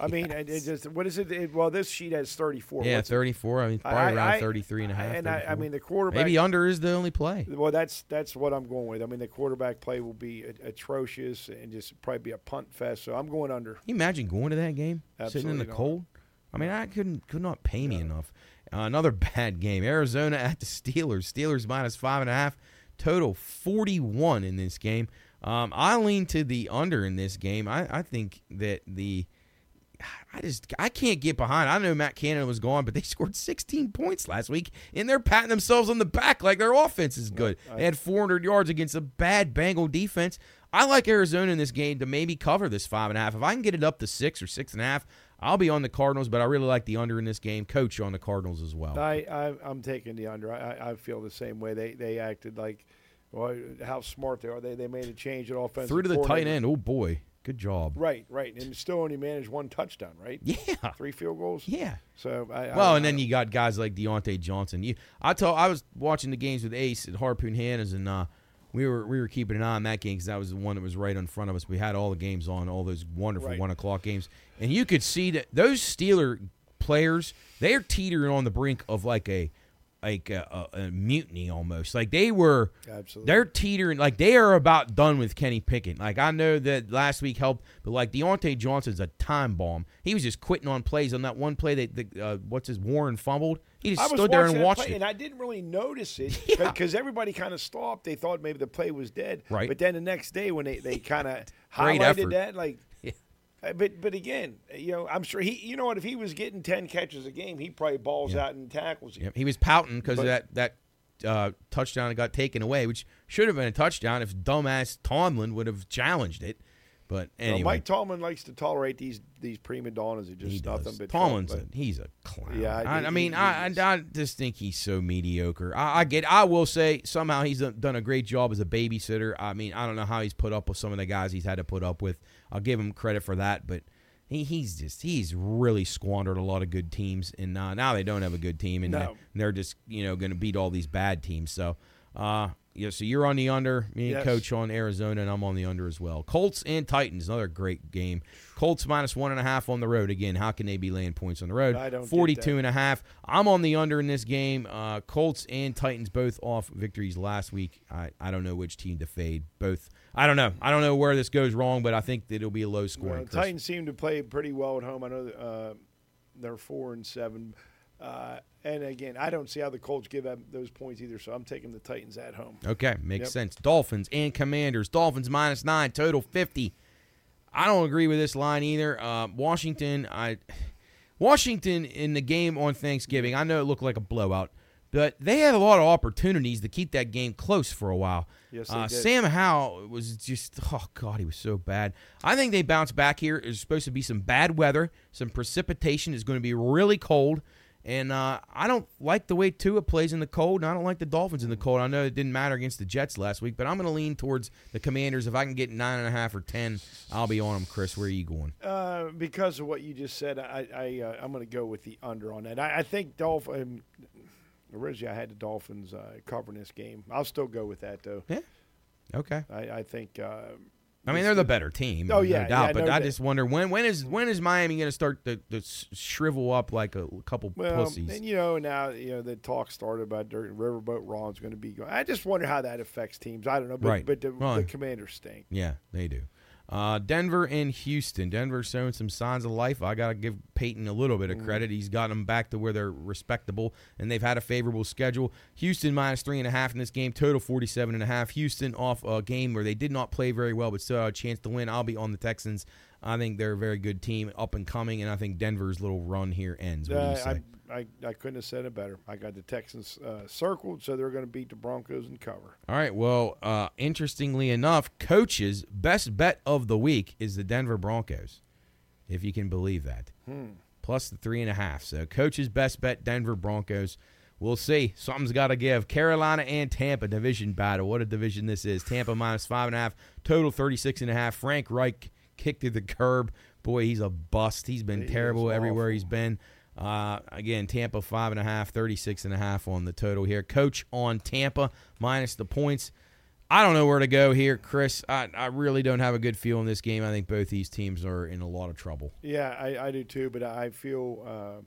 Speaker 2: I mean, it, it just what is it? it? Well, this sheet has 34.
Speaker 1: Yeah,
Speaker 2: What's it?
Speaker 1: 34. I mean,
Speaker 2: I-
Speaker 1: probably around
Speaker 2: I-
Speaker 1: 33 and a half.
Speaker 2: And I, I mean, the quarterback.
Speaker 1: maybe under is the only play.
Speaker 2: Well, that's that's what I'm going with. I mean, the quarterback play will be atrocious and just probably be a punt fest. So I'm going under.
Speaker 1: Can you imagine going to that game, sitting in the
Speaker 2: not.
Speaker 1: cold? I mean, I couldn't could not pay me enough. Uh, another bad game. Arizona at the Steelers. Steelers minus five and a half. Total 41 in this game. Um, I lean to the under in this game. I, I think that the I just I can't get behind. I know Matt Canada was gone, but they scored 16 points last week, and they're patting themselves on the back like their offense is good. They had 400 yards against a bad Bengal defense. I like Arizona in this game to maybe cover this five and a half. If I can get it up to six or six and a half, I'll be on the Cardinals. But I really like the under in this game. Coach on the Cardinals as well.
Speaker 2: I, I I'm taking the under. I, I- I feel the same way. They they acted like, well, how smart they are. They they made a change at offense.
Speaker 1: Through to the tight end. Oh boy, good job.
Speaker 2: Right, right, and still only managed one touchdown. Right.
Speaker 1: Yeah,
Speaker 2: Three field goals.
Speaker 1: yeah.
Speaker 2: So I,
Speaker 1: Well,
Speaker 2: I,
Speaker 1: and then you got guys like Diontae Johnson. You, I told, I was watching the games with Ace at Harpoon Hannah's, and uh, we were we were keeping an eye on that game because that was the one that was right in front of us. We had all the games on, all those wonderful
Speaker 2: Right.
Speaker 1: one o'clock games, and you could see that those Steeler players they're teetering on the brink of like a like a, a, a mutiny almost. Like they were,
Speaker 2: Absolutely.
Speaker 1: they're teetering. Like they are about done with Kenny Pickett. Like I know that last week helped, but like Diontae Johnson's a time bomb. He was just quitting on plays on that one play that the uh, what's his Warren fumbled. He just stood there and watched
Speaker 2: play,
Speaker 1: it.
Speaker 2: and I didn't really notice it
Speaker 1: Yeah.
Speaker 2: because everybody kind of stopped. They thought maybe the play was dead,
Speaker 1: Right.
Speaker 2: But then the next day when they, they kind of highlighted
Speaker 1: effort.
Speaker 2: that, like,
Speaker 1: Yeah.
Speaker 2: But but again, you know, I'm sure he. You know what? If he was getting ten catches a game, he probably balls
Speaker 1: Yeah.
Speaker 2: out and tackles you.
Speaker 1: Yep, he was pouting because that that uh, touchdown got taken away, which should have been a touchdown if dumbass Tomlin would have challenged it. But
Speaker 2: Well,
Speaker 1: anyway,
Speaker 2: Mike Tomlin likes to tolerate these these prima donnas. It just
Speaker 1: he
Speaker 2: nothing
Speaker 1: does.
Speaker 2: but
Speaker 1: Tomlin's
Speaker 2: trouble,
Speaker 1: a, he's a clown.
Speaker 2: Yeah,
Speaker 1: I,
Speaker 2: he-
Speaker 1: I mean, I. I, I just think he's so mediocre. I, I get. I will say somehow he's done a great job as a babysitter. I mean, I don't know how he's put up with some of the guys he's had to put up with. I'll give him credit for that, but. He, he's just he's really squandered a lot of good teams, and uh, now they don't have a good team, and
Speaker 2: No.
Speaker 1: they- they're just you know going to beat all these bad teams. So, uh, yeah. So you're on the under, me and
Speaker 2: Yes.
Speaker 1: Coach on Arizona, and I'm on the under as well. Colts and Titans, another great game. Colts minus one and a half on the road. Again, how can they be laying points on the road?
Speaker 2: I don't get
Speaker 1: 42 and a half. I'm on the under in this game. Uh, Colts and Titans both off victories last week. I, I don't know which team to fade. Both. I don't know. I don't know where this goes wrong, but I think that it'll be a low
Speaker 2: Well,
Speaker 1: scoring.
Speaker 2: the Titans seem to play pretty well at home. I know that, uh, they're four and seven. Uh, and again, I don't see how the Colts give up those points either. So I'm taking the Titans at home.
Speaker 1: Okay, makes
Speaker 2: Yep.
Speaker 1: sense. Dolphins and Commanders. Dolphins minus nine, total fifty. I don't agree with this line either. Uh, Washington, I Washington in the game on Thanksgiving. I know it looked like a blowout, but they had a lot of opportunities to keep that game close for a while.
Speaker 2: Yes, they
Speaker 1: uh,
Speaker 2: did.
Speaker 1: Sam Howell was just oh god, he was so bad. I think they bounce back here. There's supposed to be some bad weather, some precipitation. It's going to be really cold. And uh, I don't like the way Tua plays in the cold, and I don't like the Dolphins in the cold. I know it didn't matter against the Jets last week, but I'm going to lean towards the Commanders. If I can get nine and a half or ten, I'll be on them. Chris, where are you going?
Speaker 2: Uh, because of what you just said, I, I uh, I'm going to go with the under on that. I, I think Dolphin. Originally, I had the Dolphins uh, covering this game. I'll still go with that though. Yeah.
Speaker 1: Okay.
Speaker 2: I, I think.
Speaker 1: I mean, they're the better team.
Speaker 2: Oh,
Speaker 1: no
Speaker 2: yeah,
Speaker 1: doubt.
Speaker 2: yeah,
Speaker 1: but
Speaker 2: no
Speaker 1: I just wonder when when is when is Miami going to start to, to shrivel up like a couple
Speaker 2: well,
Speaker 1: pussies?
Speaker 2: and you know now you know the talk started about Dirk Riverboat Ron's going to be going. I just wonder how that affects teams. I don't know, but,
Speaker 1: Right.
Speaker 2: but the, the Commanders stink.
Speaker 1: Yeah, they do. Uh, Denver and Houston. Denver showing some signs of life. I got to give Payton a little bit of credit. He's gotten them back to where they're respectable, and they've had a favorable schedule. Houston minus three and a half in this game, total 47 and a half. Houston off a game where they did not play very well, but still had a chance to win. I'll be on the Texans. I think they're a very good team, up and coming, and I think Denver's little run here ends. What do you
Speaker 2: Uh,
Speaker 1: say?
Speaker 2: I, I I couldn't have said it better. I got the Texans uh, circled, so they're going to beat the Broncos and cover.
Speaker 1: All right. Well, uh, interestingly enough, coach's best bet of the week is the Denver Broncos, if you can believe that. Plus the three and a half. So, coach's best bet, Denver Broncos. We'll see. Something's got to give. Carolina and Tampa division battle. What a division this is. Tampa minus five and a half. Total 36 and a half. Frank Reich kicked to the curb. Boy, he's a bust. He's been
Speaker 2: He
Speaker 1: terrible everywhere
Speaker 2: awful.
Speaker 1: he's been. Uh, again, Tampa five and a half, 36 and a half on the total here. Coach on Tampa minus the points. I don't know where to go here, Chris. I, I really don't have a good feel in this game. I think both these teams are in a lot of trouble.
Speaker 2: Yeah, I, I do too, but I feel uh,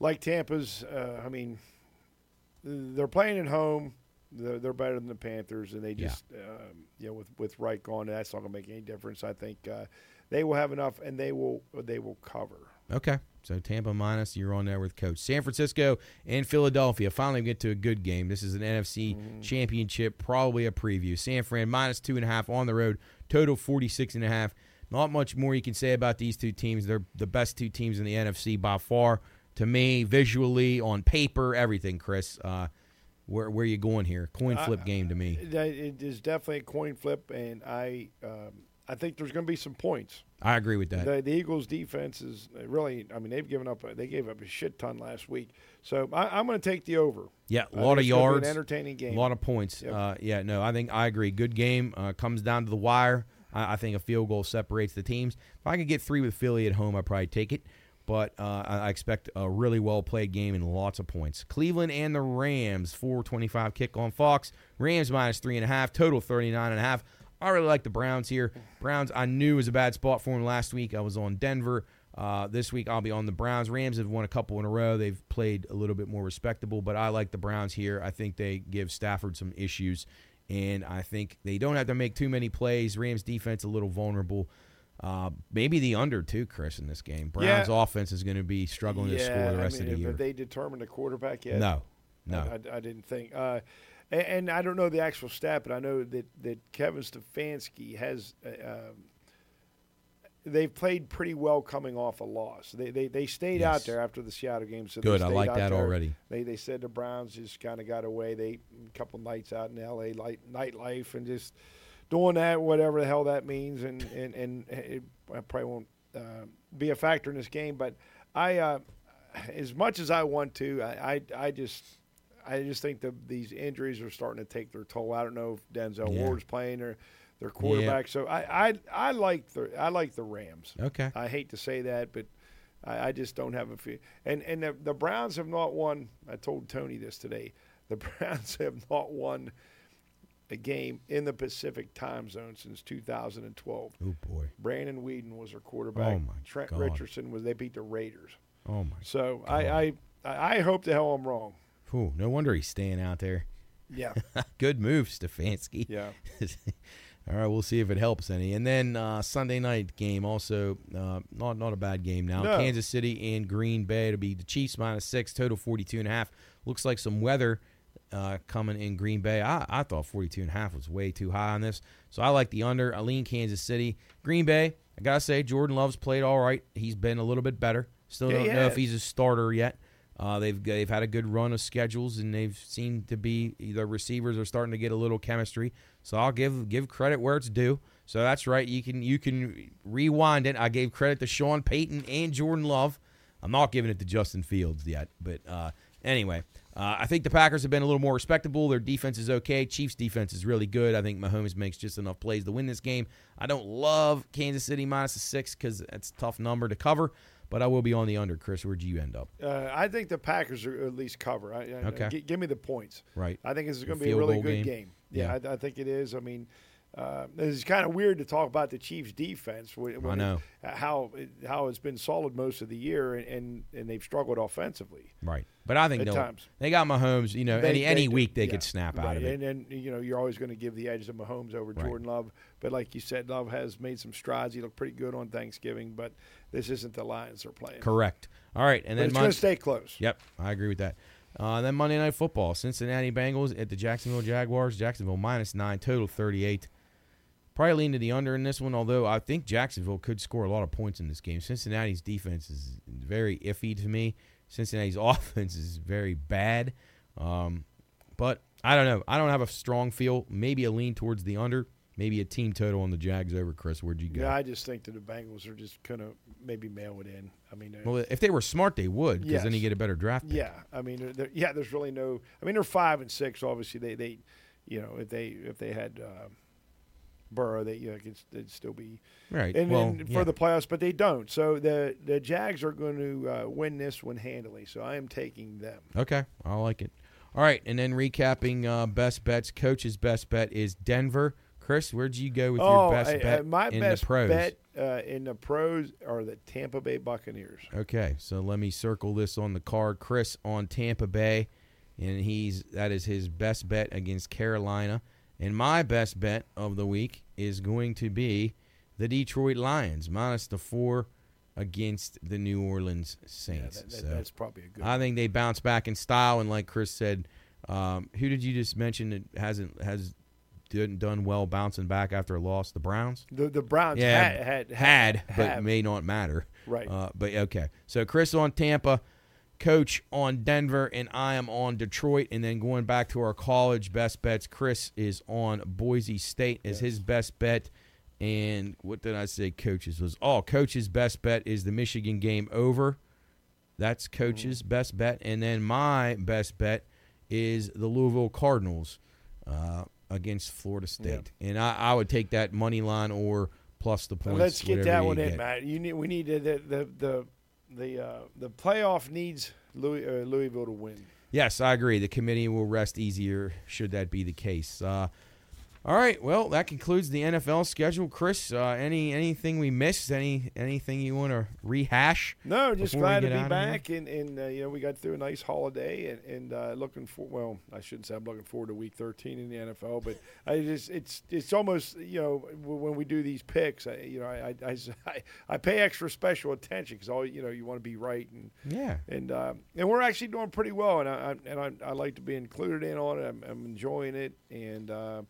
Speaker 2: like Tampa's. Uh, I mean, they're playing at home. They're, they're better than the Panthers, and they
Speaker 1: Yeah.
Speaker 2: just, um, you know, with with Reich gone, that's not going to make any difference. I think uh, they will have enough, and they will they will cover.
Speaker 1: Okay. So Tampa minus, you're on there with coach. San Francisco and Philadelphia. Finally get to a good game. This is an NFC championship, probably a preview. San Fran minus two and a half on the road, total 46 and a half. Not much more you can say about these two teams. They're the best two teams in the NFC by far. To me, visually, on paper, everything, Chris. Uh, where where you going here? Coin flip game to me.
Speaker 2: It is definitely a coin flip, and I um, I think there's going to be some points.
Speaker 1: I agree with that.
Speaker 2: The, the Eagles' defense is really. I mean, they've given up. They gave up a shit ton last week. So I, I'm going to take the over.
Speaker 1: Yeah,
Speaker 2: I
Speaker 1: a lot of yards.
Speaker 2: An entertaining game.
Speaker 1: A lot of points.
Speaker 2: Yep.
Speaker 1: Uh, yeah, no, I think I agree. Good game. Uh, comes down to the wire. I, I think a field goal separates the teams. If I could get three with Philly at home, I'd probably take it. But uh, I expect a really well played game and lots of points. Cleveland and the Rams, 425 kick on Fox. Rams minus three and a half, total 39 and a half. I really like the Browns here. Browns, I knew was a bad spot for them last week. I was on Denver. Uh, this week I'll be on the Browns. Rams have won a couple in a row. They've played a little bit more respectable, but I like the Browns here. I think they give Stafford some issues, and I think they don't have to make too many plays. Rams defense a little vulnerable. Uh, maybe the under too, Chris, in this game. Browns
Speaker 2: Yeah.
Speaker 1: offense is going to be struggling to score the
Speaker 2: I
Speaker 1: rest
Speaker 2: mean,
Speaker 1: of the year.
Speaker 2: Have they determined a quarterback yet?
Speaker 1: no, no.
Speaker 2: I, I didn't think. Uh, and, and I don't know the actual stat, but I know that, that Kevin Stefanski has. Uh, um, they've played pretty well coming off a loss. They they, they stayed out there after the Seattle game. So
Speaker 1: Good, I like that
Speaker 2: there.
Speaker 1: already.
Speaker 2: They they said the Browns just kind of got away. They a couple nights out in L.A. light nightlife and just doing that, whatever the hell that means, and and and it probably won't uh, be a factor in this game. But I, uh, as much as I want to, I I, I just. I just think that these injuries are starting to take their toll. I don't know if Denzel
Speaker 1: Yeah.
Speaker 2: Ward's playing or their quarterback. So I, I I like the I like the Rams.
Speaker 1: Okay.
Speaker 2: I hate to say that, but I, I just don't have a feel. And and the, the Browns have not won. I told Tony this today. The Browns have not won a game in the Pacific time zone since 2012.
Speaker 1: Oh boy.
Speaker 2: Brandon Weeden was their quarterback.
Speaker 1: Oh, my
Speaker 2: Trent
Speaker 1: God.
Speaker 2: Richardson was. They beat the Raiders.
Speaker 1: Oh my.
Speaker 2: So I, I I hope the hell I'm wrong.
Speaker 1: Whew, no wonder he's staying out there.
Speaker 2: Yeah.
Speaker 1: Good move, Stefanski.
Speaker 2: Yeah.
Speaker 1: All right, we'll see if it helps any. And then uh, Sunday night game also uh, not not a bad game now.
Speaker 2: No.
Speaker 1: Kansas City and Green Bay to be the Chiefs minus six, total 42 and a half. Looks like some weather uh, coming in Green Bay. I, I thought 42 and a half was way too high on this. So I like the under. I lean Kansas City. Green Bay, I got to say, Jordan Love's played all right. He's been a little bit better. Still
Speaker 2: Yeah,
Speaker 1: don't
Speaker 2: he
Speaker 1: know if he's a starter yet. Uh, they've they've had a good run of schedules, and they've seemed to be the receivers are starting to get a little chemistry. So I'll give give credit where it's due. So that's right. You can you can rewind it. I gave credit to Sean Payton and Jordan Love. I'm not giving it to Justin Fields yet, but uh, anyway, uh, I think the Packers have been a little more respectable. Their defense is okay. Chiefs defense is really good. I think Mahomes makes just enough plays to win this game. I don't love Kansas City minus a six because it's a tough number to cover, but I will be on the under. Chris, where'd you end up?
Speaker 2: Uh, I think the Packers are at least cover. I, I,
Speaker 1: Okay.
Speaker 2: gi- give me the points.
Speaker 1: Right.
Speaker 2: I think this is going to be a really good
Speaker 1: game?
Speaker 2: game. Yeah,
Speaker 1: Yeah.
Speaker 2: I, I think it is. I mean, uh, it's kind of weird to talk about the Chiefs' defense. When, when
Speaker 1: know.
Speaker 2: It, how it, how it's been solid most of the year, and and, and they've struggled offensively.
Speaker 1: Right. But I think
Speaker 2: At
Speaker 1: they'll-
Speaker 2: times.
Speaker 1: they got Mahomes. You know,
Speaker 2: They-
Speaker 1: any
Speaker 2: they
Speaker 1: any
Speaker 2: do,
Speaker 1: week they
Speaker 2: yeah.
Speaker 1: could snap out of it.
Speaker 2: And then you know you're always going to give the edge to Mahomes over
Speaker 1: Right.
Speaker 2: Jordan Love. But like you said, Love has made some strides. He looked pretty good on Thanksgiving, but this isn't the Lions they're playing.
Speaker 1: Correct. All right, and
Speaker 2: But
Speaker 1: then
Speaker 2: it's going
Speaker 1: Mon-
Speaker 2: to stay close.
Speaker 1: Yep, I agree with that. Uh, then Monday Night Football, Cincinnati Bengals at the Jacksonville Jaguars. Jacksonville minus nine, total 38. Probably lean to the under in this one, although I think Jacksonville could score a lot of points in this game. Cincinnati's defense is very iffy to me. Cincinnati's offense is very bad. Um, but I don't know. I don't have a strong feel. Maybe a lean towards the under. Maybe a team total on the Jags over. Chris, where'd you go?
Speaker 2: Yeah, I just think that the Bengals are just going to maybe mail it in. I mean,
Speaker 1: well, if they were smart, they would, because then you get a better draft pick.
Speaker 2: yeah, I mean, they're- yeah. There's really no. I mean, they're five and six. Obviously, they they, you know, if they if they had uh, Burrow, that you know, could, they'd still be
Speaker 1: Right.
Speaker 2: and,
Speaker 1: well,
Speaker 2: and
Speaker 1: yeah.
Speaker 2: for the playoffs, but they don't. So the the Jags are going to uh, win this one handily. So I am taking them.
Speaker 1: Okay, I like it. All right, and then recapping uh, best bets. Coach's best bet is Denver. Chris, where'd you go with your best
Speaker 2: I- I-
Speaker 1: bet
Speaker 2: Oh, my
Speaker 1: in
Speaker 2: best
Speaker 1: the pros?
Speaker 2: bet uh, in the pros are the Tampa Bay Buccaneers.
Speaker 1: Okay, so let me circle this on the card. Chris on Tampa Bay, and he's that is his best bet against Carolina. And my best bet of the week is going to be the Detroit Lions minus the four against the New Orleans
Speaker 2: Yeah,
Speaker 1: Saints.
Speaker 2: that, that-
Speaker 1: so
Speaker 2: that's probably a good.
Speaker 1: I think they bounce back in style, and like Chris said, um, who did you just mention that hasn't has done done well bouncing back after a loss? The Browns.
Speaker 2: the the Browns
Speaker 1: Yeah,
Speaker 2: had had,
Speaker 1: Had, but
Speaker 2: have.
Speaker 1: may not matter.
Speaker 2: Right.
Speaker 1: Uh, but okay, so Chris on Tampa, Coach on Denver, and I am on Detroit. And then going back to our college best bets, Chris is on Boise State as his best bet. And what did I say? Coach's was oh, Coach's best bet is the Michigan game over. That's Coach's best bet, and then my best bet is the Louisville Cardinals uh, against Florida State, and I, I would take that money line or plus the points.
Speaker 2: let's get that one in. Matt. You need we need the the the the uh, the playoff needs Louis, uh, Louisville to win.
Speaker 1: Yes, I agree. The committee will rest easier should that be the case. Uh, All right. Well, that concludes the NFL schedule. Chris, uh, any anything we missed? Any anything you want to rehash?
Speaker 2: No, just glad to be back, and, and uh, you know we got through a nice holiday, and, and uh, looking for well, I shouldn't say I'm looking forward to Week 13 in the NFL, but I just it's it's almost you know when we do these picks, I, you know I I, I, I pay extra special attention because all you know you want to be right, and
Speaker 1: Yeah.
Speaker 2: and uh, and we're actually doing pretty well, and I, I and I, I like to be included in on it. I'm, I'm enjoying it, and uh,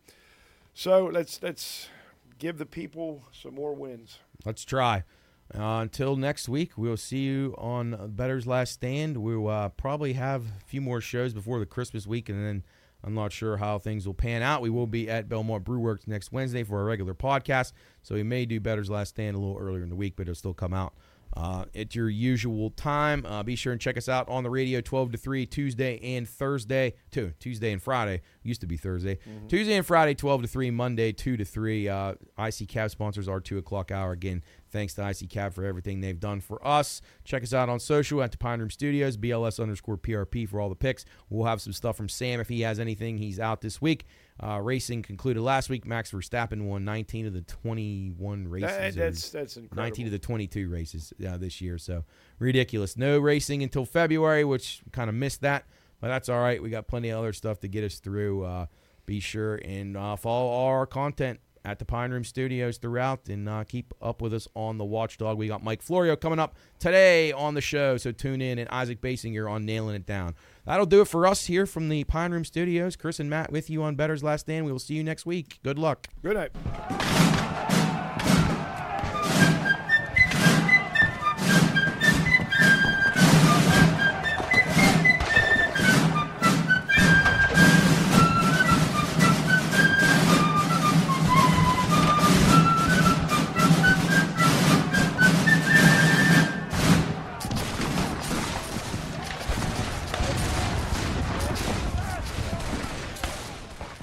Speaker 2: so let's let's give the people some more wins.
Speaker 1: Let's try. Uh, until next week, we'll see you on Bettor's Last Stand. We'll uh, probably have a few more shows before the Christmas week, and then I'm not sure how things will pan out. We will be at Belmont Brew Works next Wednesday for our regular podcast, so we may do Bettor's Last Stand a little earlier in the week, but it'll still come out uh, at your usual time. Uh, be sure and check us out on the radio 12 to 3 Tuesday and Thursday. Two, Tuesday and Friday. Used to be Thursday. Tuesday and Friday 12 to 3. Monday 2 to 3. Uh, IC Cab sponsors our 2 o'clock hour. Again, thanks to IC Cab for everything they've done for us. Check us out on social at the Pine Room Studios, BLS underscore PRP for all the picks. We'll have some stuff from Sam if he has anything. He's out this week. Uh, racing concluded last week. Max Verstappen won 19 of the 21 races.
Speaker 2: That, that's that's incredible.
Speaker 1: 19 of the 22 races uh, this year. So ridiculous. No racing until February, which kind of missed that, but that's all right. We got plenty of other stuff to get us through. Uh, be sure and uh, follow all our content at the Pine Room Studios throughout and uh, keep up with us on the Watchdog. We got Mike Florio coming up today on the show, so tune in and Isaac Basinger on Nailing It Down. That'll do it for us here from the Pine Room Studios. Chris and Matt with you on Bettor's Last Stand. We will see you next week. Good luck.
Speaker 2: Good night.